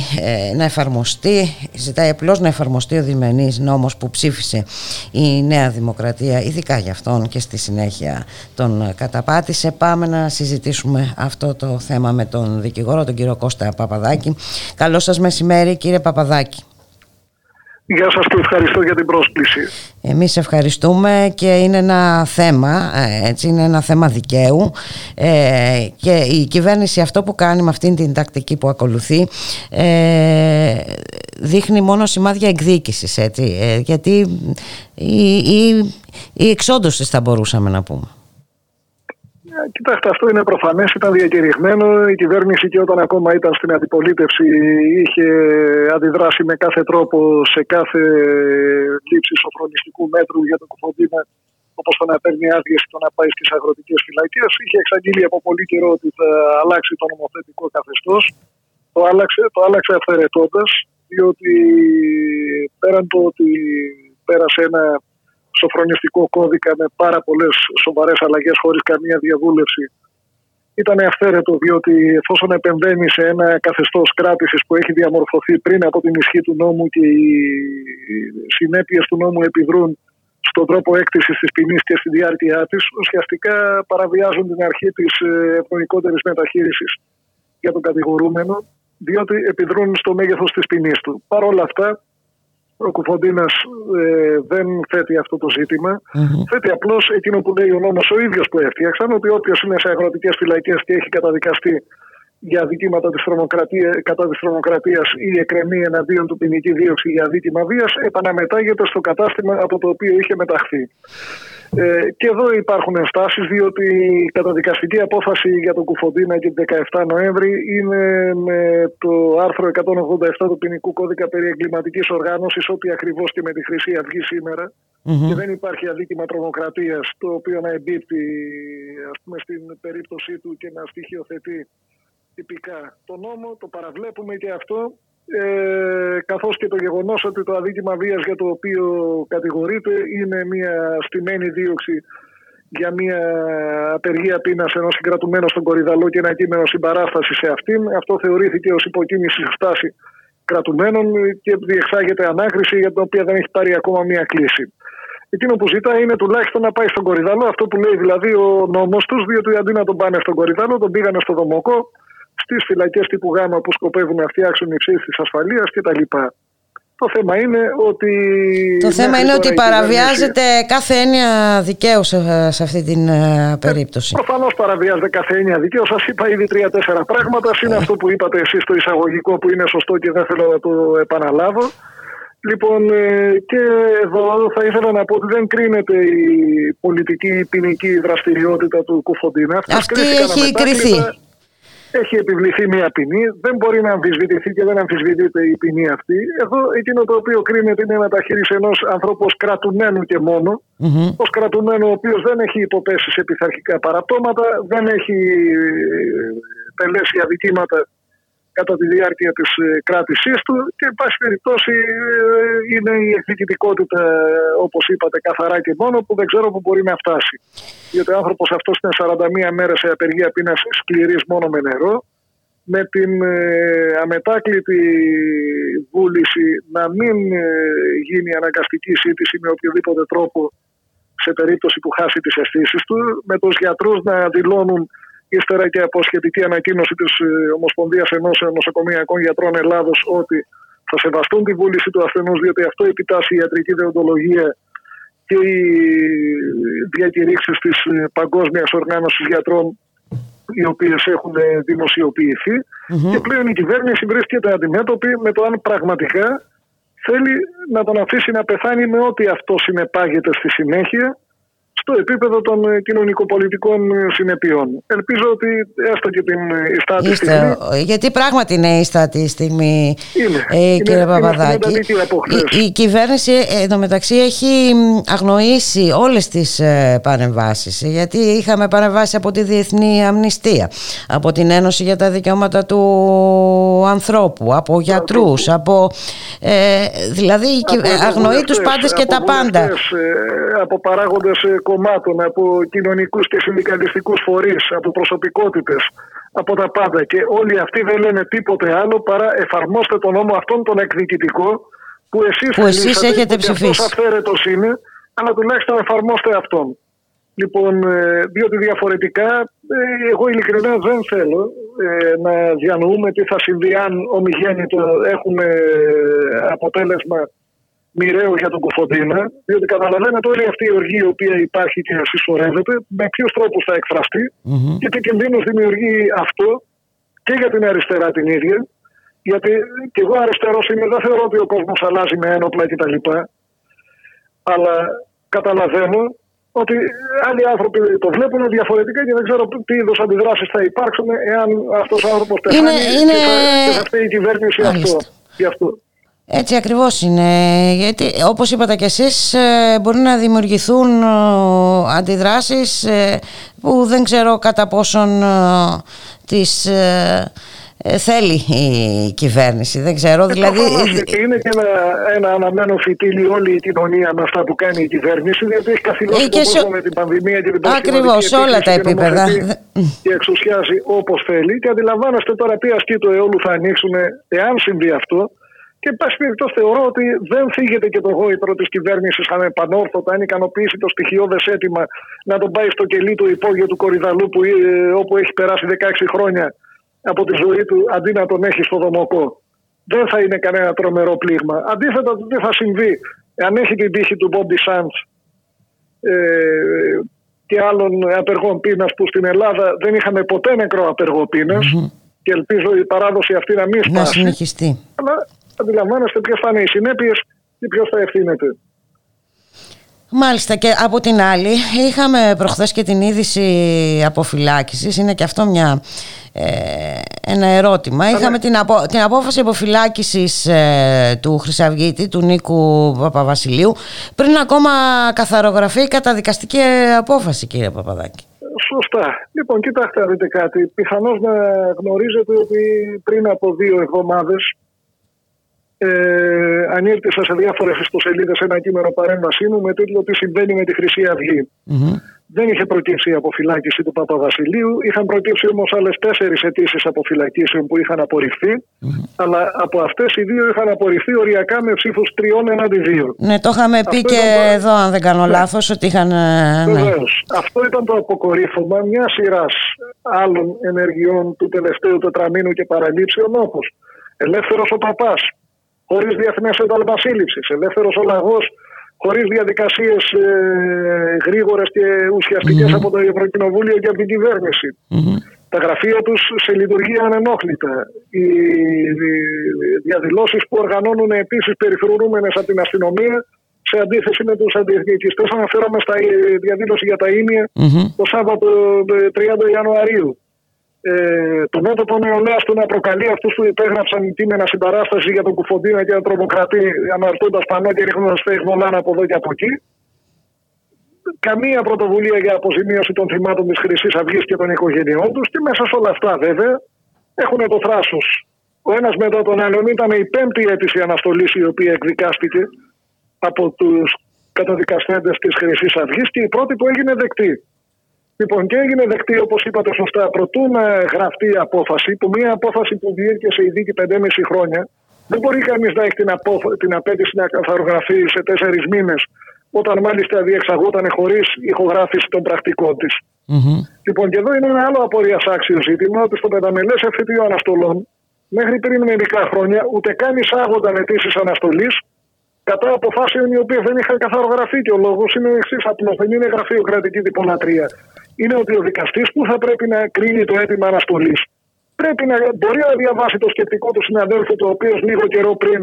να εφαρμοστεί ζητάει απλώς να εφαρμοστεί ο διμενής νόμος που ψήφισε η Νέα Δημοκρατία ειδικά για αυτόν και στη συνέχεια τον καταπάτησε. Πάμε να συζητήσουμε αυτό το θέμα με τον δικηγόρο, τον κύριο Κώστα Παπαδάκη. Καλό σας μεσημέρι κύριε Παπαδάκη. Γεια σας και ευχαριστώ για την πρόσκληση. Εμείς ευχαριστούμε και είναι ένα θέμα, ε, έτσι είναι ένα θέμα δικαίου ε, και η κυβέρνηση αυτό που κάνει με αυτήν την τακτική που ακολουθεί ε, δείχνει μόνο σημάδια εκδίκησης έτσι, ε, γιατί η, η, η εξόντωσης θα μπορούσαμε να πούμε. Κοιτάξτε, αυτό είναι προφανές, ήταν διακηρυγμένο. Η κυβέρνηση και όταν ακόμα ήταν στην αντιπολίτευση είχε αντιδράσει με κάθε τρόπο σε κάθε λήψη σοφρονιστικού μέτρου για τον Κουφοντίνα, όπως το να παίρνει άδειες και το να πάει στις αγροτικές φυλακές. Είχε εξαγγείλει από πολύ καιρό ότι θα αλλάξει το νομοθετικό καθεστώς. Το άλλαξε, το άλλαξε αυθαιρετώντας, διότι πέραν το ότι πέρασε ένα σοφρονιστικό κώδικα με πάρα πολλές σοβαρές αλλαγές χωρίς καμία διαβούλευση. Ήταν αυθαίρετο διότι εφόσον επεμβαίνει σε ένα καθεστώς κράτησης που έχει διαμορφωθεί πριν από την ισχύ του νόμου και οι συνέπειες του νόμου επιδρούν στον τρόπο έκτησης της ποινής και στη διάρκεια της, ουσιαστικά παραβιάζουν την αρχή της ε, ευνοϊκότερης μεταχείρισης για τον κατηγορούμενο, διότι επιδρούν στο μέγεθος της ποινής του. Παρ' όλα αυτά, ο Κουφοντίνας ε, δεν θέτει αυτό το ζήτημα. Mm-hmm. Θέτει απλώς εκείνο που λέει ο νόμος ο ίδιος που έφτιαξαν, ότι όποιος είναι σε αγροτικές φυλακές και έχει καταδικαστεί για αδικήματα της κατά της τρομοκρατίας ή εκκρεμεί εναντίον του ποινική δίωξη για αδίκημα βίας, επαναμετάγεται στο κατάστημα από το οποίο είχε μεταχθεί. Ε, και εδώ υπάρχουν ενστάσεις, διότι η καταδικαστική απόφαση για τον Κουφοντίνα και την 17 Νοέμβρη είναι με το άρθρο 187 του ποινικού κώδικα περί εγκληματικής οργάνωσης, ό,τι ακριβώς και με τη Χρυσή Αυγή Και δεν υπάρχει αδίκημα τρομοκρατίας, το οποίο να εμπίπτει ας πούμε, στην περίπτωσή του και να στοιχειοθετεί τυπικά το νόμο. Το παραβλέπουμε και αυτό ε, καθώς και το γεγονός ότι το αδίκημα βίας για το οποίο κατηγορείται είναι μια στημένη δίωξη για μια απεργία πείνας ενός συγκρατουμένου στον Κορυδαλό και ένα κείμενο συμπαράστασης σε αυτήν. Αυτό θεωρήθηκε ως υποκίνηση σε στάση κρατουμένων και διεξάγεται ανάκριση για την οποία δεν έχει πάρει ακόμα μια κλίση. Εκείνο που ζητά είναι τουλάχιστον να πάει στον Κορυδαλό, αυτό που λέει δηλαδή ο νόμος τους, διότι αντί να τον πάνε στον Κορυδαλό, τον πήγανε στο Δομοκό στις φυλακές τύπου Γ που σκοπεύουν να φτιάξουν υψίστη ασφαλείας κτλ. Το θέμα είναι ότι. Το θέμα είναι ότι παραβιάζεται κάθε έννοια δικαίου σε, αυτή την ε, περίπτωση. Ε, Προφανώς παραβιάζεται κάθε έννοια δικαίου. Σας είπα ήδη τρία-τέσσερα πράγματα. Είναι αυτό που είπατε εσείς στο εισαγωγικό που είναι σωστό και δεν θέλω να το επαναλάβω. Λοιπόν, ε, και εδώ θα ήθελα να πω ότι δεν κρίνεται η πολιτική ποινική δραστηριότητα του Κουφοντίνα. Αυτή έχει κρυθεί έχει επιβληθεί μια ποινή, δεν μπορεί να αμφισβητηθεί και δεν αμφισβητείται η ποινή αυτή. Εδώ εκείνο το οποίο κρίνεται είναι η μεταχείριση ενός ανθρώπου ως κρατουμένου και μόνο. Mm-hmm. Ω κρατουμένου, ο οποίος δεν έχει υποπέσει σε πειθαρχικά παραπτώματα, δεν έχει τελέσει αδικήματα κατά τη διάρκεια της ε, κράτησής του και εν πάση περιπτώσει ε, είναι η εκδικητικότητα όπως είπατε καθαρά και μόνο που δεν ξέρω που μπορεί να φτάσει. Γιατί ο άνθρωπος αυτός είναι 41 μέρες σε απεργία πείνας σκληρής μόνο με νερό με την αμετάκλητη βούληση να μην γίνει αναγκαστική σύντηση με οποιοδήποτε τρόπο σε περίπτωση που χάσει τις αισθήσεις του, με τους γιατρούς να δηλώνουν ύστερα και από σχετική ανακοίνωση της ε, Ομοσπονδίας Ενώσεων Νοσοκομιακών Γιατρών Ελλάδος ότι θα σεβαστούν τη βούληση του ασθενούς διότι αυτό επιτάσσει η ιατρική δεοντολογία και οι διακηρύξεις της ε, Παγκόσμιας Οργάνωσης Γιατρών οι οποίες έχουν δημοσιοποιηθεί. Και πλέον η κυβέρνηση βρίσκεται αντιμέτωπη με το αν πραγματικά θέλει να τον αφήσει να πεθάνει με ό,τι αυτό συνεπάγεται στη συνέχεια στο επίπεδο των ε, κοινωνικοπολιτικών ε, συνεπειών. Ελπίζω ότι έστω και την ε, ιστάτη στιγμή... Γιατί πράγματι είναι ιστάτη στιγμή, είναι, ε, κύριε Παπαδάκη. η, η κυβέρνηση εντωμεταξύ έχει αγνοήσει όλες τις ε, παρεμβάσεις. Γιατί είχαμε παρεμβάσεις από τη Διεθνή Αμνηστία, από την Ένωση για τα Δικαιώματα του Ανθρώπου, από γιατρούς, από... Ε, δηλαδή από αγνοεί τους πάντες και τα πάντα. από παράγοντες κομμάτων, από κοινωνικούς και συνδικαλιστικούς φορείς, από προσωπικότητες, από τα πάντα. Και όλοι αυτοί δεν λένε τίποτε άλλο παρά εφαρμόστε τον νόμο αυτόν τον εκδικητικό που εσείς που εσείς έχετε ψηφίσει. Αυτό είναι, αλλά τουλάχιστον εφαρμόστε αυτόν. Λοιπόν, ε, διότι διαφορετικά, ε, εγώ ειλικρινά δεν θέλω ε, να διανοούμε τι θα συμβεί αν ομιγέννητο έχουμε αποτέλεσμα μοιραίο για τον Κοφοντίνα, διότι καταλαβαίνετε όλη αυτή η οργή η οποία υπάρχει και συσσωρεύεται, με ποιους τρόπους θα εκφραστεί mm-hmm. και τι κινδύνους δημιουργεί αυτό και για την αριστερά την ίδια. Γιατί και εγώ αριστερός είμαι, δεν θεωρώ ότι ο κόσμος αλλάζει με ένοπλα κτλ. Αλλά καταλαβαίνω ότι άλλοι άνθρωποι το βλέπουν διαφορετικά και δεν ξέρω τι είδους αντιδράσεις θα υπάρξουν εάν αυτός ο άνθρωπος πεθάνει είναι, είναι... και θα φταίει η κυβέρνηση αυτό. αυτό. Έτσι ακριβώς είναι, γιατί όπως είπατε και εσείς ε, μπορεί να δημιουργηθούν ε, αντιδράσεις ε, που δεν ξέρω κατά πόσον τις θέλει η κυβέρνηση, δεν ξέρω. δηλαδή... Είναι και ένα, ένα αναμένο φυτίλι όλη η κοινωνία με αυτά που κάνει η κυβέρνηση, διότι έχει καθυλώσει ε, τον με την πανδημία και την Ακριβώς, όλα τα επίπεδα. Και εξουσιάζει όπως θέλει και αντιλαμβάνεστε τώρα τι ασκή του αιώλου θα ανοίξουν εάν συμβεί αυτό και, εν πάση περιπτώσει, θεωρώ ότι δεν φύγεται και το γόητρο της κυβέρνησης ανεπανόρθωτα αν ικανοποιήσει το στοιχειώδες αίτημα να τον πάει στο κελί του υπόγειο του Κορυδαλού, που, ε, όπου έχει περάσει 16 χρόνια από τη ζωή του, αντί να τον έχει στο δομοκό. Δεν θα είναι κανένα τρομερό πλήγμα. Αντίθετα, τι θα συμβεί αν έχει την τύχη του Μπόντι Σάντ ε, και άλλων απεργών πείνας που στην Ελλάδα δεν είχαμε ποτέ νεκρό απεργό και ελπίζω η παράδοση αυτή να μην σπάσει. Να συνεχιστεί. Αλλά αντιλαμβάνεστε ποιες θα είναι οι συνέπειες και ποιος θα ευθύνεται. Μάλιστα και από την άλλη είχαμε προχθές και την είδηση αποφυλάκησης, είναι και αυτό μια, ε, ένα ερώτημα. Είχαμε την, απο, την απόφαση αποφυλάκησης ε, του Χρυσαυγήτη, του Νίκου Παπαβασιλείου, πριν ακόμα καθαρογραφεί η καταδικαστική απόφαση κύριε Παπαδάκη. Σωστά. Λοιπόν, κοιτάξτε να δείτε κάτι. Πιθανώς να γνωρίζετε ότι πριν από δύο εβδομάδες ε, ανήρτησα σε διάφορες ιστοσελίδες ένα κείμενο παρέμβασή μου με τίτλο Τι συμβαίνει με τη Χρυσή Δεν είχε προκύψει η αποφυλάκηση του Παπαβασιλείου. Είχαν προκύψει όμως άλλες τέσσερις αιτήσεις αποφυλακήσεων που είχαν Αλλά από αυτές οι δύο είχαν απορριφθεί οριακά με ψήφους τριών εναντί δύο. Ναι, το είχαμε πει και εδώ, αν δεν κάνω ναι. λάθος, ότι είχαν. Ε, ναι. Βεβαίως. Αυτό ήταν το αποκορύφωμα μιας σειράς άλλων ενεργειών του τελευταίου τετραμήνου και παραλήψεων όπως ελεύθερος ο παπάς, χωρίς διεθνέ ένταλμα σύλληψη. Ελεύθερος ο λαγό χωρίς διαδικασίες ε, γρήγορες και ουσιαστικές mm-hmm. από το Ευρωκοινοβούλιο και από την κυβέρνηση. Mm-hmm. Τα γραφεία τους σε λειτουργία ανενόχλητα. Οι διαδηλώσεις που οργανώνουν επίσης περιφρονούμενες από την αστυνομία σε αντίθεση με τους αντιεθνικιστές. Αναφέρομαι στα διαδήλωση για τα ίμια mm-hmm. το Σάββατο 30 ε, Ιανουαρίου ε, το μέτωπο νεολαία του να προκαλεί αυτούς που υπέγραψαν κείμενα συμπαράσταση για τον Κουφοντίνα και τον τρομοκρατή, αναρτώντας πανό και ρίχνοντας τα από εδώ και από εκεί. Καμία πρωτοβουλία για αποζημίωση των θυμάτων της Χρυσής Αυγής και των οικογενειών τους. Και μέσα σε όλα αυτά, βέβαια, έχουν το θράσος Ο ένας μετά τον άλλον ήταν η πέμπτη αίτηση αναστολής η οποία εκδικάστηκε από τους καταδικαστέντες της Χρυσής Αυγής και η πρώτη που έγινε δεκτή. Λοιπόν, και έγινε δεκτή, όπως είπατε σωστά, προτού να γραφτεί η απόφαση, που μια απόφαση που βγήκε σε ειδίκη 5,5 χρόνια, δεν μπορεί κανείς να έχει την, απόφα... την απέτηση να καθαρογραφεί σε τέσσερις μήνες, όταν μάλιστα διεξαγόταν χωρίς ηχογράφηση των πρακτικών της. Mm-hmm. Λοιπόν, και εδώ είναι ένα άλλο απορίας άξιο ζήτημα, ότι στο πενταμελέ εφητείο αναστολών, μέχρι πριν μερικά χρόνια, ούτε καν εισάγονταν αιτήσεις αναστολής κατά αποφάσεων οι οποίες δεν είχαν καθαρογραφεί. Και ο λόγος είναι ο εξής απλό. Δεν είναι γραφειοκρατική διπολατρία είναι ότι ο δικαστή που θα πρέπει να κρίνει το αίτημα αναστολής πρέπει να μπορεί να διαβάσει το σκεπτικό του συναδέλφου, το οποίο λίγο καιρό πριν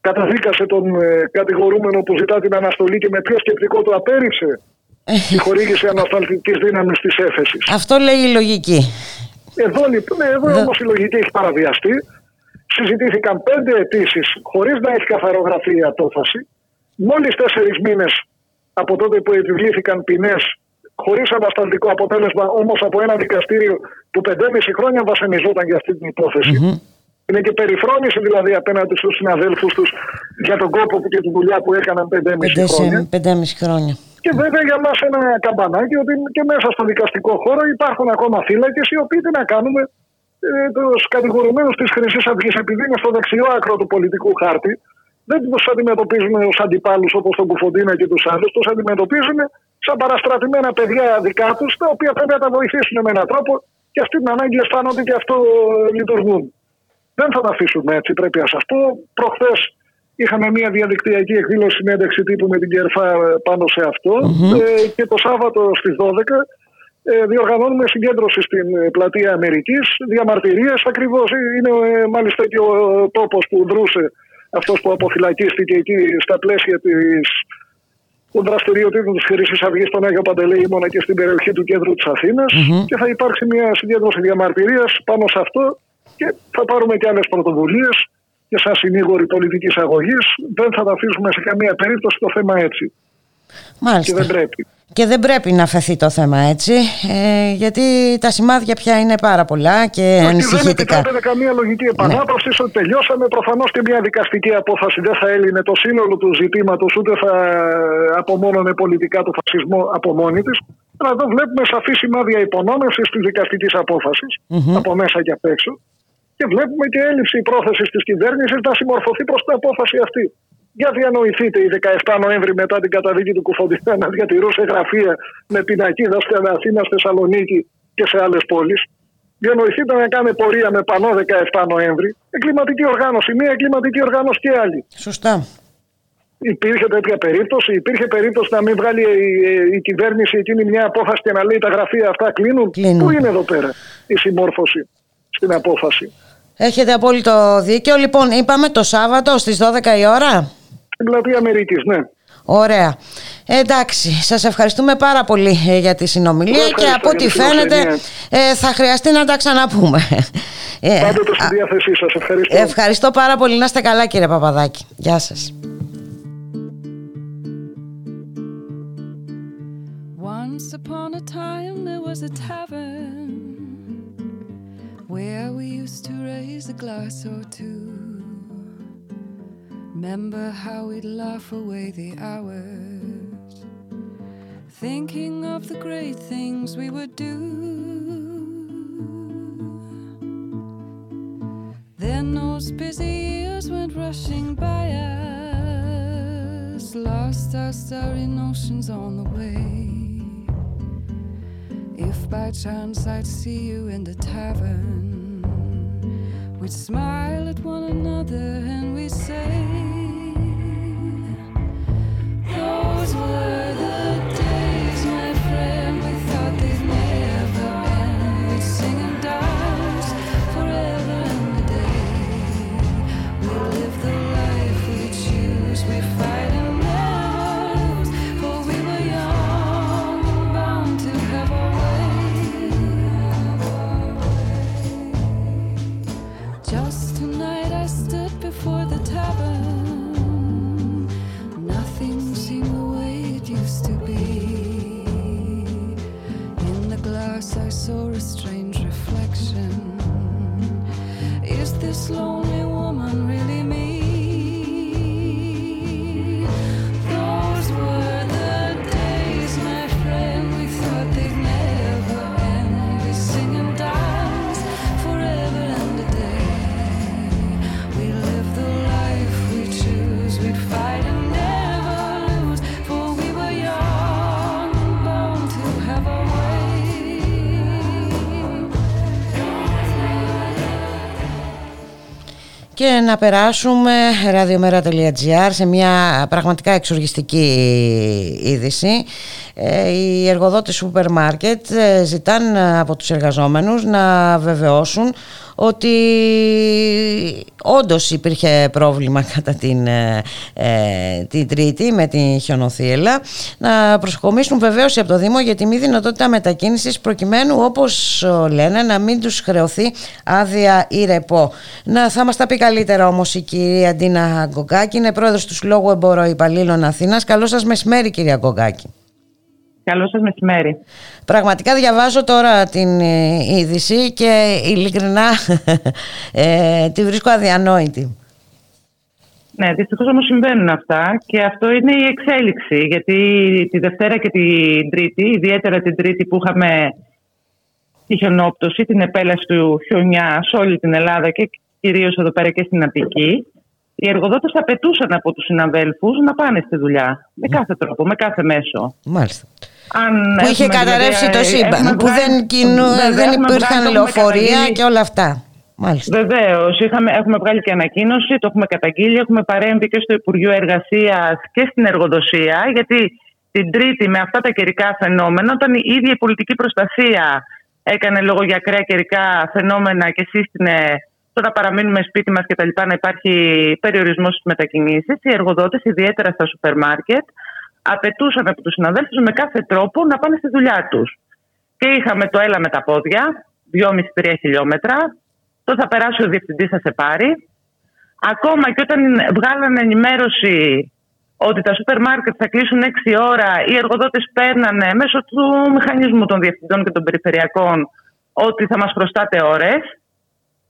καταδίκασε τον ε, κατηγορούμενο που ζητά την αναστολή και με ποιο σκεπτικό του απέρριψε τη χορήγηση ανασταλτικής δύναμης της έφεσης. Αυτό λέει η λογική. Εδώ, λοιπόν, εδώ όμως η λογική έχει παραβιαστεί. Συζητήθηκαν πέντε αιτήσεις χωρίς να έχει καθαρογραφεί η απόφαση. Μόλις τέσσερις μήνες από τότε που επιβλήθηκαν ποινές χωρίς ανασταλτικό αποτέλεσμα όμως από ένα δικαστήριο που 5,5 χρόνια βασανιζόταν για αυτή την υποθεση Είναι και περιφρόνηση δηλαδή απέναντι στους συναδέλφους τους για τον κόπο και τη δουλειά που έκαναν 5,5 χρόνια. 5,5 χρόνια. Και βέβαια για μας ένα καμπανάκι ότι και μέσα στο δικαστικό χώρο υπάρχουν ακόμα φύλακες οι οποίοι τι να κάνουμε ε, τους κατηγορουμένους της Χρυσής Αυγής, επειδή είναι στο δεξιό άκρο του πολιτικού χάρτη, δεν τους αντιμετωπίζουμε ως αντιπάλους όπως τον Κουφοντίνα και τους άλλους, τους αντιμετωπίζουμε σαν παραστρατημένα παιδιά δικά τους, τα οποία πρέπει να τα βοηθήσουν με έναν τρόπο και αυτοί την ανάγκη αισθάνονται και αυτό λειτουργούν. Δεν θα τα αφήσουμε έτσι, πρέπει να σας πω. Προχθές είχαμε μια διαδικτυακή εκδήλωση συνέντευξη τύπου με την ΚΕΡΦΑ πάνω σε αυτο ε, και το Σάββατο στις 12 ε, διοργανώνουμε συγκέντρωση στην πλατεία Αμερικής, διαμαρτυρίες. Ακριβώς είναι ε, μάλιστα και ο τόπος που δρούσε αυτός που αποφυλακίστηκε εκεί στα πλαίσια της των δραστηριοτήτων της Χρυσή Αυγής στον Άγιο Παντελεήμονα και στην περιοχή του κέντρου της αθηνα Και θα υπάρξει μια συγκέντρωση διαμαρτυρίας πάνω σε αυτό και θα πάρουμε και άλλες πρωτοβουλίες και σαν συνήγοροι πολιτικής αγωγής. Δεν θα τα αφήσουμε σε καμία περίπτωση το θέμα έτσι. Μάλιστα. Και δεν πρέπει. Και δεν πρέπει να φεθεί το θέμα έτσι, ε, γιατί τα σημάδια πια είναι πάρα πολλά και Όχι, ανησυχητικά. Δεν επιτρέπεται καμία λογική επανάπαυση ναι. ότι τελειώσαμε. Προφανώς και μια δικαστική απόφαση δεν θα έλυνε το σύνολο του ζητήματος, ούτε θα απομόνωνε πολιτικά το φασισμό από μόνη της. Αλλά εδώ βλέπουμε σαφή σημάδια υπονόμευσης της δικαστικής από μέσα και απ' έξω. Και βλέπουμε και έλλειψη πρόθεσης της κυβέρνησης να συμμορφωθεί προς την απόφαση αυτή. Για διανοηθείτε η 17 Νοέμβρη μετά την καταδίκη του Κουφοντινά να διατηρούσε γραφεία με πινακίδα στην Αθήνα, στη Θεσσαλονίκη και σε άλλες πόλεις. Διανοηθείτε να κάνει πορεία με πανό 17 Νοέμβρη. Εγκληματική οργάνωση, μία εγκληματική οργάνωση και άλλη. Σωστά. Υπήρχε τέτοια περίπτωση. Υπήρχε περίπτωση να μην βγάλει η, η, κυβέρνηση εκείνη μια απόφαση και να λέει τα γραφεία αυτά κλείνουν. κλείνουν. Πού είναι εδώ πέρα η συμμόρφωση; Στην απόφαση. Έχετε απόλυτο δίκιο. Λοιπόν, είπαμε το Σάββατο στις 12 η ώρα στην πλατεία Αμερικής, ναι. Ωραία. Εντάξει, σας ευχαριστούμε πάρα πολύ ε, για τη συνομιλία και από ό,τι φαίνεται ε, θα χρειαστεί να τα ξαναπούμε. Ε, Πάντοτε στη διάθεσή σας. Ευχαριστώ. Ευχαριστώ πάρα πολύ. Να είστε καλά κύριε Παπαδάκη. Γεια σας. Once upon a time there was a tavern Where we used to raise a glass or two Remember how we'd laugh away the hours, thinking of the great things we would do. Then those busy years went rushing by us, lost our starry notions on the way. If by chance I'd see you in the tavern, We'd smile at one another and we'd say, Those were the days, και να περάσουμε radiomera.gr σε μια πραγματικά εξοργιστική είδηση. Ε, οι εργοδότες σούπερ μάρκετ ε, ζητάν από τους εργαζόμενους να βεβαιώσουν ότι όντως υπήρχε πρόβλημα κατά την, ε, ε, την Τρίτη με την χιονοθύελα να προσχομίσουν βεβαίωση από το Δήμο για τη μη δυνατότητα μετακίνησης προκειμένου όπως λένε να μην τους χρεωθεί άδεια ή ρεπό. Να, θα μας τα πει καλύτερα όμως η κυρία Ντίνα Γκογκάκη, είναι πρόεδρος του Συλλόγου Εμποροϊπαλλήλων Αθήνας. Καλό σας μεσημέρι κυρία Γκογκάκη. Καλό σας μεσημέρι. Πραγματικά διαβάζω τώρα την ε, είδηση και ειλικρινά ε, τη βρίσκω αδιανόητη. Ναι, δυστυχώς όμως συμβαίνουν αυτά και αυτό είναι η εξέλιξη γιατί τη Δευτέρα και την Τρίτη, ιδιαίτερα την Τρίτη που είχαμε τη χιονόπτωση, την επέλαση του χιονιά σε όλη την Ελλάδα και κυρίως εδώ πέρα και στην Αττική, οι εργοδότες απαιτούσαν από τους συναδέλφους να πάνε στη δουλειά. Με κάθε τρόπο, με κάθε μέσο. Μάλιστα. Αν που είχε δηλαδή, καταρρεύσει το σύμπαν, που δεν, κοινού, δεν υπήρχαν λεωφορεία και όλα αυτά. Βεβαίως. Έχουμε βγάλει και ανακοίνωση, το έχουμε καταγγείλει, έχουμε παρέμβει και στο Υπουργείο Εργασίας και στην εργοδοσία, γιατί την Τρίτη με αυτά τα καιρικά φαινόμενα, όταν η ίδια η πολιτική προστασία έκανε λόγο για ακραία καιρικά φαινόμενα και σύστηνε το να παραμείνουμε σπίτι μας και τα λοιπά, να υπάρχει περιορισμός στις μετακινήσεις, οι εργοδότες, ιδιαίτερα στα σούπερ μάρκετ, απαιτούσαν από τους συναδέλφους με κάθε τρόπο να πάνε στη δουλειά τους. Και είχαμε το έλα με τα πόδια, 2,5-3 χιλιόμετρα. Το θα περάσει ο διευθυντής, θα σε πάρει. Ακόμα και όταν βγάλανε ενημέρωση ότι τα σούπερ μάρκετ θα κλείσουν 6 ώρα, οι εργοδότες παίρνανε μέσω του μηχανισμού των διευθυντών και των περιφερειακών ότι θα μας χρωστάτε ώρες.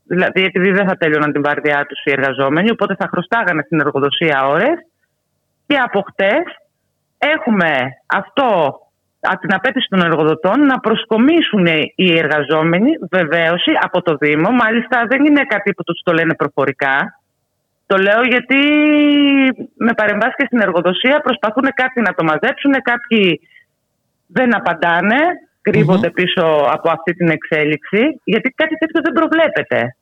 Δηλαδή, επειδή δεν θα τέλειωναν την βάρδιά τους οι εργαζόμενοι, οπότε θα χρωστάγανε στην εργοδοσία ώρες. Και από χτες έχουμε αυτό την απέτηση των εργοδοτών να προσκομίσουν οι εργαζόμενοι βεβαίωση από το Δήμο. Μάλιστα δεν είναι κάτι που τους το λένε προφορικά. Το λέω γιατί με παρεμβάσεις και στην εργοδοσία προσπαθούν κάποιοι να το μαζέψουν, κάποιοι δεν απαντάνε, πίσω από αυτή την εξέλιξη, γιατί κάτι τέτοιο δεν προβλέπεται.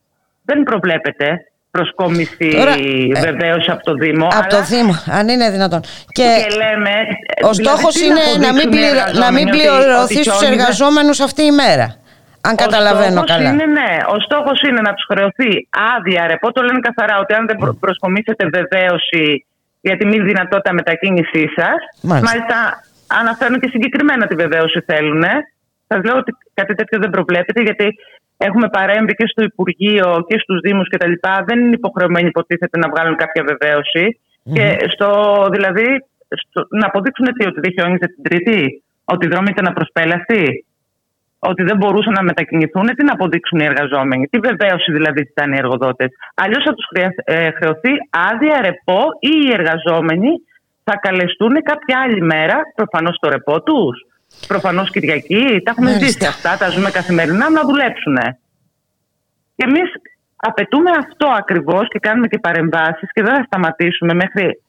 Δεν προβλέπεται προσκόμιση ε, βεβαίως από το Δήμο. Από το Δήμο, αν είναι δυνατόν. Και, λέμε, ο δηλαδή, στόχος είναι να μην, πληρω, να μην πληρωθεί στους εργαζόμενους αυτή η μέρα. Αν ο καταλαβαίνω καλά. Είναι, ναι, ο στόχος είναι να τους χρεωθεί άδεια ρεπό. Το λένε καθαρά ότι αν δεν προσκομίσετε βεβαίωση για τη μη δυνατότητα μετακίνησή σας. Μάλιστα. Μάλιστα, αναφέρουν και συγκεκριμένα τη βεβαίωση θέλουν. Σας λέω ότι κάτι τέτοιο δεν προβλέπεται, γιατί Έχουμε παρέμβει και στο Υπουργείο και στους Δήμους και τα λοιπά. Δεν είναι υποχρεωμένοι υποτίθεται να βγάλουν κάποια Και στο, δηλαδή στο, να αποδείξουν τι, ότι δεν χιόνιζε την Τρίτη, ότι οι δρόμοι ήταν απροσπέλαστοι, ότι δεν μπορούσαν να μετακινηθούν, τι να αποδείξουν οι εργαζόμενοι, τι βεβαίωση δηλαδή ήταν οι εργοδότες. Αλλιώς θα τους ε, χρεωθεί άδεια ρεπό ή οι εργαζόμενοι θα καλεστούν κάποια άλλη μέρα, προφανώς στο ρεπό τους, Προφανώς Κυριακή. Τα έχουμε ζήσει αυτά, τα ζούμε καθημερινά να δουλέψουν. Και εμείς απαιτούμε αυτό ακριβώς και κάνουμε και παρεμβάσεις και δεν θα σταματήσουμε μέχρι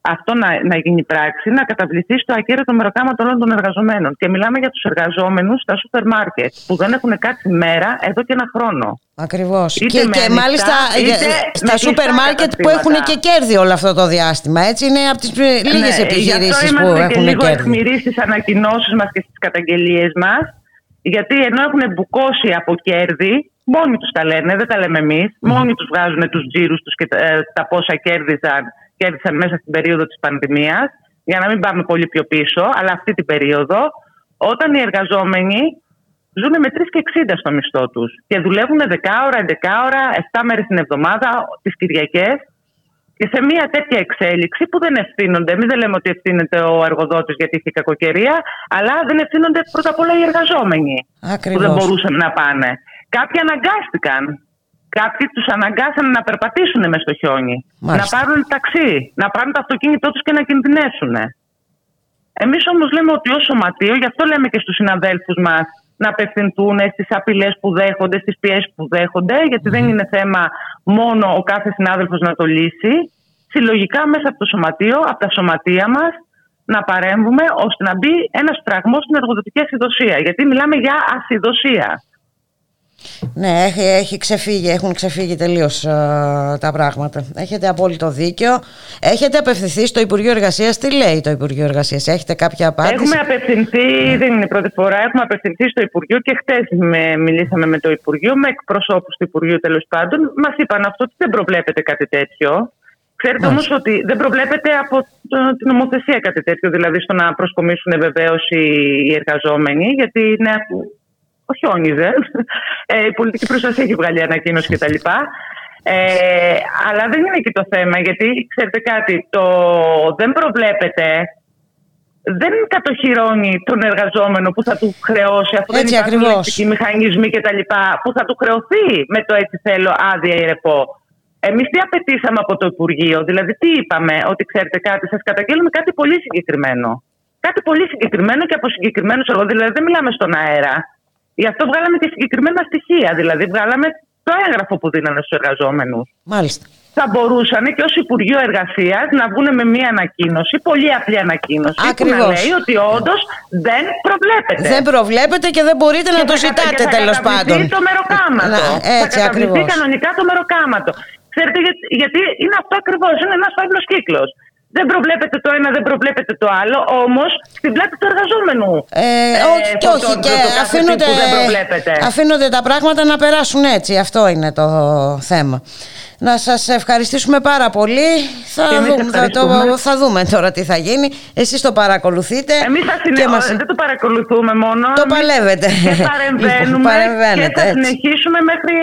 αυτό να, να γίνει πράξη, να καταβληθεί στο ακέραιο μεροκάμα όλων των εργαζομένων. Και μιλάμε για τους εργαζόμενους στα σούπερ μάρκετ, που δεν έχουν κάτσει μέρα εδώ και ένα χρόνο. Ακριβώς. Και, και μάλιστα στα σούπερ μάρκετ που έχουν και κέρδη όλο αυτό το διάστημα. Έτσι είναι από τις λίγες ναι, επιχειρήσεις που έχουν και λίγο εχμηροί στις ανακοινώσεις μας και στις καταγγελίες μας. Γιατί ενώ έχουν μπουκώσει από κέρδη, μόνοι τους τα λένε, δεν τα λέμε εμείς. Μόνοι τους βγάζουν τους τζίρους τους και ε, τα πόσα κέρδισαν κέρδισαν μέσα στην περίοδο της πανδημίας, για να μην πάμε πολύ πιο πίσω, αλλά αυτή την περίοδο, όταν οι εργαζόμενοι ζουν με 3 και 60 στο μισθό τους και δουλεύουν 10 ώρα, 11 ώρα, 7 μέρες την εβδομάδα, τις Κυριακές και σε μια τέτοια εξέλιξη που δεν ευθύνονται, εμείς δεν λέμε ότι ευθύνεται ο εργοδότης γιατί είχε κακοκαιρία, αλλά δεν ευθύνονται πρώτα απ' όλα οι εργαζόμενοι Ακριβώς. που δεν μπορούσαν να πάνε. Κάποιοι αναγκάστηκαν Κάποιοι τους αναγκάσαν να περπατήσουν μες στο χιόνι. Μάλιστα. Να πάρουν ταξί. Να πάρουν το αυτοκίνητό τους και να κινδυνεύσουν. Εμείς όμως λέμε ότι ως σωματείο, γι' αυτό λέμε και στους συναδέλφους μας να απευθυνθούν στις απειλές που δέχονται, στις πιέσεις που δέχονται, γιατί δεν είναι θέμα μόνο ο κάθε συνάδελφος να το λύσει. Συλλογικά μέσα από το σωματείο, από τα σωματεία μας, να παρέμβουμε ώστε να μπει ένας φραγμός στην εργοδοτική ασυδοσία. Γιατί μιλάμε για ασυδοσία. Ναι, έχει, έχει ξεφύγει, έχουν ξεφύγει τελείως τα πράγματα. Έχετε απόλυτο δίκιο. Έχετε απευθυνθεί στο Υπουργείο Εργασίας. Τι λέει το Υπουργείο Εργασίας, Έχετε κάποια απάντηση; Έχουμε απευθυνθεί, δεν είναι η πρώτη φορά, έχουμε απευθυνθεί στο Υπουργείο και χτες μιλήσαμε με το Υπουργείο, με εκπροσώπους του Υπουργείου τέλος πάντων. Μας είπαν αυτό ότι δεν προβλέπεται κάτι τέτοιο. Ξέρετε όμως ότι δεν προβλέπεται από την νομοθεσία κάτι τέτοιο, δηλαδή στο να προσκομίσουν βεβαίως οι εργαζόμενοι, γιατί είναι ο χιόνιζε. Ε, η πολιτική προστασία έχει βγάλει ανακοίνωση κτλ. Ε, αλλά δεν είναι εκεί το θέμα, γιατί ξέρετε κάτι, το δεν προβλέπεται δεν κατοχυρώνει τον εργαζόμενο που θα του χρεώσει, αφού δεν υπάρχουν λεκτικοί μηχανισμοί κτλ. που θα του χρεωθεί με το έτσι θέλω άδεια ή ρεπό. Εμείς τι απαιτήσαμε από το Υπουργείο, δηλαδή τι είπαμε, ότι ξέρετε κάτι, σας καταγγέλνουμε κάτι πολύ συγκεκριμένο. Κάτι πολύ συγκεκριμένο και από συγκεκριμένους εργοδότε. Δηλαδή δεν μιλάμε στον αέρα. Γι' αυτό βγάλαμε και συγκεκριμένα στοιχεία. Δηλαδή, βγάλαμε το έγγραφο που δίνανε στους εργαζόμενους. Μάλιστα. Θα μπορούσαν και ως Υπουργείο Εργασίας να βγουν με μία ανακοίνωση, πολύ απλή ανακοίνωση, Ακριβώς. που να λέει ότι όντως δεν προβλέπεται. Δεν προβλέπετε και δεν μπορείτε να το ζητάτε τέλος πάντων. Θα το μεροκάματο. Να, έτσι θα ακριβώς. κανονικά το μεροκάματο. Ξέρετε, γιατί, γιατί είναι αυτό ακριβώς. Είναι ένας φαύλος κύκλος. Δεν προβλέπετε το ένα, δεν προβλέπετε το άλλο, όμως στην πλάτη του εργαζόμενου. Ε, όχι, και όχι. Και αφήνονται, αφήνονται τα πράγματα να περάσουν έτσι. Αυτό είναι το θέμα. Να σας ευχαριστήσουμε πάρα πολύ. Θα, δούμε, θα, το, θα δούμε τώρα τι θα γίνει. Εσείς το παρακολουθείτε. Εμείς θα συνε... μας... δεν το παρακολουθούμε μόνο. Το παλεύετε. Και παρεμβαίνουμε και θα έτσι. συνεχίσουμε μέχρι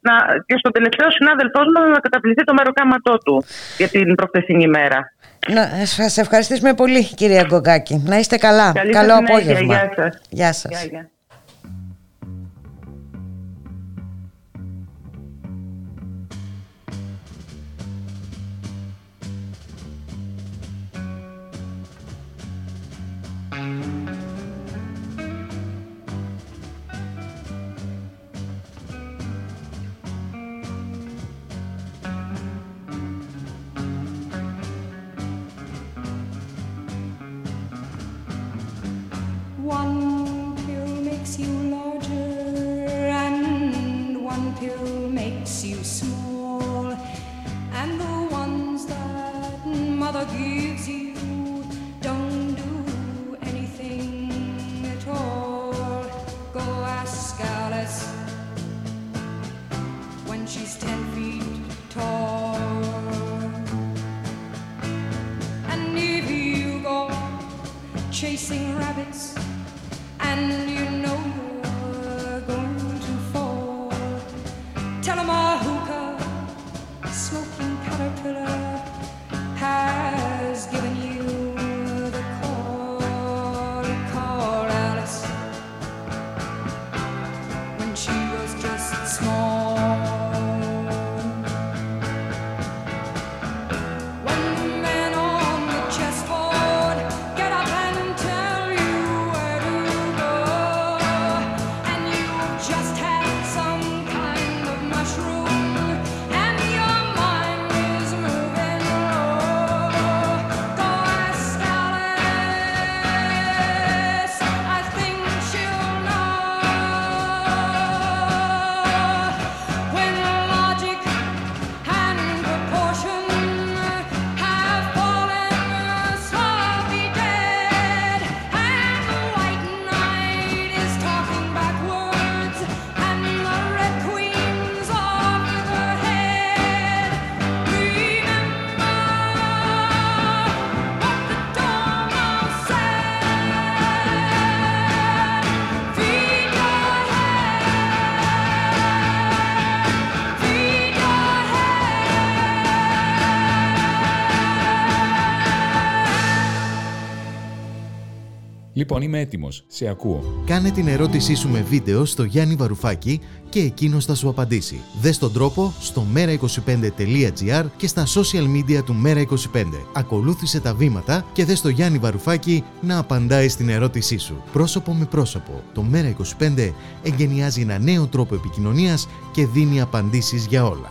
να, και στο τελευταίο συνάδελφός μας να καταπληθεί το μεροκάματό του για την προχθεσινή ημέρα. Να σας ευχαριστήσουμε πολύ κυρία Γκογκάκη. Να είστε καλά. Καλή Καλό συνέχεια. απόγευμα. Γεια σας. Γεια σας. Γεια, γεια. Λοιπόν, είμαι έτοιμος. Σε ακούω. Κάνε την ερώτησή σου με βίντεο στο Γιάννη Βαρουφάκη και εκείνος θα σου απαντήσει. Δες τον τρόπο στο mera25.gr και στα social media του Mera25. Ακολούθησε τα βήματα και δες το Γιάννη Βαρουφάκη να απαντάει στην ερώτησή σου. Πρόσωπο με πρόσωπο. Το Mera25 εγκαινιάζει ένα νέο τρόπο επικοινωνίας και δίνει απαντήσεις για όλα.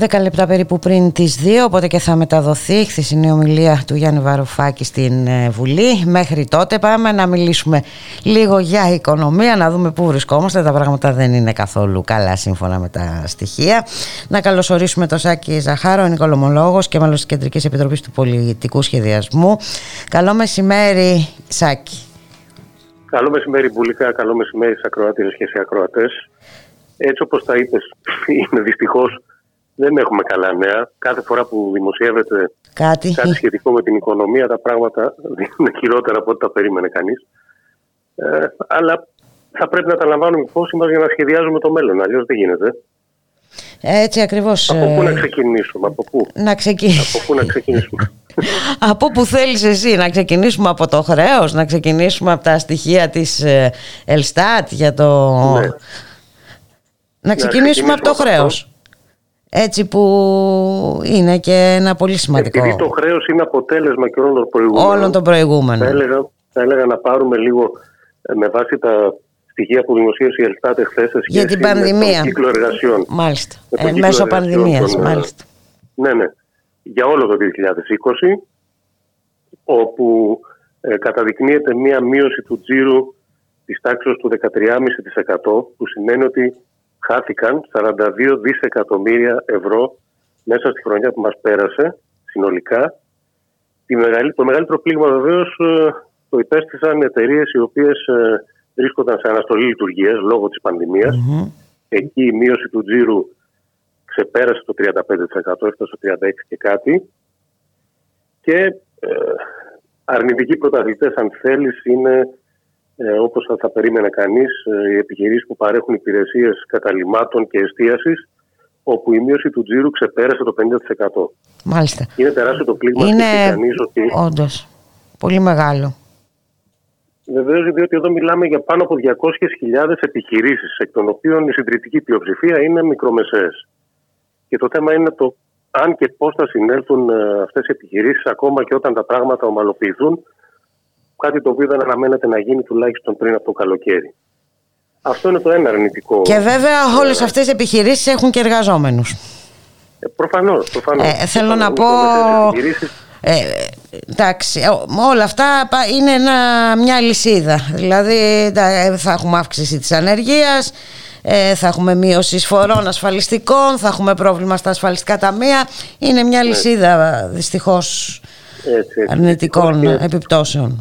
Δέκα λεπτά περίπου πριν τις 2, οπότε και θα μεταδοθεί η χθεσινή ομιλία του Γιάννη Βαρουφάκη στην ε, Βουλή. Μέχρι τότε πάμε να μιλήσουμε λίγο για οικονομία, να δούμε πού βρισκόμαστε. Τα πράγματα δεν είναι καθόλου καλά σύμφωνα με τα στοιχεία. Να καλωσορίσουμε τον Σάκη Ζαχάρο, οικονομολόγος και μέλος της Κεντρικής Επιτροπής του Πολιτικού Σχεδιασμού. Καλό μεσημέρι, Σάκη. Καλό μεσημέρι, Μπουλικά. Καλό μεσημέρι σε ακροατήρες και σε ακροατές. Έτσι όπως τα είπες, είναι δυστυχώς δεν έχουμε καλά νέα. Κάθε φορά που δημοσιεύεται κάτι, κάτι σχετικό με την οικονομία, τα πράγματα είναι χειρότερα από ό,τι τα περίμενε κανείς. Ε, αλλά θα πρέπει να τα λαμβάνουμε υπόψη μας για να σχεδιάζουμε το μέλλον. Αλλιώς δεν γίνεται. Έτσι ακριβώς. Από πού να ξεκινήσουμε, από πού; Να ξεκινήσουμε. Από πού να ξεκινήσουμε; από πού θέλεις εσύ να ξεκινήσουμε από το χρέος, να ξεκινήσουμε από τα στοιχεία της ε, Ελστάτ για το... Ναι. Να ξεκινήσουμε από το χρέος. Έτσι που είναι και ένα πολύ σημαντικό. Επειδή το χρέος είναι αποτέλεσμα και όλων των προηγούμενων. Όλων των προηγούμενων. Θα έλεγα, θα έλεγα να πάρουμε λίγο ε, με βάση τα στοιχεία που δημοσίευσε η Ελστάτε χθες Για την πανδημία. Με κύκλο εργασιών. Μάλιστα. Ε, μέσω πανδημίας. Ε, μάλιστα. Ναι, ναι. Για όλο το 2020, όπου ε, καταδεικνύεται μία μείωση του τζίρου της τάξης του 13,5% που σημαίνει ότι χάθηκαν 42 δισεκατομμύρια ευρώ μέσα στη χρονιά που μας πέρασε συνολικά. Το μεγαλύτερο πλήγμα βεβαίως ε, το υπέστησαν εταιρείες οι οποίες ε, βρίσκονταν σε αναστολή λειτουργίας λόγω της πανδημιας Εκεί η μείωση του τζίρου ξεπέρασε το 35%, έφτασε στο 36% και κάτι. Και ε, αρνητικοί πρωταθλητές αν θέλεις είναι ε, όπως θα, θα περίμενε κανείς, ε, οι επιχειρήσεις που παρέχουν υπηρεσίες καταλημάτων και εστίασης, όπου η μείωση του τζίρου ξεπέρασε το 50%. Μάλιστα. Είναι τεράστιο το πλήγμα Είναι κανείς ότι... όντως πολύ μεγάλο. Βεβαίως, διότι εδώ μιλάμε για πάνω από 200.000 επιχειρήσεις, εκ των οποίων η συντριπτική πλειοψηφία είναι μικρομεσαίες. Και το θέμα είναι το αν και πώς θα συνέλθουν ε, αυτές οι επιχειρήσεις, ακόμα και όταν τα πράγματα ομαλοποιηθούν, κάτι το οποίο δεν αναμένεται να γίνει τουλάχιστον πριν από το καλοκαίρι. Αυτό είναι το ένα αρνητικό. Και βέβαια όλες αυτές οι επιχειρήσεις έχουν και εργαζόμενους. Ε, Προφανώς. Προφανώς. Ε, θέλω να πω. Ε, εντάξει, όλα αυτά είναι ένα, μια λυσίδα. Δηλαδή θα έχουμε αύξηση της ανεργίας, θα έχουμε μείωση εισφορών ασφαλιστικών, θα έχουμε πρόβλημα στα ασφαλιστικά ταμεία. Είναι μια λυσίδα δυστυχώς έτσι, έτσι. αρνητικών επιπτώσεων.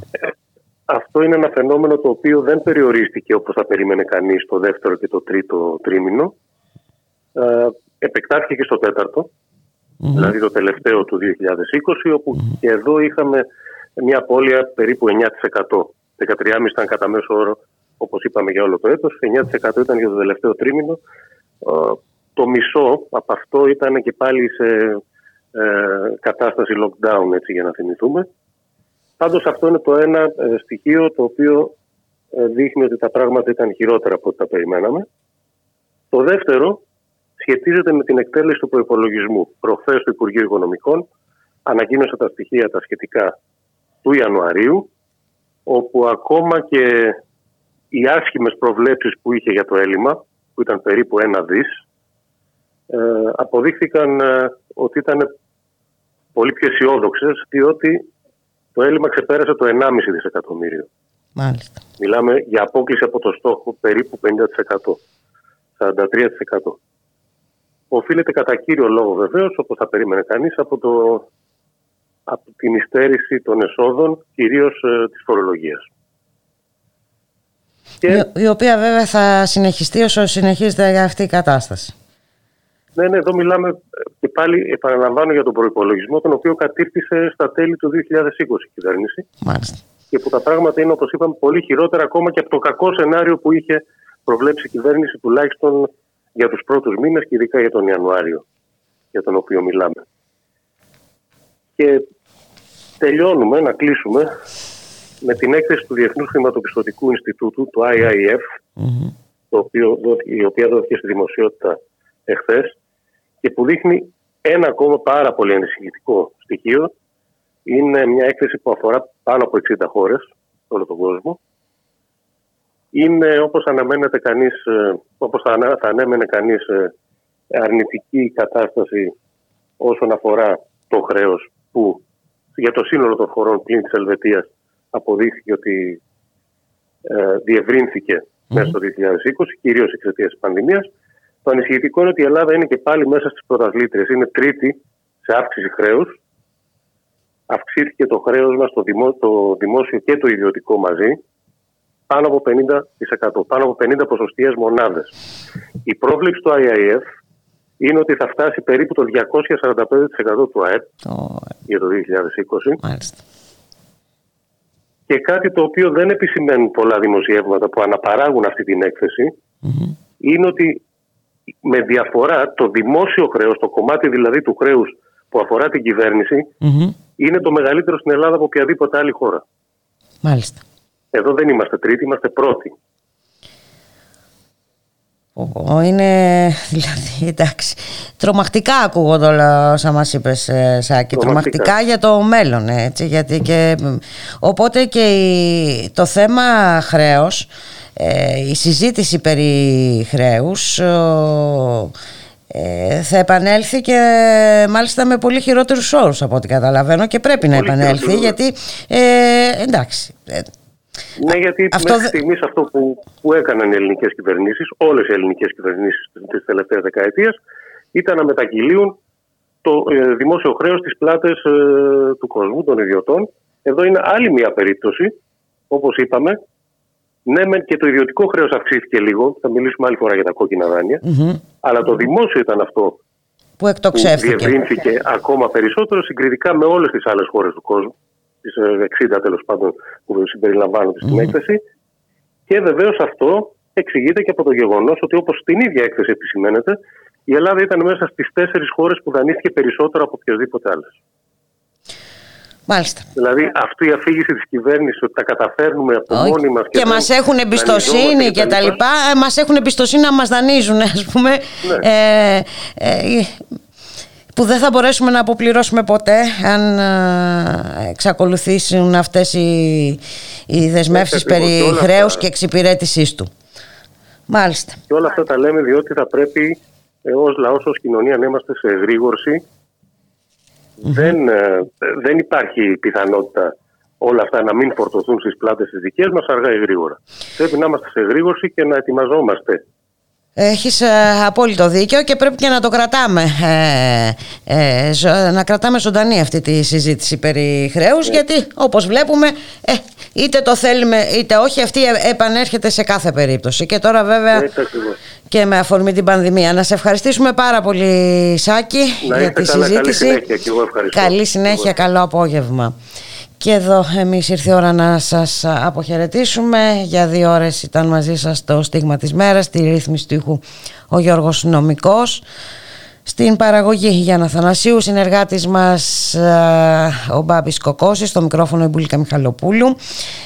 Αυτό είναι ένα φαινόμενο το οποίο δεν περιορίστηκε όπως θα περίμενε κανείς το δεύτερο και το τρίτο τρίμηνο. Ε, επεκτάθηκε και στο τέταρτο, δηλαδή το τελευταίο του 2020, όπου και εδώ είχαμε μια απώλεια περίπου 9%. 13,5% ήταν κατά μέσο όρο, όπως είπαμε για όλο το έτος, 9% ήταν για το τελευταίο τρίμηνο. Ε, το μισό από αυτό ήταν και πάλι σε ε, κατάσταση lockdown, έτσι για να θυμηθούμε. Πάντως αυτό είναι το ένα ε, στοιχείο το οποίο ε, δείχνει ότι τα πράγματα ήταν χειρότερα από ό,τι τα περιμέναμε. Το δεύτερο σχετίζεται με την εκτέλεση του προπολογισμού. Προχθές το Υπουργείο Οικονομικών ανακοίνωσε τα στοιχεία τα σχετικά του Ιανουαρίου, όπου ακόμα και οι άσχημες προβλέψεις που είχε για το έλλειμμα, που ήταν περίπου ένα δις, ε, αποδείχθηκαν ότι ήταν πολύ πιο αισιόδοξες, διότι το έλλειμμα ξεπέρασε το 1,5 δισεκατομμύριο. Μάλιστα. Μιλάμε για απόκληση από το στόχο περίπου 50%. 43%. Οφείλεται κατά κύριο λόγο βεβαίως, όπως θα περίμενε κανείς, από, το, από την υστέρηση των εσόδων, κυρίως ε, της φορολογίας. Και... Η, οποία βέβαια θα συνεχιστεί όσο συνεχίζεται αυτή η κατάσταση. Ναι, ναι, εδώ μιλάμε και πάλι επαναλαμβάνω για τον προπολογισμό, τον οποίο κατήρτισε στα τέλη του 2020 η κυβέρνηση. Μάλιστα. Και που τα πράγματα είναι, όπως είπαμε, πολύ χειρότερα ακόμα και από το κακό σενάριο που είχε προβλέψει η κυβέρνηση, τουλάχιστον για τους πρώτους μήνες και ειδικά για τον Ιανουάριο, για τον οποίο μιλάμε. Και τελειώνουμε, να κλείσουμε, με την έκθεση του Διεθνούς Χρηματοπιστωτικού Ινστιτούτου, του IIF, το οποίο, η οποία δόθηκε στη δημοσιότητα εχθές και που δείχνει ένα ακόμα πάρα πολύ ανησυχητικό στοιχείο. Είναι μια έκθεση που αφορά πάνω από 60 χώρες σε όλο τον κόσμο. Είναι όπως αναμένεται κανείς, ε, όπως θα, θα ανέμενε κανείς ε, αρνητική κατάσταση όσον αφορά το χρέος που για το σύνολο των χωρών πλην της Ελβετίας αποδείχθηκε ότι ε, διευρύνθηκε μέσα στο 2020, κυρίως εξαιτίας της πανδημίας. Το ανησυχητικό είναι ότι η Ελλάδα είναι και πάλι μέσα στις πρωταθλήτριες. Είναι τρίτη σε αύξηση χρέους. Αυξήθηκε το χρέος μας, το, το δημόσιο και το ιδιωτικό μαζί, πάνω από 50%, πάνω από 50 ποσοστιαίες μονάδες. Η πρόβλεψη του IIF είναι ότι θα φτάσει περίπου το 245% του ΑΕΠ για το 2020. Και κάτι το οποίο δεν επισημαίνουν πολλά δημοσιεύματα που αναπαράγουν αυτή την εκθεση είναι ότι με διαφορά το δημόσιο χρέος, το κομμάτι δηλαδή του χρέους που αφορά την κυβερνηση είναι το μεγαλύτερο στην Ελλάδα από οποιαδήποτε άλλη χώρα. Μάλιστα. Εδώ δεν είμαστε τρίτη, είμαστε πρώτοι. Είναι, δηλαδή, εντάξει, τρομακτικά ακούγονται όλα όσα μας είπες ε, Σάκη, τρομακτικά. για το μέλλον, έτσι, γιατί και, οπότε και το θέμα χρέος ε, η συζήτηση περί χρέους ε, θα επανέλθει και μάλιστα με πολύ χειρότερους όρους από ό,τι καταλαβαίνω και πρέπει να επανέλθει γιατί ε, εντάξει ναι, γιατί αυτό... μέχρι στιγμής αυτό που, που έκαναν οι ελληνικές κυβερνήσεις, όλες οι ελληνικές κυβερνήσεις της τελευταίας δεκαετίας, ήταν να μετακυλίουν το ε, δημόσιο χρέος στις πλάτες του κόσμου, των ιδιωτών. Εδώ είναι άλλη μια περίπτωση, όπως είπαμε, ναι, μεν και το ιδιωτικό χρέος αυξήθηκε λίγο. Θα μιλήσουμε άλλη φορά για τα κόκκινα Αλλά το δημόσιο ήταν αυτό που, εκτοξεύθηκε. που διευρύνθηκε ακόμα περισσότερο συγκριτικά με όλες τις άλλες χώρες του κόσμου. Τις 60 ε, τέλος πάντων που συμπεριλαμβάνονται στην έκθεση. Και βεβαίως αυτό εξηγείται και από το γεγονός ότι όπως στην ίδια έκθεση επισημαίνεται, η Ελλάδα ήταν μέσα στις τέσσερις χώρες που δανείστηκε περισσότερο από οποιασδήποτε άλλες. Μάλιστα. Δηλαδή αυτή η αφήγηση της κυβέρνησης ότι τα καταφέρνουμε από Όχι. μόνοι μας και, και μας έχουν εμπιστοσύνη και, τα λοιπά, ε, μας έχουν εμπιστοσύνη να μας δανείζουν ας πούμε ναι. ε, ε, που δεν θα μπορέσουμε να αποπληρώσουμε ποτέ αν ε, εξακολουθήσουν αυτές οι, οι δεσμεύσεις περί χρέους και εξυπηρέτησής του. Μάλιστα. Και όλα αυτά τα λέμε διότι θα πρέπει ε, ως λαός, ως κοινωνία να είμαστε σε εγρήγορση δεν, ε, δεν υπάρχει πιθανότητα όλα αυτά να μην φορτωθούν στις πλάτες τις δικές μας αργά ή γρήγορα. Πρέπει να είμαστε σε γρήγορση και να ετοιμαζόμαστε. Έχεις ε, απόλυτο δίκιο και πρέπει και να το κρατάμε ε, ε να κρατάμε ζωντανή αυτή τη συζήτηση περί χρέους ναι. γιατί όπως βλέπουμε ε, είτε το θέλουμε είτε όχι αυτή επανέρχεται σε κάθε περίπτωση και τώρα βέβαια και με αφορμή την πανδημία. Να σε ευχαριστήσουμε πάρα πολύ Σάκη για τη καλά, συζήτηση. Καλή συνέχεια και εγώ ευχαριστώ. Καλή συνέχεια, καλό απόγευμα. Και εδώ εμείς ήρθε η ώρα να σας αποχαιρετήσουμε. Για δύο ώρες ήταν μαζί σας το στίγμα της μέρας, τη ρύθμιση του ήχου ο Γιώργος Νομικός. Στην παραγωγή Γιάννα Θανασίου, συνεργάτης μας ε, ο Μπάμπης Κοκώσης, στο μικρόφωνο η Μπουλίκα Μιχαλοπούλου.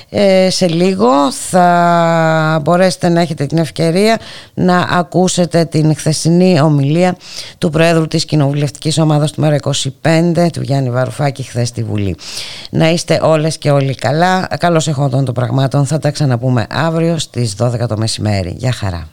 Ε, σε λίγο θα μπορέσετε να έχετε την ευκαιρία να ακούσετε την χθεσινή ομιλία του Προέδρου της Κοινοβουλευτικής Ομάδας του Μέρα 25, του Γιάννη Βαρουφάκη, χθες στη Βουλή. Να είστε όλες και όλοι καλά. Καλώς εχόντων των πραγμάτων. Θα τα ξαναπούμε αύριο στις 12 το μεσημέρι. Γεια χαρά.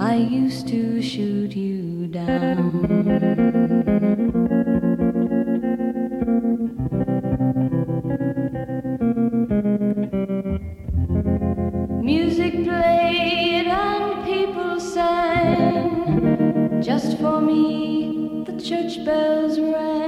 I used to shoot you down. Music played and people sang. Just for me, the church bells rang.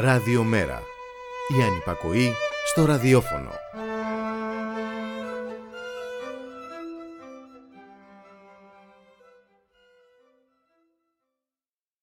Ραδιομέρα. Η ανυπακοή στο ραδιόφωνο.